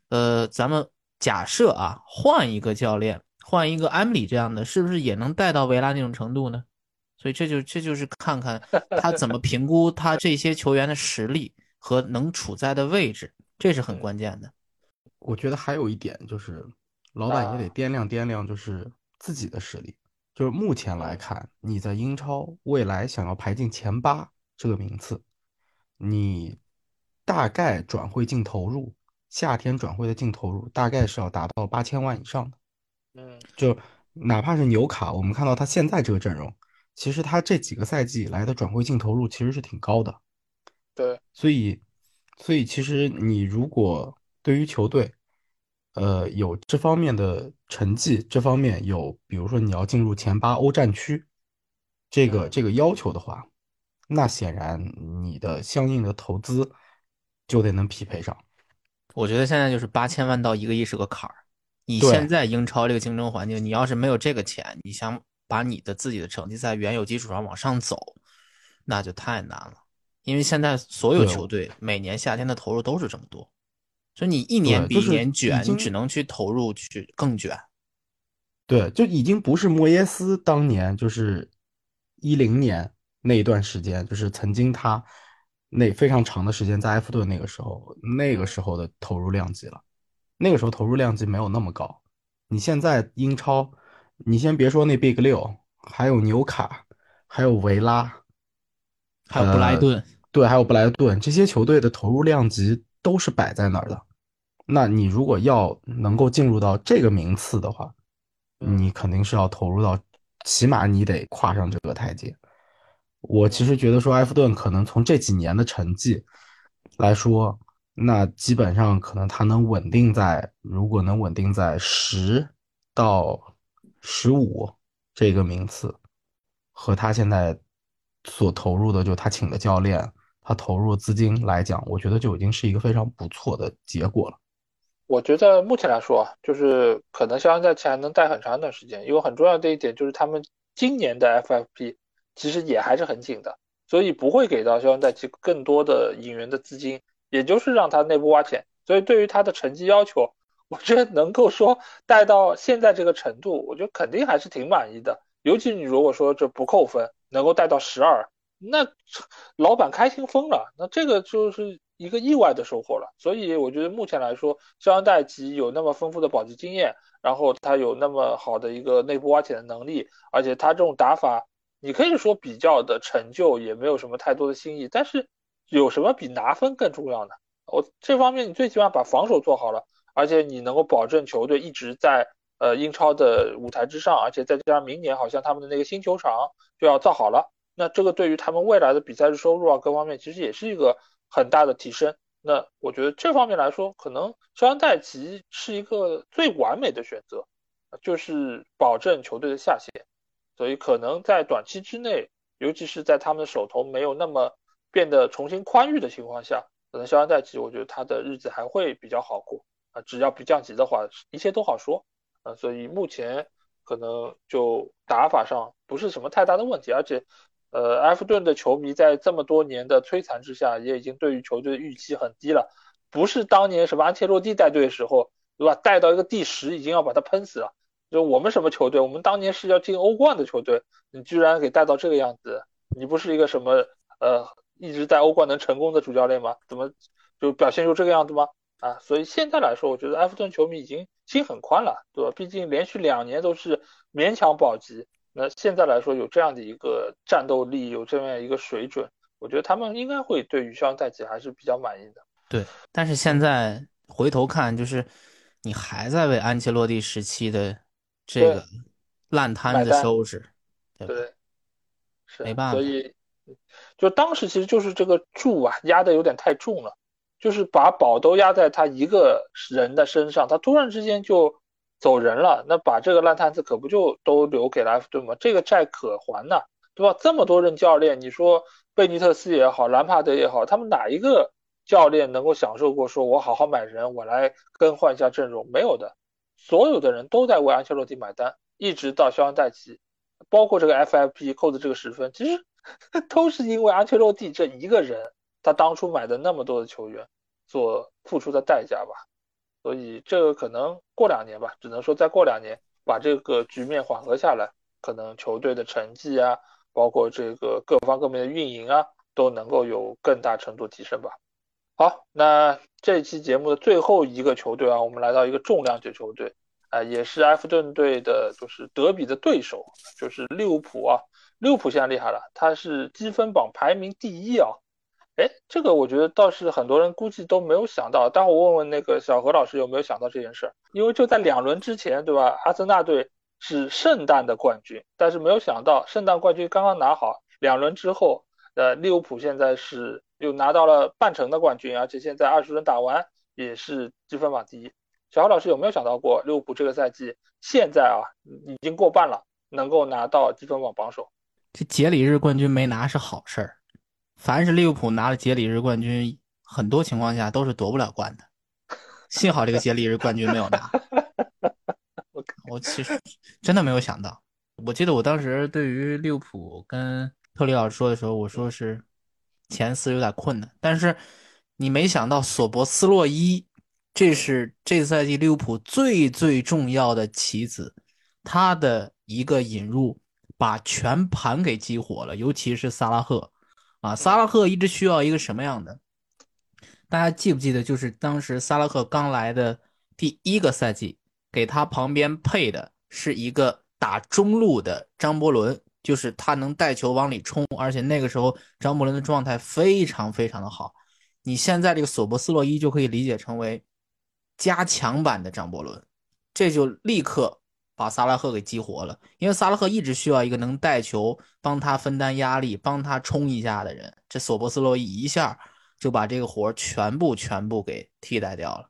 呃，咱们假设啊，换一个教练，换一个安里这样的，是不是也能带到维拉那种程度呢？所以这就这就是看看他怎么评估他这些球员的实力和能处在的位置，这是很关键的。我觉得还有一点就是，老板也得掂量掂量，就是自己的实力。就是目前来看，你在英超未来想要排进前八这个名次，你大概转会净投入，夏天转会的净投入大概是要达到八千万以上的。嗯，就哪怕是纽卡，我们看到他现在这个阵容。其实他这几个赛季以来的转会净投入其实是挺高的，对，所以，所以其实你如果对于球队，呃，有这方面的成绩，这方面有，比如说你要进入前八欧战区，这个这个要求的话，那显然你的相应的投资就得能匹配上。我觉得现在就是八千万到一个亿是个坎儿，你现在英超这个竞争环境，你要是没有这个钱，你想。把你的自己的成绩在原有基础上往上走，那就太难了。因为现在所有球队每年夏天的投入都是这么多，所以你一年比一年卷，你只能去投入去更卷。对，就已经不是莫耶斯当年就是一零年那一段时间，就是曾经他那非常长的时间在埃弗顿那个时候，那个时候的投入量级了。那个时候投入量级没有那么高。你现在英超。你先别说那 Big 六，还有纽卡，还有维拉，还有布莱顿，对，还有布莱顿这些球队的投入量级都是摆在那儿的。那你如果要能够进入到这个名次的话，你肯定是要投入到，起码你得跨上这个台阶。我其实觉得说，埃弗顿可能从这几年的成绩来说，那基本上可能他能稳定在，如果能稳定在十到。十五这个名次，和他现在所投入的，就他请的教练，他投入资金来讲，我觉得就已经是一个非常不错的结果了。我觉得目前来说啊，就是可能肖恩戴奇还能带很长一段时间，因为很重要的一点就是他们今年的 FFP 其实也还是很紧的，所以不会给到肖恩戴奇更多的引援的资金，也就是让他内部挖潜。所以对于他的成绩要求。我觉得能够说带到现在这个程度，我觉得肯定还是挺满意的。尤其你如果说这不扣分，能够带到十二，那老板开心疯了。那这个就是一个意外的收获了。所以我觉得目前来说，肖恩戴奇有那么丰富的保级经验，然后他有那么好的一个内部挖潜的能力，而且他这种打法你可以说比较的成就也没有什么太多的新意，但是有什么比拿分更重要呢？我这方面你最起码把防守做好了，而且你能够保证球队一直在呃英超的舞台之上，而且再加上明年好像他们的那个新球场就要造好了，那这个对于他们未来的比赛日收入啊各方面其实也是一个很大的提升。那我觉得这方面来说，可能肖恩戴奇是一个最完美的选择，就是保证球队的下限。所以可能在短期之内，尤其是在他们的手头没有那么变得重新宽裕的情况下，可能肖恩戴奇，我觉得他的日子还会比较好过只要不降级的话，一切都好说啊。所以目前可能就打法上不是什么太大的问题，而且。呃，埃弗顿的球迷在这么多年的摧残之下，也已经对于球队的预期很低了。不是当年什么安切洛蒂带队的时候，对吧？带到一个第十，已经要把他喷死了。就我们什么球队？我们当年是要进欧冠的球队，你居然给带到这个样子，你不是一个什么呃一直在欧冠能成功的主教练吗？怎么就表现出这个样子吗？啊，所以现在来说，我觉得埃弗顿球迷已经心很宽了，对吧？毕竟连续两年都是勉强保级。那现在来说有这样的一个战斗力，有这样一个水准，我觉得他们应该会对于肖赛季还是比较满意的。对，但是现在回头看，就是你还在为安切洛蒂时期的这个烂摊子收拾，对对，是没办法。所以就当时其实就是这个注啊压的有点太重了，就是把宝都压在他一个人的身上，他突然之间就。走人了，那把这个烂摊子可不就都留给了埃弗顿吗？这个债可还呢，对吧？这么多任教练，你说贝尼特斯也好，兰帕德也好，他们哪一个教练能够享受过说我好好买人，我来更换一下阵容？没有的，所有的人都在为安切洛蒂买单，一直到肖恩戴奇，包括这个 FFP 扣的这个十分，其实 都是因为安切洛蒂这一个人，他当初买的那么多的球员所付出的代价吧。所以这个可能过两年吧，只能说再过两年把这个局面缓和下来，可能球队的成绩啊，包括这个各方各面的运营啊，都能够有更大程度提升吧。好，那这期节目的最后一个球队啊，我们来到一个重量级球队，啊，也是埃弗顿队的，就是德比的对手，就是利物浦啊。利物浦现在厉害了，他是积分榜排名第一啊。哎，这个我觉得倒是很多人估计都没有想到。待会我问问那个小何老师有没有想到这件事儿，因为就在两轮之前，对吧？阿森纳队是圣诞的冠军，但是没有想到圣诞冠军刚刚拿好，两轮之后，呃，利物浦现在是又拿到了半程的冠军，而且现在二十轮打完也是积分榜第一。小何老师有没有想到过，利物浦这个赛季现在啊已经过半了，能够拿到积分榜榜首？这节礼日冠军没拿是好事儿。凡是利物浦拿了节礼日冠军，很多情况下都是夺不了冠的。幸好这个节礼日冠军没有拿。我其实真的没有想到。我记得我当时对于利物浦跟特里老师说的时候，我说是前四有点困难。但是你没想到索博斯洛伊，这是这赛季利物浦最最重要的棋子，他的一个引入把全盘给激活了，尤其是萨拉赫。啊，萨拉赫一直需要一个什么样的？大家记不记得？就是当时萨拉赫刚来的第一个赛季，给他旁边配的是一个打中路的张伯伦，就是他能带球往里冲，而且那个时候张伯伦的状态非常非常的好。你现在这个索博斯洛伊就可以理解成为加强版的张伯伦，这就立刻。把萨拉赫给激活了，因为萨拉赫一直需要一个能带球、帮他分担压力、帮他冲一下的人。这索博斯洛伊一下就把这个活全部全部给替代掉了。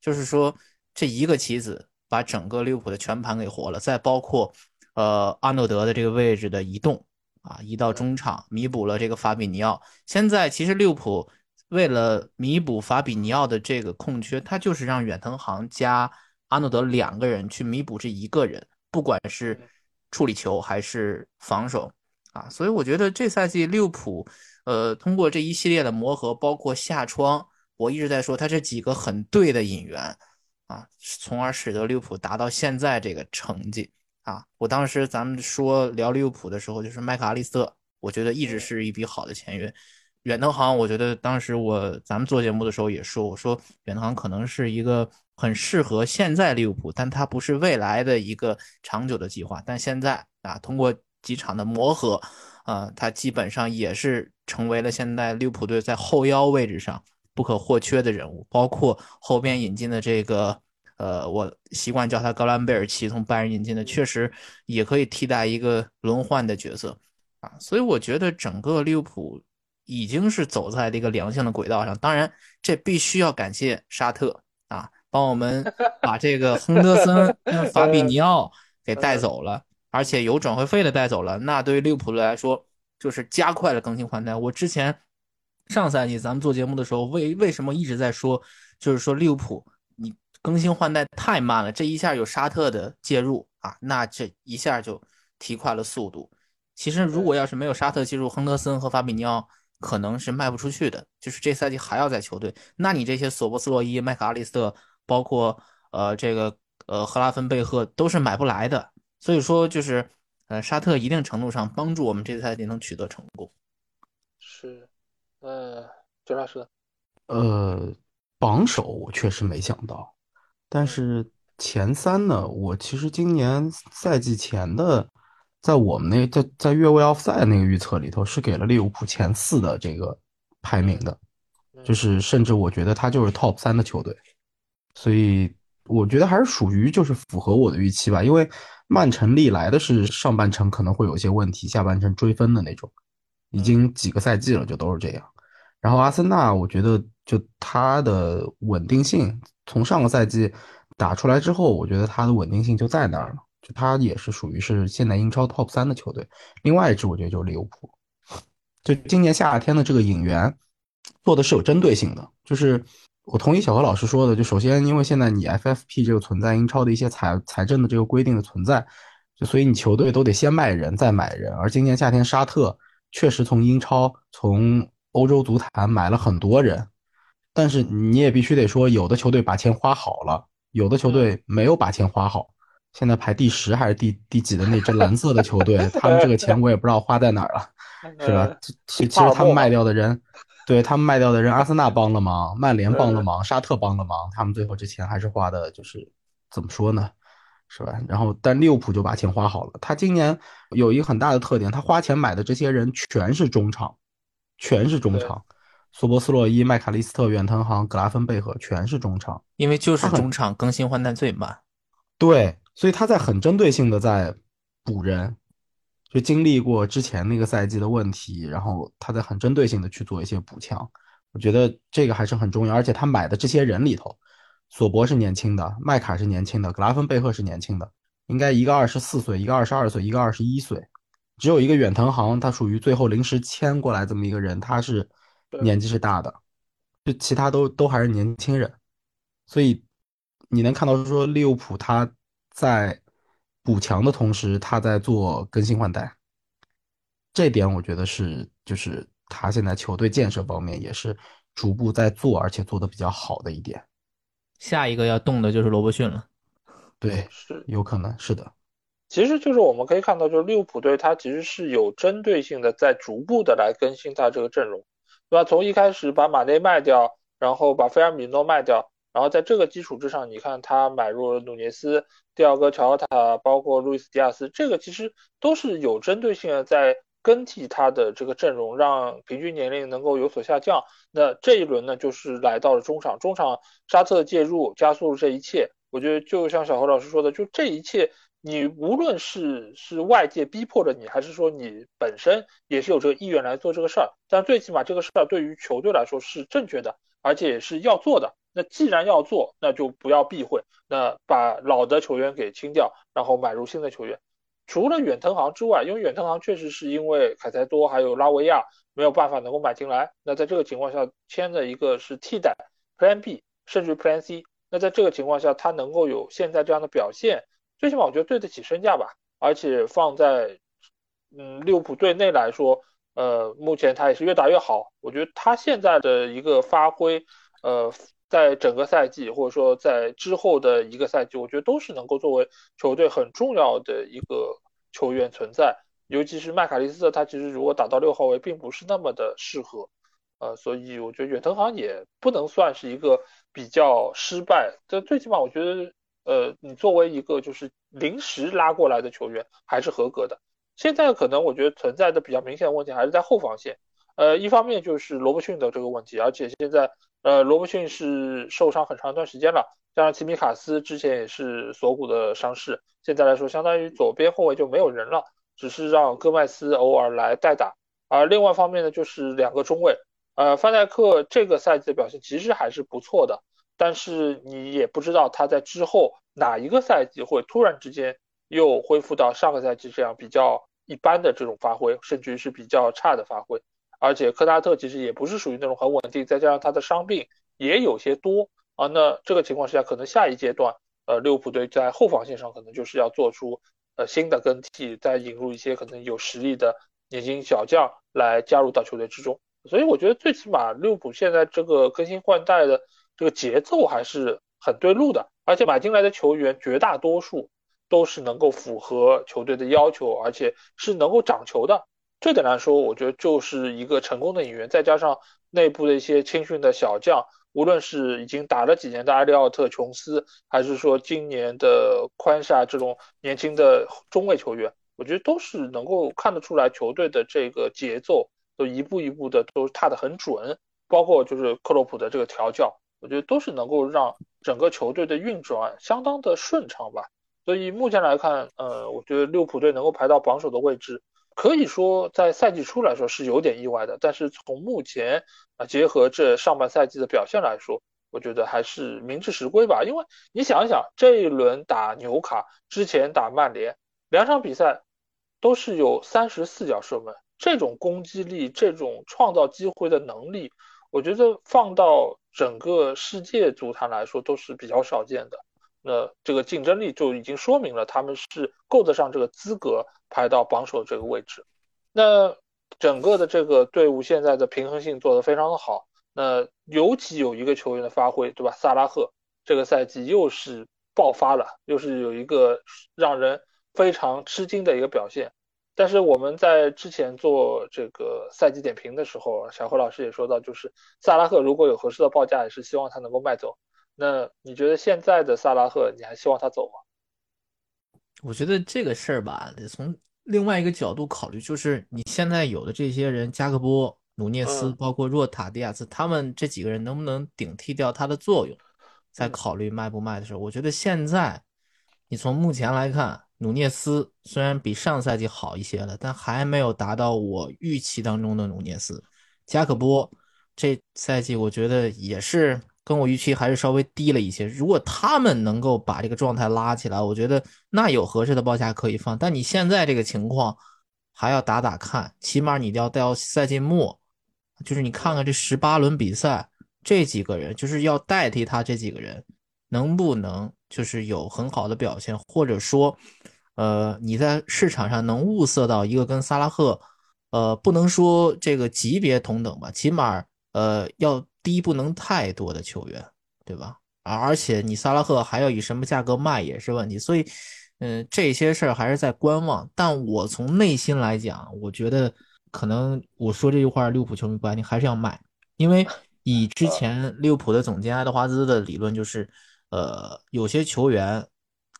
就是说，这一个棋子把整个利物浦的全盘给活了。再包括，呃，阿诺德的这个位置的移动啊，移到中场，弥补了这个法比尼奥。现在其实利物浦为了弥补法比尼奥的这个空缺，他就是让远藤航加。阿诺德两个人去弥补这一个人，不管是处理球还是防守啊，所以我觉得这赛季利物浦，呃，通过这一系列的磨合，包括下窗，我一直在说他这几个很对的引援啊，从而使得利物浦达到现在这个成绩啊。我当时咱们说聊利物浦的时候，就是麦克阿利斯特，我觉得一直是一笔好的签约。远藤航，我觉得当时我咱们做节目的时候也说，我说远藤航可能是一个。很适合现在利物浦，但它不是未来的一个长久的计划。但现在啊，通过几场的磨合，啊，他基本上也是成为了现在利物浦队在后腰位置上不可或缺的人物。包括后边引进的这个，呃，我习惯叫他高兰贝尔奇，从拜仁引进的，确实也可以替代一个轮换的角色，啊，所以我觉得整个利物浦已经是走在了一个良性的轨道上。当然，这必须要感谢沙特啊。帮我们把这个亨德森、法比尼奥给带走了，而且有转会费的带走了。那对于利物浦来说，就是加快了更新换代。我之前上赛季咱们做节目的时候，为为什么一直在说，就是说利物浦你更新换代太慢了。这一下有沙特的介入啊，那这一下就提快了速度。其实如果要是没有沙特介入，亨德森和法比尼奥可能是卖不出去的，就是这赛季还要在球队。那你这些索博斯洛伊、麦克阿利斯特。包括呃这个呃赫拉芬贝赫都是买不来的，所以说就是呃沙特一定程度上帮助我们这个赛季能取得成功。是，呃，周老师，呃，榜首我确实没想到，但是前三呢，我其实今年赛季前的，在我们那在在越位奥赛那个预测里头是给了利物浦前四的这个排名的，就是甚至我觉得他就是 top 三的球队。所以我觉得还是属于就是符合我的预期吧，因为曼城历来的是上半程可能会有些问题，下半程追分的那种，已经几个赛季了就都是这样。然后阿森纳，我觉得就他的稳定性，从上个赛季打出来之后，我觉得他的稳定性就在那儿了，就他也是属于是现在英超 top 三的球队。另外一支我觉得就是利物浦，就今年夏天的这个引援做的是有针对性的，就是。我同意小何老师说的，就首先，因为现在你 FFP 这个存在，英超的一些财财政的这个规定的存在，就所以你球队都得先卖人再买人。而今年夏天沙特确实从英超、从欧洲足坛买了很多人，但是你也必须得说，有的球队把钱花好了，有的球队没有把钱花好。现在排第十还是第第几的那支蓝色的球队，他们这个钱我也不知道花在哪儿了，是吧？其其实他们卖掉的人。对他们卖掉的人，阿森纳帮了忙，曼联帮了忙，沙特帮了忙，他们最后这钱还是花的，就是怎么说呢，是吧？然后但利物浦就把钱花好了。他今年有一个很大的特点，他花钱买的这些人全是中场，全是中场，索博斯洛伊、麦卡利斯特、远藤航、格拉芬贝赫全是中场，因为就是中场更新换代最慢。对，所以他在很针对性的在补人。就经历过之前那个赛季的问题，然后他在很针对性的去做一些补强，我觉得这个还是很重要。而且他买的这些人里头，索博是年轻的，麦卡是年轻的，格拉芬贝赫是年轻的，应该一个二十四岁，一个二十二岁，一个二十一岁，只有一个远藤航，他属于最后临时签过来这么一个人，他是年纪是大的，就其他都都还是年轻人，所以你能看到说利物浦他在。补强的同时，他在做更新换代，这点我觉得是，就是他现在球队建设方面也是逐步在做，而且做的比较好的一点。下一个要动的就是罗伯逊了，对，是有可能是的。其实就是我们可以看到，就是利物浦队他其实是有针对性的在逐步的来更新他这个阵容，对吧？从一开始把马内卖掉，然后把菲尔米诺卖掉。然后在这个基础之上，你看他买入了努涅斯、蒂奥戈、乔塔，包括路易斯·迪亚斯，这个其实都是有针对性的在更替他的这个阵容，让平均年龄能够有所下降。那这一轮呢，就是来到了中场，中场沙特介入加速了这一切。我觉得就像小何老师说的，就这一切，你无论是是外界逼迫着你，还是说你本身也是有这个意愿来做这个事儿，但最起码这个事儿对于球队来说是正确的，而且也是要做的。那既然要做，那就不要避讳，那把老的球员给清掉，然后买入新的球员。除了远藤航之外，因为远藤航确实是因为凯塞多还有拉维亚没有办法能够买进来，那在这个情况下签的一个是替代 Plan B，甚至 Plan C。那在这个情况下，他能够有现在这样的表现，最起码我觉得对得起身价吧。而且放在嗯利物浦队内来说，呃，目前他也是越打越好。我觉得他现在的一个发挥，呃。在整个赛季，或者说在之后的一个赛季，我觉得都是能够作为球队很重要的一个球员存在。尤其是麦卡利斯特，他其实如果打到六号位，并不是那么的适合。呃，所以我觉得远藤航也不能算是一个比较失败。这最起码我觉得，呃，你作为一个就是临时拉过来的球员，还是合格的。现在可能我觉得存在的比较明显的问题还是在后防线。呃，一方面就是罗伯逊的这个问题，而且现在呃罗伯逊是受伤很长一段时间了，加上齐米卡斯之前也是锁骨的伤势，现在来说相当于左边后卫就没有人了，只是让戈麦斯偶尔来代打。而另外方面呢，就是两个中卫，呃，范戴克这个赛季的表现其实还是不错的，但是你也不知道他在之后哪一个赛季会突然之间又恢复到上个赛季这样比较一般的这种发挥，甚至于是比较差的发挥。而且科纳特其实也不是属于那种很稳定，再加上他的伤病也有些多啊，那这个情况之下，可能下一阶段，呃，利物浦队在后防线上可能就是要做出呃新的更替，再引入一些可能有实力的年轻小将。来加入到球队之中，所以我觉得最起码利物浦现在这个更新换代的这个节奏还是很对路的，而且买进来的球员绝大多数都是能够符合球队的要求，而且是能够长球的。这点来说，我觉得就是一个成功的引援，再加上内部的一些青训的小将，无论是已经打了几年的埃利奥特、琼斯，还是说今年的宽下这种年轻的中卫球员。我觉得都是能够看得出来，球队的这个节奏都一步一步的都踏得很准，包括就是克洛普的这个调教，我觉得都是能够让整个球队的运转相当的顺畅吧。所以目前来看，呃，我觉得利物浦队能够排到榜首的位置，可以说在赛季初来说是有点意外的，但是从目前啊结合这上半赛季的表现来说，我觉得还是名至实归吧。因为你想一想，这一轮打纽卡之前打曼联两场比赛。都是有三十四脚射门，这种攻击力、这种创造机会的能力，我觉得放到整个世界足坛来说都是比较少见的。那这个竞争力就已经说明了他们是够得上这个资格排到榜首这个位置。那整个的这个队伍现在的平衡性做得非常的好。那尤其有一个球员的发挥，对吧？萨拉赫这个赛季又是爆发了，又是有一个让人。非常吃惊的一个表现，但是我们在之前做这个赛季点评的时候，小何老师也说到，就是萨拉赫如果有合适的报价，也是希望他能够卖走。那你觉得现在的萨拉赫，你还希望他走吗？我觉得这个事儿吧，得从另外一个角度考虑，就是你现在有的这些人，加克波、努涅斯，包括若塔、迪亚斯，他们这几个人能不能顶替掉他的作用，在考虑卖不卖的时候，我觉得现在你从目前来看。努涅斯虽然比上赛季好一些了，但还没有达到我预期当中的努涅斯。加克波这赛季我觉得也是跟我预期还是稍微低了一些。如果他们能够把这个状态拉起来，我觉得那有合适的报价可以放。但你现在这个情况还要打打看，起码你要到赛季末，就是你看看这十八轮比赛这几个人，就是要代替他这几个人能不能就是有很好的表现，或者说。呃，你在市场上能物色到一个跟萨拉赫，呃，不能说这个级别同等吧，起码呃要低不能太多的球员，对吧？而而且你萨拉赫还要以什么价格卖也是问题，所以，嗯，这些事儿还是在观望。但我从内心来讲，我觉得可能我说这句话，利物浦球迷不爱听，还是要卖，因为以之前利物浦的总监爱德华兹的理论就是，呃，有些球员。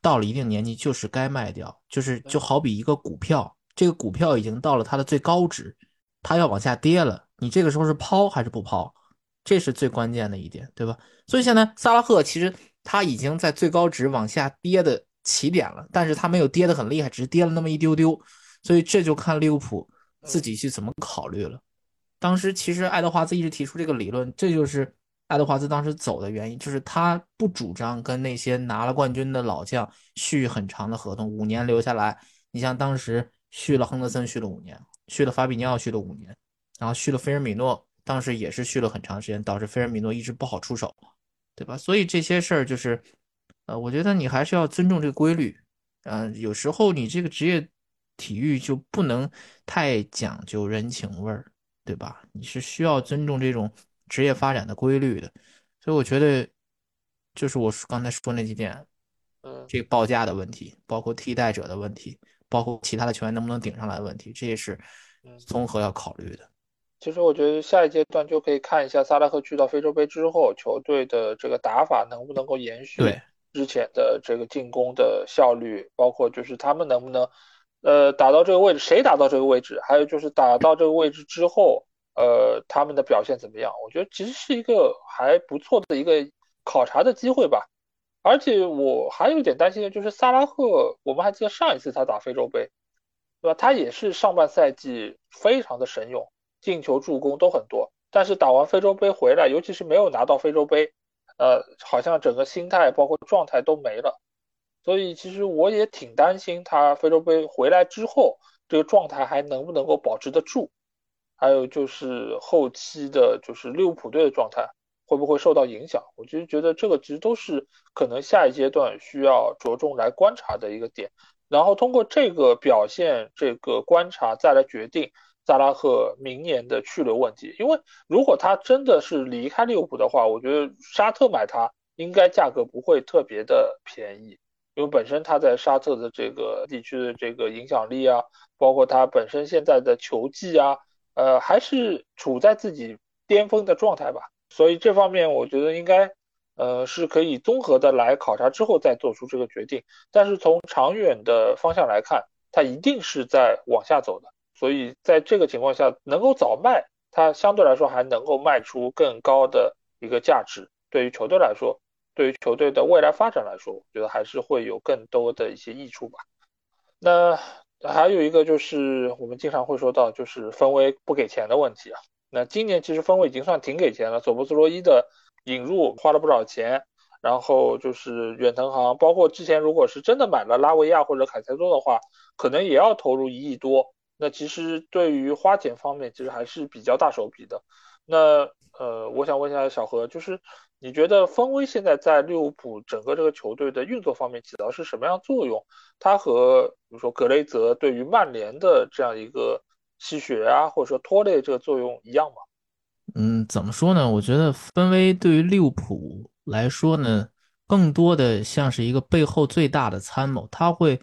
到了一定年纪，就是该卖掉，就是就好比一个股票，这个股票已经到了它的最高值，它要往下跌了，你这个时候是抛还是不抛？这是最关键的一点，对吧？所以现在萨拉赫其实他已经在最高值往下跌的起点了，但是他没有跌得很厉害，只是跌了那么一丢丢，所以这就看利物浦自己去怎么考虑了。当时其实爱德华兹一直提出这个理论，这就是。爱德华兹当时走的原因就是他不主张跟那些拿了冠军的老将续很长的合同，五年留下来。你像当时续了亨德森续了五年，续了法比尼奥续了五年，然后续了菲尔米诺，当时也是续了很长时间，导致菲尔米诺一直不好出手，对吧？所以这些事儿就是，呃，我觉得你还是要尊重这个规律。嗯，有时候你这个职业体育就不能太讲究人情味儿，对吧？你是需要尊重这种。职业发展的规律的，所以我觉得，就是我刚才说那几点，嗯，这个报价的问题，包括替代者的问题，包括其他的球员能不能顶上来的问题，这也是综合要考虑的。其实我觉得下一阶段就可以看一下萨拉赫去到非洲杯之后，球队的这个打法能不能够延续之前的这个进攻的效率，包括就是他们能不能呃，打到这个位置，谁打到这个位置，还有就是打到这个位置之后，呃，他们的表现怎么样？我觉得其实是一个还不错的一个考察的机会吧。而且我还有点担心的就是萨拉赫，我们还记得上一次他打非洲杯，对吧？他也是上半赛季非常的神勇，进球、助攻都很多。但是打完非洲杯回来，尤其是没有拿到非洲杯，呃，好像整个心态包括状态都没了。所以其实我也挺担心他非洲杯回来之后，这个状态还能不能够保持得住？还有就是后期的，就是利物浦队的状态。会不会受到影响？我其实觉得这个其实都是可能下一阶段需要着重来观察的一个点，然后通过这个表现、这个观察再来决定萨拉赫明年的去留问题。因为如果他真的是离开利物浦的话，我觉得沙特买他应该价格不会特别的便宜，因为本身他在沙特的这个地区的这个影响力啊，包括他本身现在的球技啊，呃，还是处在自己巅峰的状态吧。所以这方面我觉得应该，呃，是可以综合的来考察之后再做出这个决定。但是从长远的方向来看，它一定是在往下走的。所以在这个情况下，能够早卖，它相对来说还能够卖出更高的一个价值。对于球队来说，对于球队的未来发展来说，我觉得还是会有更多的一些益处吧。那还有一个就是我们经常会说到，就是分威不给钱的问题啊。那今年其实分位已经算挺给钱了，索布斯洛伊的引入花了不少钱，然后就是远藤航，包括之前如果是真的买了拉维亚或者凯塞多的话，可能也要投入一亿多。那其实对于花钱方面，其实还是比较大手笔的。那呃，我想问一下小何，就是你觉得分威现在在利物浦整个这个球队的运作方面起到是什么样作用？他和比如说格雷泽对于曼联的这样一个。吸血啊，或者说拖累这个作用一样吗？嗯，怎么说呢？我觉得分威对于利物浦来说呢，更多的像是一个背后最大的参谋。他会，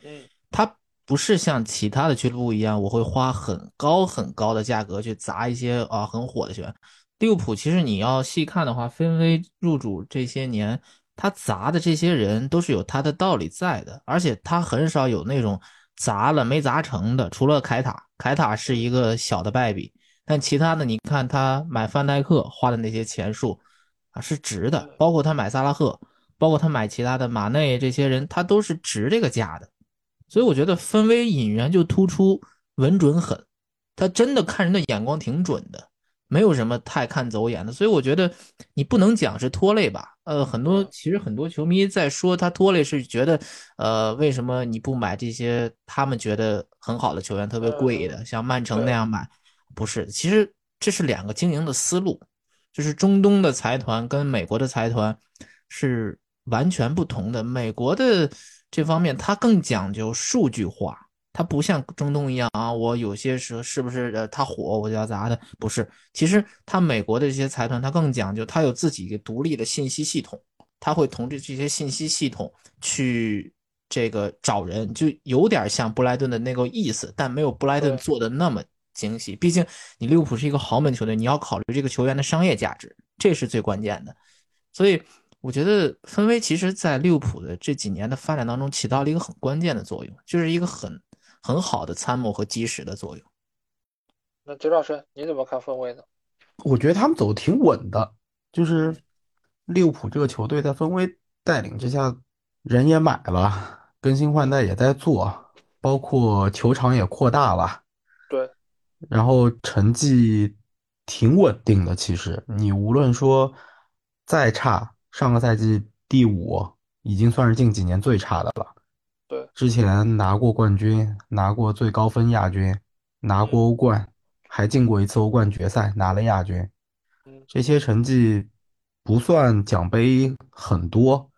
他不是像其他的俱乐部一样，我会花很高很高的价格去砸一些啊很火的球员。利物浦其实你要细看的话，分威入主这些年，他砸的这些人都是有他的道理在的，而且他很少有那种。砸了没砸成的，除了凯塔，凯塔是一个小的败笔，但其他的你看他买范戴克花的那些钱数啊是值的，包括他买萨拉赫，包括他买其他的马内这些人，他都是值这个价的，所以我觉得分威引援就突出稳准狠，他真的看人的眼光挺准的。没有什么太看走眼的，所以我觉得你不能讲是拖累吧？呃，很多其实很多球迷在说他拖累，是觉得呃，为什么你不买这些他们觉得很好的球员，特别贵的，像曼城那样买？不是，其实这是两个经营的思路，就是中东的财团跟美国的财团是完全不同的。美国的这方面，它更讲究数据化。它不像中东一样啊，我有些时候是不是呃，它火我就要砸它？不是，其实它美国的这些财团，它更讲究，它有自己一个独立的信息系统，它会同这这些信息系统去这个找人，就有点像布莱顿的那个意思，但没有布莱顿做的那么精细。毕竟你利物浦是一个豪门球队，你要考虑这个球员的商业价值，这是最关键的。所以我觉得分威其实在利物浦的这几年的发展当中起到了一个很关键的作用，就是一个很。很好的参谋和基石的作用。那周老师，你怎么看分威呢？我觉得他们走的挺稳的，就是利物浦这个球队在分威带领之下，人也买了，更新换代也在做，包括球场也扩大了。对。然后成绩挺稳定的，其实你无论说再差，上个赛季第五已经算是近几年最差的了。对，之前拿过冠军，拿过最高分亚军，拿过欧冠，还进过一次欧冠决赛，拿了亚军。这些成绩不算奖杯很多，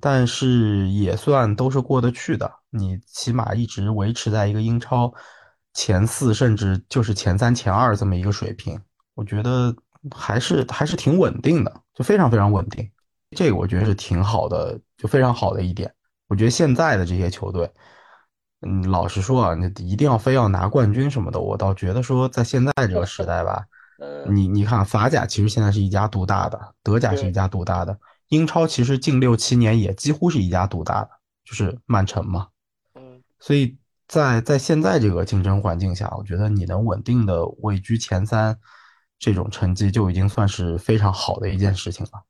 但是也算都是过得去的。你起码一直维持在一个英超前四，甚至就是前三、前二这么一个水平，我觉得还是还是挺稳定的，就非常非常稳定。这个我觉得是挺好的，就非常好的一点。我觉得现在的这些球队，嗯，老实说啊，你一定要非要拿冠军什么的，我倒觉得说，在现在这个时代吧，你你看法甲其实现在是一家独大的，德甲是一家独大的，英超其实近六七年也几乎是一家独大的，就是曼城嘛。嗯所以在在现在这个竞争环境下，我觉得你能稳定的位居前三，这种成绩就已经算是非常好的一件事情了。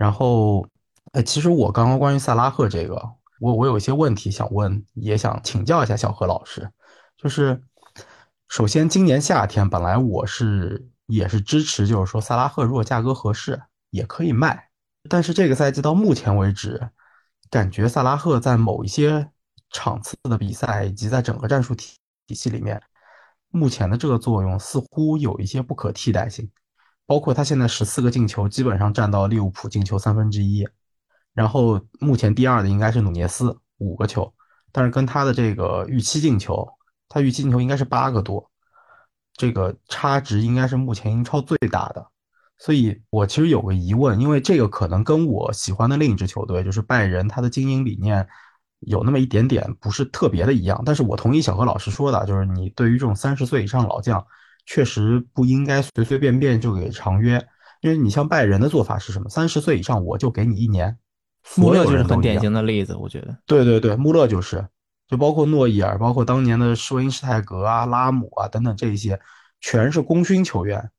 然后，哎，其实我刚刚关于萨拉赫这个，我我有一些问题想问，也想请教一下小何老师。就是首先，今年夏天本来我是也是支持，就是说萨拉赫如果价格合适也可以卖，但是这个赛季到目前为止，感觉萨拉赫在某一些场次的比赛以及在整个战术体体系里面，目前的这个作用似乎有一些不可替代性。包括他现在十四个进球，基本上占到利物浦进球三分之一。然后目前第二的应该是努涅斯五个球，但是跟他的这个预期进球，他预期进球应该是八个多，这个差值应该是目前英超最大的。所以我其实有个疑问，因为这个可能跟我喜欢的另一支球队就是拜仁，他的经营理念。有那么一点点不是特别的一样，但是我同意小何老师说的，就是你对于这种三十岁以上老将，确实不应该随随便便就给长约，因为你像拜仁的做法是什么？三十岁以上我就给你一年，穆勒就是很典型的例子，我觉得。对对对，穆勒就是，就包括诺伊尔，包括当年的施因施泰格啊、拉姆啊等等这一些，全是功勋球员，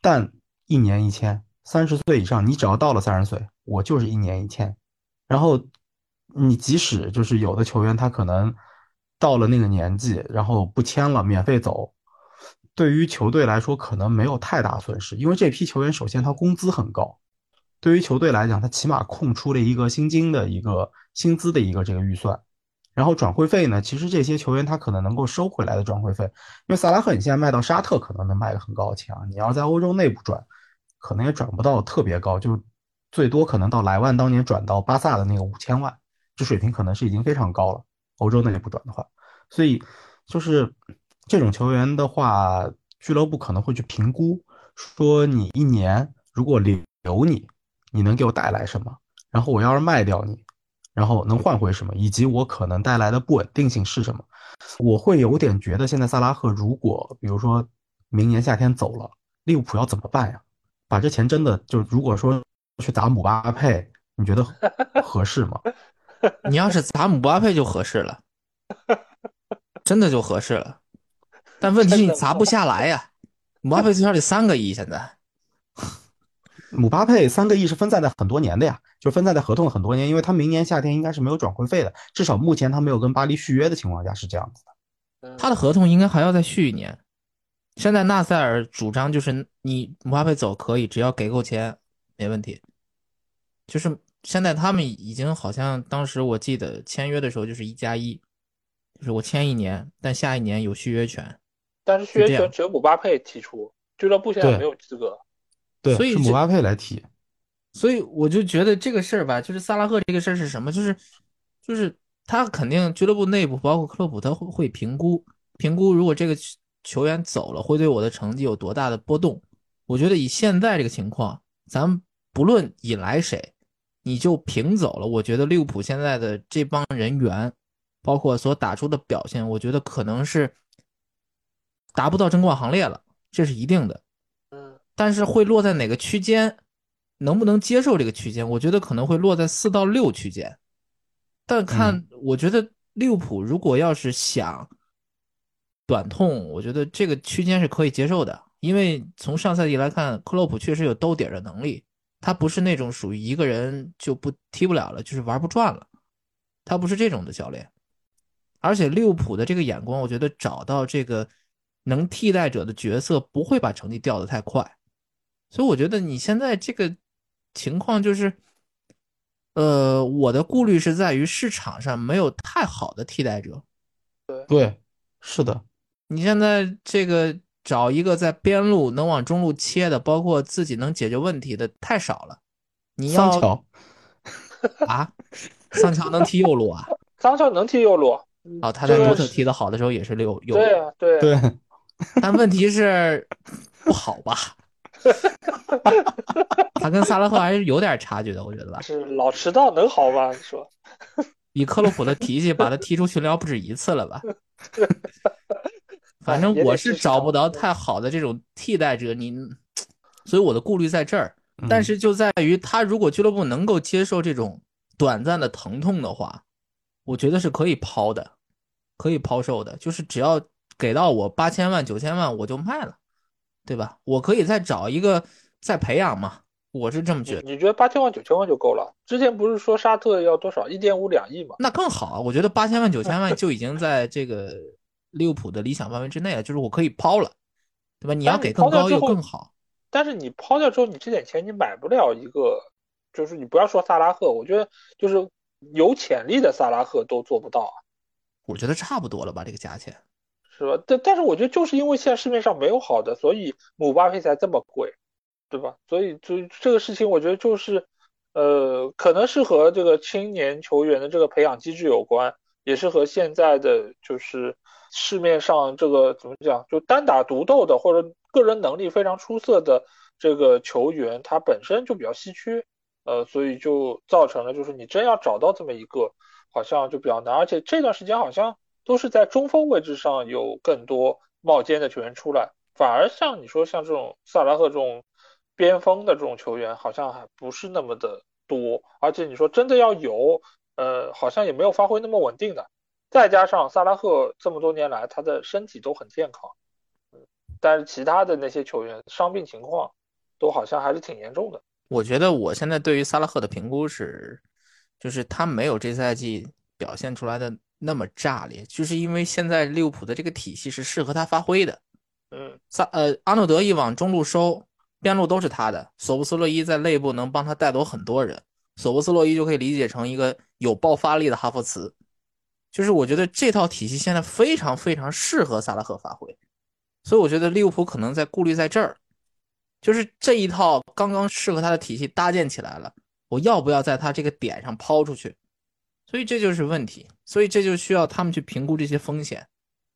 但一年一签，三十岁以上你只要到了三十岁，我就是一年一签，然后。你即使就是有的球员，他可能到了那个年纪，然后不签了，免费走，对于球队来说可能没有太大损失，因为这批球员首先他工资很高，对于球队来讲，他起码空出了一个薪金的一个薪资的一个这个预算，然后转会费呢，其实这些球员他可能能够收回来的转会费，因为萨拉赫你现在卖到沙特可能能卖个很高的钱啊，你要在欧洲内部转，可能也转不到特别高，就最多可能到莱万当年转到巴萨的那个五千万。这水平可能是已经非常高了，欧洲那里不转的话，所以就是这种球员的话，俱乐部可能会去评估，说你一年如果留留你，你能给我带来什么？然后我要是卖掉你，然后能换回什么？以及我可能带来的不稳定性是什么？我会有点觉得，现在萨拉赫如果比如说明年夏天走了，利物浦要怎么办呀？把这钱真的就如果说去砸姆巴佩，你觉得合适吗？你要是砸姆巴佩就合适了，真的就合适了。但问题是你砸不下来呀，姆巴佩最少得三个亿。现在，姆巴佩三个亿是分散在很多年的呀，就分散在合同很多年，因为他明年夏天应该是没有转会费的，至少目前他没有跟巴黎续约的情况下是这样子的。他的合同应该还要再续一年。现在纳塞尔主张就是你姆巴佩走可以，只要给够钱没问题，就是。现在他们已经好像当时我记得签约的时候就是一加一，就是我签一年，但下一年有续约权。但是续约权只有姆巴佩提出，俱乐部现在没有资格。对，所以是姆巴佩来提。所以我就觉得这个事儿吧，就是萨拉赫这个事儿是什么？就是就是他肯定俱乐部内部包括克洛普他会会评估评估，如果这个球员走了，会对我的成绩有多大的波动？我觉得以现在这个情况，咱不论引来谁。你就平走了，我觉得利物浦现在的这帮人员，包括所打出的表现，我觉得可能是达不到争冠行列了，这是一定的。嗯，但是会落在哪个区间，能不能接受这个区间？我觉得可能会落在四到六区间。但看，我觉得利物浦如果要是想短痛，我觉得这个区间是可以接受的，因为从上赛季来看，克洛普确实有兜底的能力。他不是那种属于一个人就不踢不了了，就是玩不转了。他不是这种的教练，而且利物浦的这个眼光，我觉得找到这个能替代者的角色，不会把成绩掉得太快。所以我觉得你现在这个情况就是，呃，我的顾虑是在于市场上没有太好的替代者。对对，是的，你现在这个。找一个在边路能往中路切的，包括自己能解决问题的太少了。你要桑乔 啊？桑乔能踢右路啊？桑乔能踢右路。哦，他在多特踢的好的时候也是右右。对啊，对对。但问题是不好吧？他跟萨拉赫还是有点差距的，我觉得吧。是老迟到能好吗？你说？以克洛普的脾气，把他踢出群聊不止一次了吧？反正我是找不到太好的这种替代者，你，所以我的顾虑在这儿。但是就在于他如果俱乐部能够接受这种短暂的疼痛的话，我觉得是可以抛的。可以抛售的，就是只要给到我八千万、九千万，我就卖了，对吧？我可以再找一个再培养嘛，我是这么觉得。你觉得八千万、九千万就够了？之前不是说沙特要多少一点五两亿吗？那更好啊！我觉得八千万、九千万 就已经在这个利物浦的理想范围之内了，就是我可以抛了，对吧？你要给更高又更好。但是你抛掉之后，你这点钱你买不了一个，就是你不要说萨拉赫，我觉得就是有潜力的萨拉赫都做不到啊。我觉得差不多了吧，这个价钱，是吧？但但是我觉得就是因为现在市面上没有好的，所以姆巴佩才这么贵，对吧？所以就这个事情，我觉得就是，呃，可能是和这个青年球员的这个培养机制有关，也是和现在的就是市面上这个怎么讲，就单打独斗的或者。个人能力非常出色的这个球员，他本身就比较稀缺，呃，所以就造成了就是你真要找到这么一个，好像就比较难。而且这段时间好像都是在中锋位置上有更多冒尖的球员出来，反而像你说像这种萨拉赫这种边锋的这种球员，好像还不是那么的多。而且你说真的要有，呃，好像也没有发挥那么稳定的。再加上萨拉赫这么多年来他的身体都很健康。但是其他的那些球员伤病情况都好像还是挺严重的。我觉得我现在对于萨拉赫的评估是，就是他没有这赛季表现出来的那么炸裂，就是因为现在利物浦的这个体系是适合他发挥的。嗯，萨呃阿诺德一往中路收，边路都是他的，索布斯洛伊在内部能帮他带走很多人，索布斯洛伊就可以理解成一个有爆发力的哈弗茨，就是我觉得这套体系现在非常非常适合萨拉赫发挥。所以我觉得利物浦可能在顾虑在这儿，就是这一套刚刚适合他的体系搭建起来了，我要不要在他这个点上抛出去？所以这就是问题，所以这就需要他们去评估这些风险。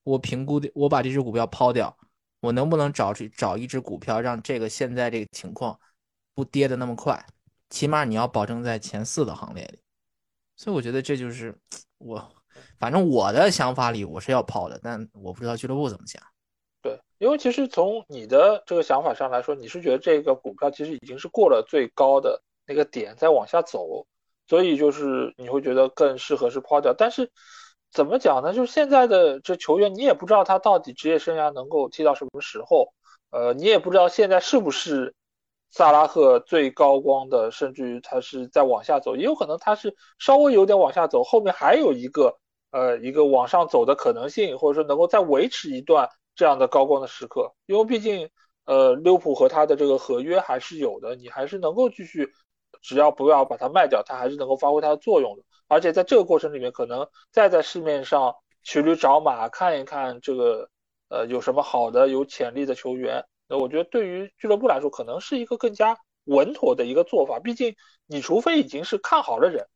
我评估的，我把这只股票抛掉，我能不能找去找一只股票，让这个现在这个情况不跌的那么快？起码你要保证在前四的行列里。所以我觉得这就是我，反正我的想法里我是要抛的，但我不知道俱乐部怎么想。对因为其实从你的这个想法上来说，你是觉得这个股票其实已经是过了最高的那个点，再往下走，所以就是你会觉得更适合是抛掉。但是怎么讲呢？就是现在的这球员，你也不知道他到底职业生涯能够踢到什么时候，呃，你也不知道现在是不是萨拉赫最高光的，甚至于他是在往下走，也有可能他是稍微有点往下走，后面还有一个呃一个往上走的可能性，或者说能够再维持一段。这样的高光的时刻，因为毕竟，呃，利物浦和他的这个合约还是有的，你还是能够继续，只要不要把它卖掉，它还是能够发挥它的作用的。而且在这个过程里面，可能再在市面上骑驴找马，看一看这个，呃，有什么好的、有潜力的球员。那我觉得对于俱乐部来说，可能是一个更加稳妥的一个做法。毕竟，你除非已经是看好的人，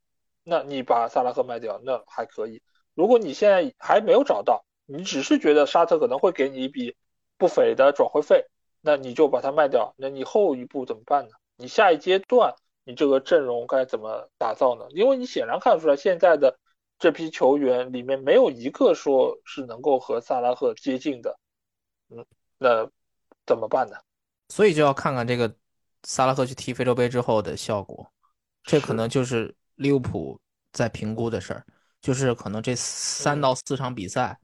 那你把萨拉赫卖掉，那还可以。如果你现在还没有找到，你只是觉得沙特可能会给你一笔不菲的转会费，那你就把它卖掉。那你后一步怎么办呢？你下一阶段你这个阵容该怎么打造呢？因为你显然看出来现在的这批球员里面没有一个说是能够和萨拉赫接近的，嗯，那怎么办呢？所以就要看看这个萨拉赫去踢非洲杯之后的效果，这可能就是利物浦在评估的事儿，就是可能这三到四场比赛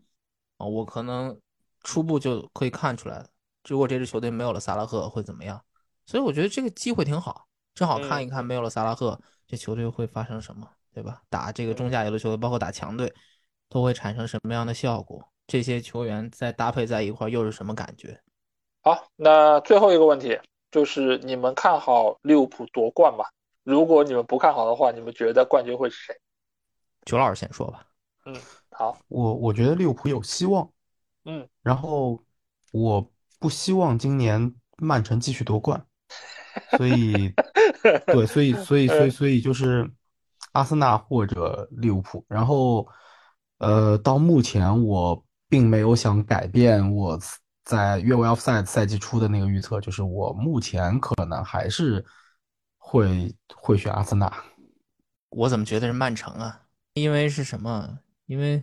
啊。我可能初步就可以看出来，如果这支球队没有了萨拉赫会怎么样？所以我觉得这个机会挺好，正好看一看没有了萨拉赫，这球队会发生什么，对吧？打这个中下游的球队，包括打强队，都会产生什么样的效果？这些球员再搭配在一块又是什么感觉？好，那最后一个问题就是你们看好利物浦夺冠吗？如果你们不看好的话，你们觉得冠军会是谁？九老师先说吧。嗯。好，我我觉得利物浦有希望，嗯，然后我不希望今年曼城继续夺冠，所以，对，所以所以所以所以就是阿森纳或者利物浦，然后，呃，到目前我并没有想改变我在越位赛赛季初的那个预测，就是我目前可能还是会会选阿森纳。我怎么觉得是曼城啊？因为是什么？因为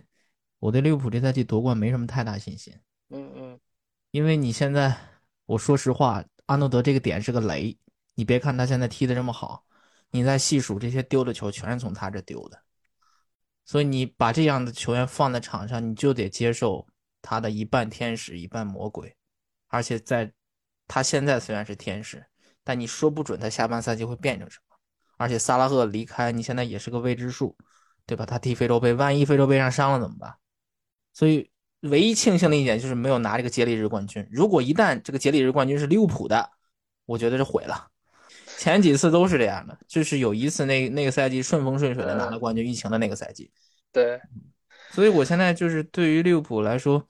我对利物浦这赛季夺冠没什么太大信心。嗯嗯，因为你现在，我说实话，阿诺德这个点是个雷。你别看他现在踢的这么好，你在细数这些丢的球，全是从他这丢的。所以你把这样的球员放在场上，你就得接受他的一半天使一半魔鬼，而且在他现在虽然是天使，但你说不准他下半赛季会变成什么。而且萨拉赫离开，你现在也是个未知数，对吧？他踢非洲杯，万一非洲杯上伤了怎么办？所以唯一庆幸的一点就是没有拿这个接力日冠军。如果一旦这个接力日冠军是利物浦的，我觉得是毁了。前几次都是这样的，就是有一次那那个赛季顺风顺水的拿了冠军，疫情的那个赛季。对，所以我现在就是对于利物浦来说，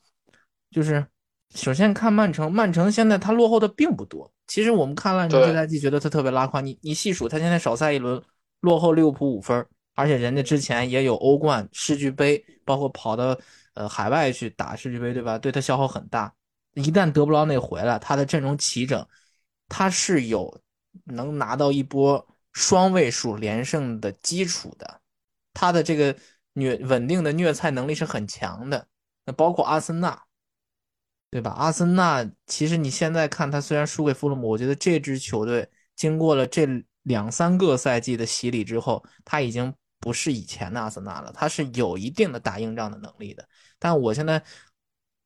就是首先看曼城，曼城现在他落后的并不多。其实我们看曼城这赛季觉得他特别拉胯，你你细数他现在少赛一轮，落后利物浦五分，而且人家之前也有欧冠、世俱杯，包括跑到呃海外去打世俱杯，对吧？对他消耗很大。一旦德布劳内回来，他的阵容齐整，他是有。能拿到一波双位数连胜的基础的，他的这个虐稳定的虐菜能力是很强的。那包括阿森纳，对吧？阿森纳其实你现在看，他虽然输给富勒姆，我觉得这支球队经过了这两三个赛季的洗礼之后，他已经不是以前的阿森纳了，他是有一定的打硬仗的能力的。但我现在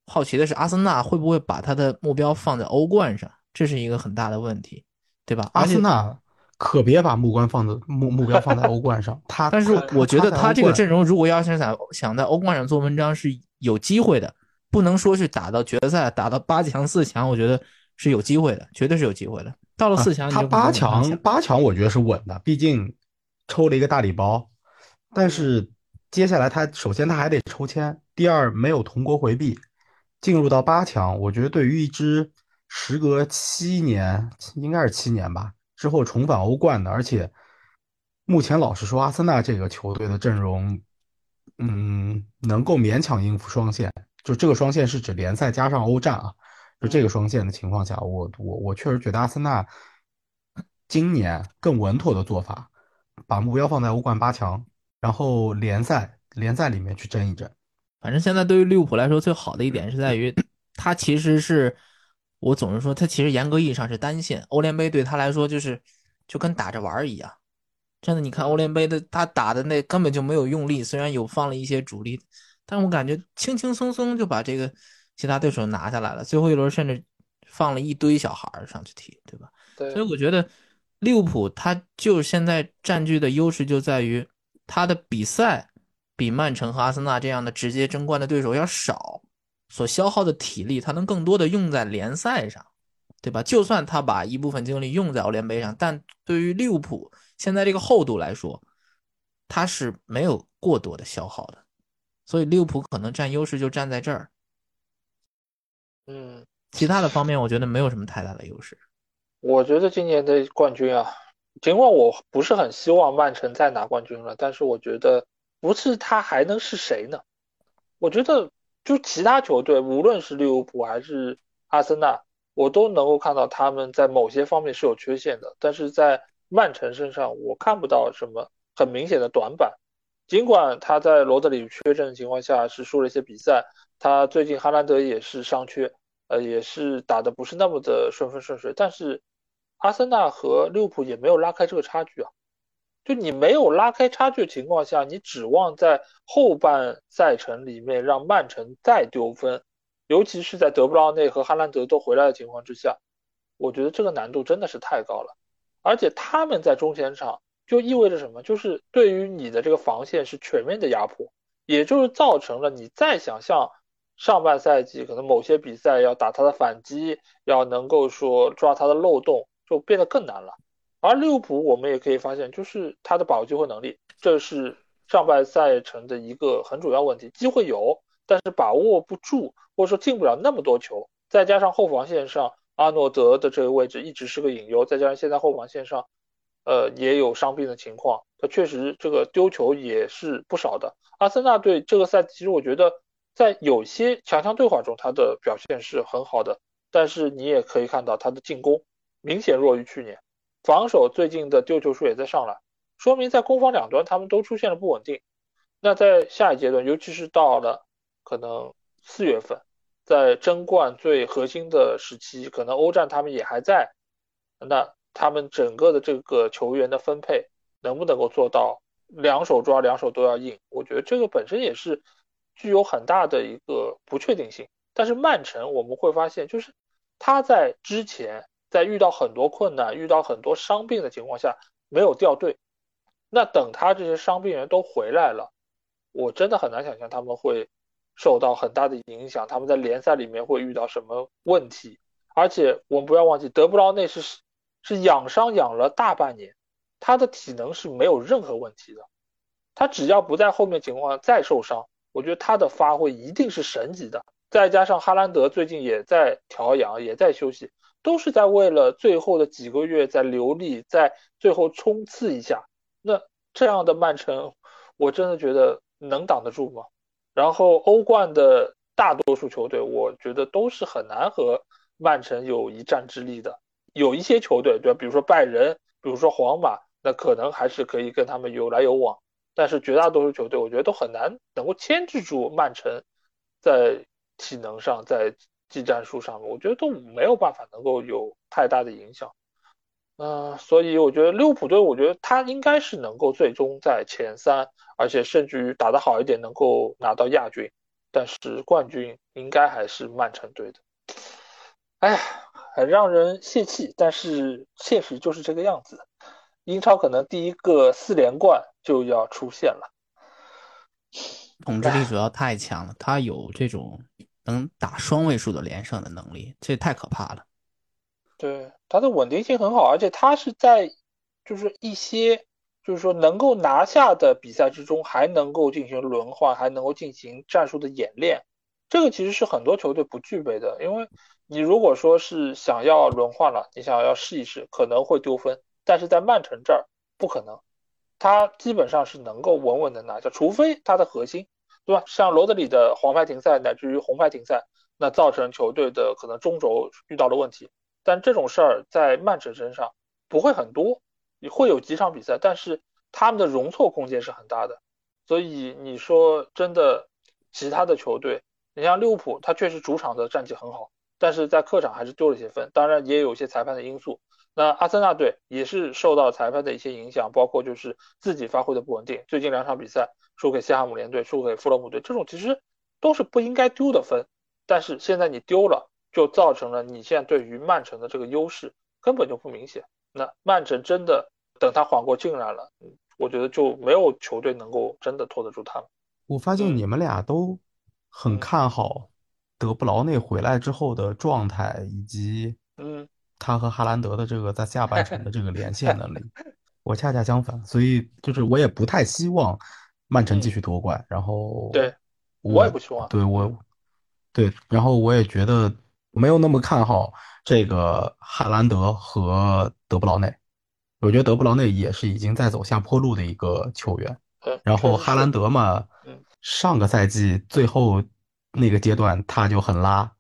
好奇的是，阿森纳会不会把他的目标放在欧冠上？这是一个很大的问题。对吧？阿森纳可别把目光放在目目标放在欧冠上。他，但是我觉得他这个阵容，如果要是想想在欧冠上做文章，是有机会的。不能说是打到决赛，打到八强、四强，我觉得是有机会的，绝对是有机会的。到了四强，他八强八强，我觉得是稳的，毕竟抽了一个大礼包。但是接下来他首先他还得抽签，第二没有同国回避，进入到八强，我觉得对于一支。时隔七年，应该是七年吧，之后重返欧冠的，而且目前老实说，阿森纳这个球队的阵容，嗯，能够勉强应付双线。就这个双线是指联赛加上欧战啊，就这个双线的情况下，我我我确实觉得阿森纳今年更稳妥的做法，把目标放在欧冠八强，然后联赛联赛里面去争一争。反正现在对于利物浦来说，最好的一点是在于，他其实是。我总是说，他其实严格意义上是单线。欧联杯对他来说就是就跟打着玩一样，真的。你看欧联杯的他打的那根本就没有用力，虽然有放了一些主力，但我感觉轻轻松松就把这个其他对手拿下来了。最后一轮甚至放了一堆小孩上去踢，对吧？对。所以我觉得利物浦他就现在占据的优势就在于他的比赛比曼城和阿森纳这样的直接争冠的对手要少。所消耗的体力，他能更多的用在联赛上，对吧？就算他把一部分精力用在欧联杯上，但对于利物浦现在这个厚度来说，他是没有过多的消耗的，所以利物浦可能占优势就站在这儿。嗯，其他的方面我觉得没有什么太大的优势。我觉得今年的冠军啊，尽管我不是很希望曼城再拿冠军了，但是我觉得不是他还能是谁呢？我觉得。就其他球队，无论是利物浦还是阿森纳，我都能够看到他们在某些方面是有缺陷的。但是在曼城身上，我看不到什么很明显的短板。尽管他在罗德里缺阵的情况下是输了一些比赛，他最近哈兰德也是伤缺，呃，也是打的不是那么的顺风顺水。但是阿森纳和利物浦也没有拉开这个差距啊。就你没有拉开差距的情况下，你指望在后半赛程里面让曼城再丢分，尤其是在德布劳内和哈兰德都回来的情况之下，我觉得这个难度真的是太高了。而且他们在中前场就意味着什么？就是对于你的这个防线是全面的压迫，也就是造成了你再想像上半赛季可能某些比赛要打他的反击，要能够说抓他的漏洞，就变得更难了。而利物浦，我们也可以发现，就是他的把握机会能力，这是上半赛程的一个很主要问题。机会有，但是把握不住，或者说进不了那么多球。再加上后防线上阿诺德的这个位置一直是个隐忧，再加上现在后防线上，呃，也有伤病的情况，他确实这个丢球也是不少的。阿森纳队这个赛季，其实我觉得在有些强强对话中，他的表现是很好的，但是你也可以看到他的进攻明显弱于去年。防守最近的丢球数也在上来，说明在攻防两端他们都出现了不稳定。那在下一阶段，尤其是到了可能四月份，在争冠最核心的时期，可能欧战他们也还在，那他们整个的这个球员的分配能不能够做到两手抓，两手都要硬。我觉得这个本身也是具有很大的一个不确定性。但是曼城我们会发现，就是他在之前在遇到很多困难、遇到很多伤病的情况下没有掉队。那等他这些伤病员都回来了，我真的很难想象他们会受到很大的影响。他们在联赛里面会遇到什么问题？而且我们不要忘记，德布劳内是是养伤养了大半年。他的体能是没有任何问题的，他只要不在后面情况下再受伤，我觉得他的发挥一定是神级的。再加上哈兰德最近也在调养，也在休息，都是在为了最后的几个月在留力，在最后冲刺一下。那这样的曼城，我真的觉得能挡得住吗？然后欧冠的大多数球队，我觉得都是很难和曼城有一战之力的。有一些球队，对吧？比如说拜仁，比如说皇马。那可能还是可以跟他们有来有往，但是绝大多数球队，我觉得都很难能够牵制住曼城，在体能上，在技战术上面，我觉得都没有办法能够有太大的影响。嗯，所以我觉得利物浦队，我觉得他应该是能够最终在前三，而且甚至于打得好一点，能够拿到亚军。但是冠军应该还是曼城队的。哎呀，很让人泄气，但是现实就是这个样子。英超可能第一个四连冠就要出现了，统治力主要太强了，他有这种能打双位数的连胜的能力，这太可怕了。对，他的稳定性很好，而且他是在就是一些就是说能够拿下的比赛之中，还能够进行轮换，还能够进行战术的演练，这个其实是很多球队不具备的。因为你如果说是想要轮换了，你想要试一试，可能会丢分。但是在曼城这儿不可能，他基本上是能够稳稳的拿下，除非他的核心，对吧？像罗德里的黄牌停赛乃至于红牌停赛，那造成球队的可能中轴遇到了问题。但这种事儿在曼城身上不会很多，你会有几场比赛，但是他们的容错空间是很大的。所以你说真的，其他的球队，你像利物浦，他确实主场的战绩很好，但是在客场还是丢了一些分，当然也有一些裁判的因素。那阿森纳队也是受到裁判的一些影响，包括就是自己发挥的不稳定。最近两场比赛输给西汉姆联队，输给富勒姆队，这种其实都是不应该丢的分。但是现在你丢了，就造成了你现在对于曼城的这个优势根本就不明显。那曼城真的等他缓过劲来了，我觉得就没有球队能够真的拖得住他们。我发现你们俩都很看好德布劳内回来之后的状态，以及嗯。他和哈兰德的这个在下半程的这个连线能力，我恰恰相反，所以就是我也不太希望曼城继续夺冠。然后，对，我也不希望。对我，对，然后我也觉得没有那么看好这个哈兰德和德布劳内。我觉得德布劳内也是已经在走下坡路的一个球员。然后哈兰德嘛，上个赛季最后那个阶段他就很拉。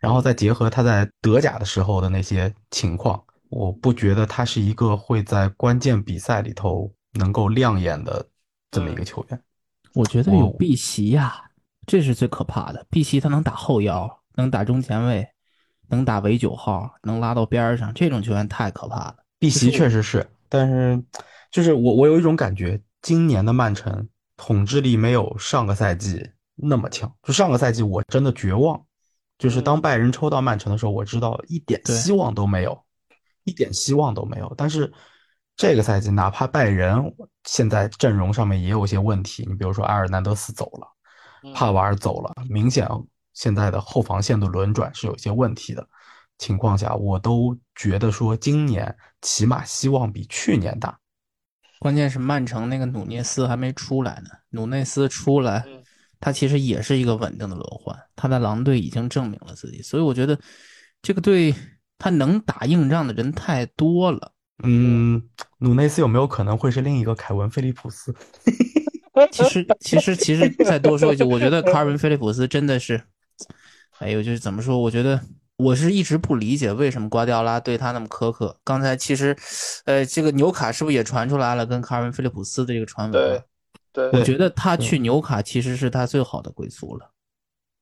然后再结合他在德甲的时候的那些情况，我不觉得他是一个会在关键比赛里头能够亮眼的这么一个球员。我觉得有碧玺呀，这是最可怕的。碧玺他能打后腰，能打中前卫，能打伪九号，能拉到边上，这种球员太可怕了。碧玺确实是，但是就是我我有一种感觉，今年的曼城统治力没有上个赛季那么强。就上个赛季我真的绝望。就是当拜仁抽到曼城的时候，我知道一点希望都没有，一点希望都没有。但是这个赛季，哪怕拜仁现在阵容上面也有些问题，你比如说埃尔南德斯走了，帕瓦尔走了，明显现在的后防线的轮转是有些问题的情况下，我都觉得说今年起码希望比去年大。关键是曼城那个努涅斯还没出来呢，努内斯出来。他其实也是一个稳定的轮换，他在狼队已经证明了自己，所以我觉得这个队他能打硬仗的人太多了。嗯，努内斯有没有可能会是另一个凯文·菲利普斯？其实，其实，其实再多说一句，我觉得卡尔文·菲利普斯真的是，哎呦就是怎么说？我觉得我是一直不理解为什么瓜迪奥拉对他那么苛刻。刚才其实，呃，这个纽卡是不是也传出来了跟卡尔文·菲利普斯的这个传闻？对，我觉得他去纽卡其实是他最好的归宿了。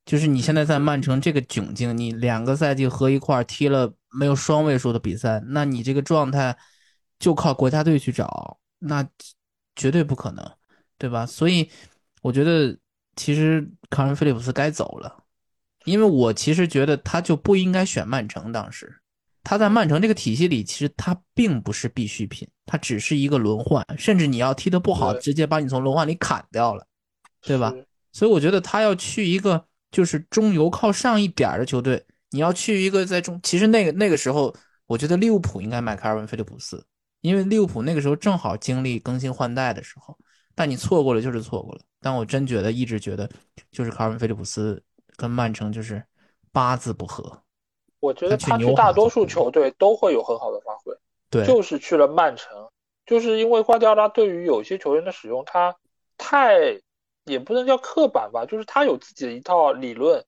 就是你现在在曼城这个窘境，你两个赛季合一块踢了没有双位数的比赛，那你这个状态就靠国家队去找，那绝对不可能。对吧？所以我觉得其实康恩·菲利普斯该走了，因为我其实觉得他就不应该选曼城。当时他在曼城这个体系里，其实他并不是必需品，他只是一个轮换，甚至你要踢得不好，直接把你从轮换里砍掉了，对吧？所以我觉得他要去一个就是中游靠上一点的球队，你要去一个在中，其实那个那个时候，我觉得利物浦应该买卡尔文·菲利普斯，因为利物浦那个时候正好经历更新换代的时候。但你错过了就是错过了。但我真觉得一直觉得，就是卡尔文·菲利普斯跟曼城就是八字不合。我觉得他去大多数球队都会有很好的发挥，对，就是去了曼城，就是因为瓜迪奥拉对于有些球员的使用，他太也不能叫刻板吧，就是他有自己的一套理论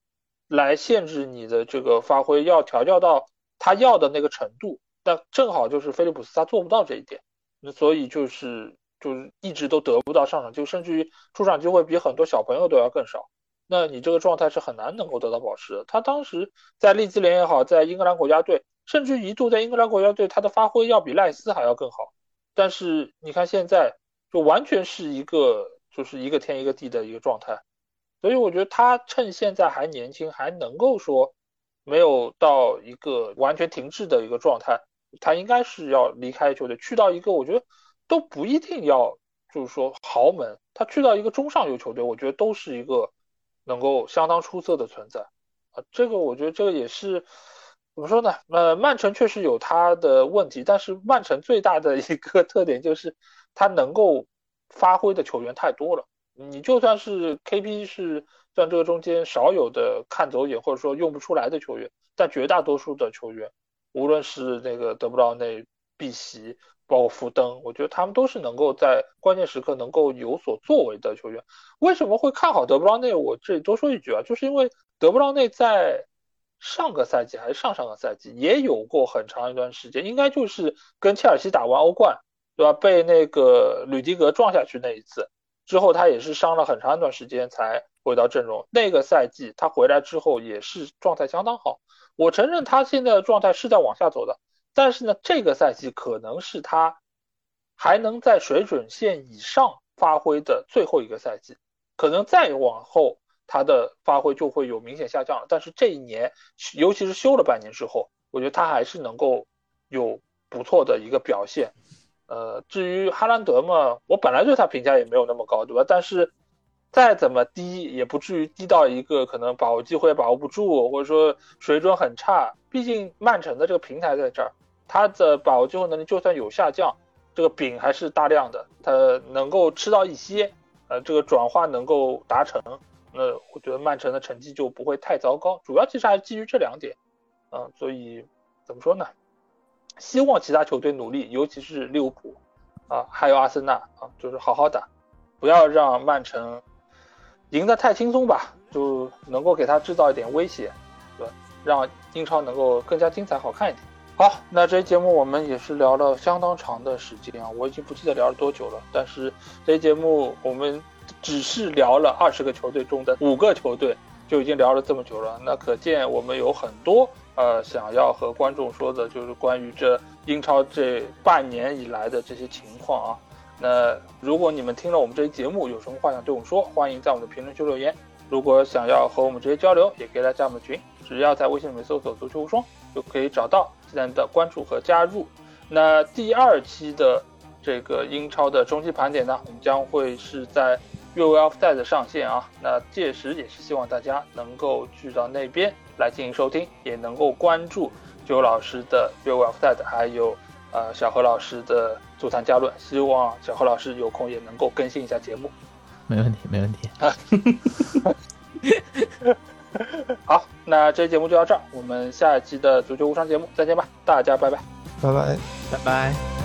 来限制你的这个发挥，要调教到他要的那个程度。但正好就是菲利普斯他做不到这一点，那所以就是。就是一直都得不到上场，就甚至于出场机会比很多小朋友都要更少。那你这个状态是很难能够得到保持的。他当时在利兹联也好，在英格兰国家队，甚至一度在英格兰国家队，他的发挥要比赖斯还要更好。但是你看现在，就完全是一个就是一个天一个地的一个状态。所以我觉得他趁现在还年轻，还能够说没有到一个完全停滞的一个状态，他应该是要离开球队，去到一个我觉得。都不一定要，就是说豪门，他去到一个中上游球队，我觉得都是一个能够相当出色的存在啊。这个我觉得这个也是怎么说呢？呃，曼城确实有他的问题，但是曼城最大的一个 特点就是他能够发挥的球员太多了。你就算是 KP 是在这个中间少有的看走眼或者说用不出来的球员，但绝大多数的球员，无论是那个德布劳内、碧玺。包括福登，我觉得他们都是能够在关键时刻能够有所作为的球员。为什么会看好德布劳内？我这里多说一句啊，就是因为德布劳内在上个赛季还是上上个赛季也有过很长一段时间，应该就是跟切尔西打完欧冠，对吧？被那个吕迪格撞下去那一次之后，他也是伤了很长一段时间才回到阵容。那个赛季他回来之后也是状态相当好。我承认他现在的状态是在往下走的。但是呢，这个赛季可能是他还能在水准线以上发挥的最后一个赛季，可能再往后他的发挥就会有明显下降。但是这一年，尤其是休了半年之后，我觉得他还是能够有不错的一个表现。呃，至于哈兰德嘛，我本来对他评价也没有那么高，对吧？但是再怎么低，也不至于低到一个可能把握机会把握不住，或者说水准很差。毕竟曼城的这个平台在这儿。他的把握机会能力就算有下降，这个饼还是大量的，他能够吃到一些，呃，这个转化能够达成，那我觉得曼城的成绩就不会太糟糕。主要其实还是基于这两点，嗯，所以怎么说呢？希望其他球队努力，尤其是利物浦啊，还有阿森纳啊，就是好好打，不要让曼城赢得太轻松吧，就能够给他制造一点威胁，对吧？让英超能够更加精彩好看一点。好，那这期节目我们也是聊了相当长的时间啊，我已经不记得聊了多久了。但是这期节目我们只是聊了二十个球队中的五个球队，就已经聊了这么久了。那可见我们有很多呃想要和观众说的，就是关于这英超这半年以来的这些情况啊。那如果你们听了我们这期节目，有什么话想对我们说，欢迎在我们的评论区留言。如果想要和我们直接交流，也可以来加我们群，只要在微信里面搜索“足球无双”就可以找到。的关注和加入，那第二期的这个英超的中期盘点呢，我们将会是在越位 offside 上线啊。那届时也是希望大家能够聚到那边来进行收听，也能够关注九老师的越位 offside，还有呃小何老师的足坛加论。希望小何老师有空也能够更新一下节目。没问题，没问题。好，那这期节目就到这儿，我们下一期的足球无双节目再见吧，大家拜拜，拜拜，拜拜。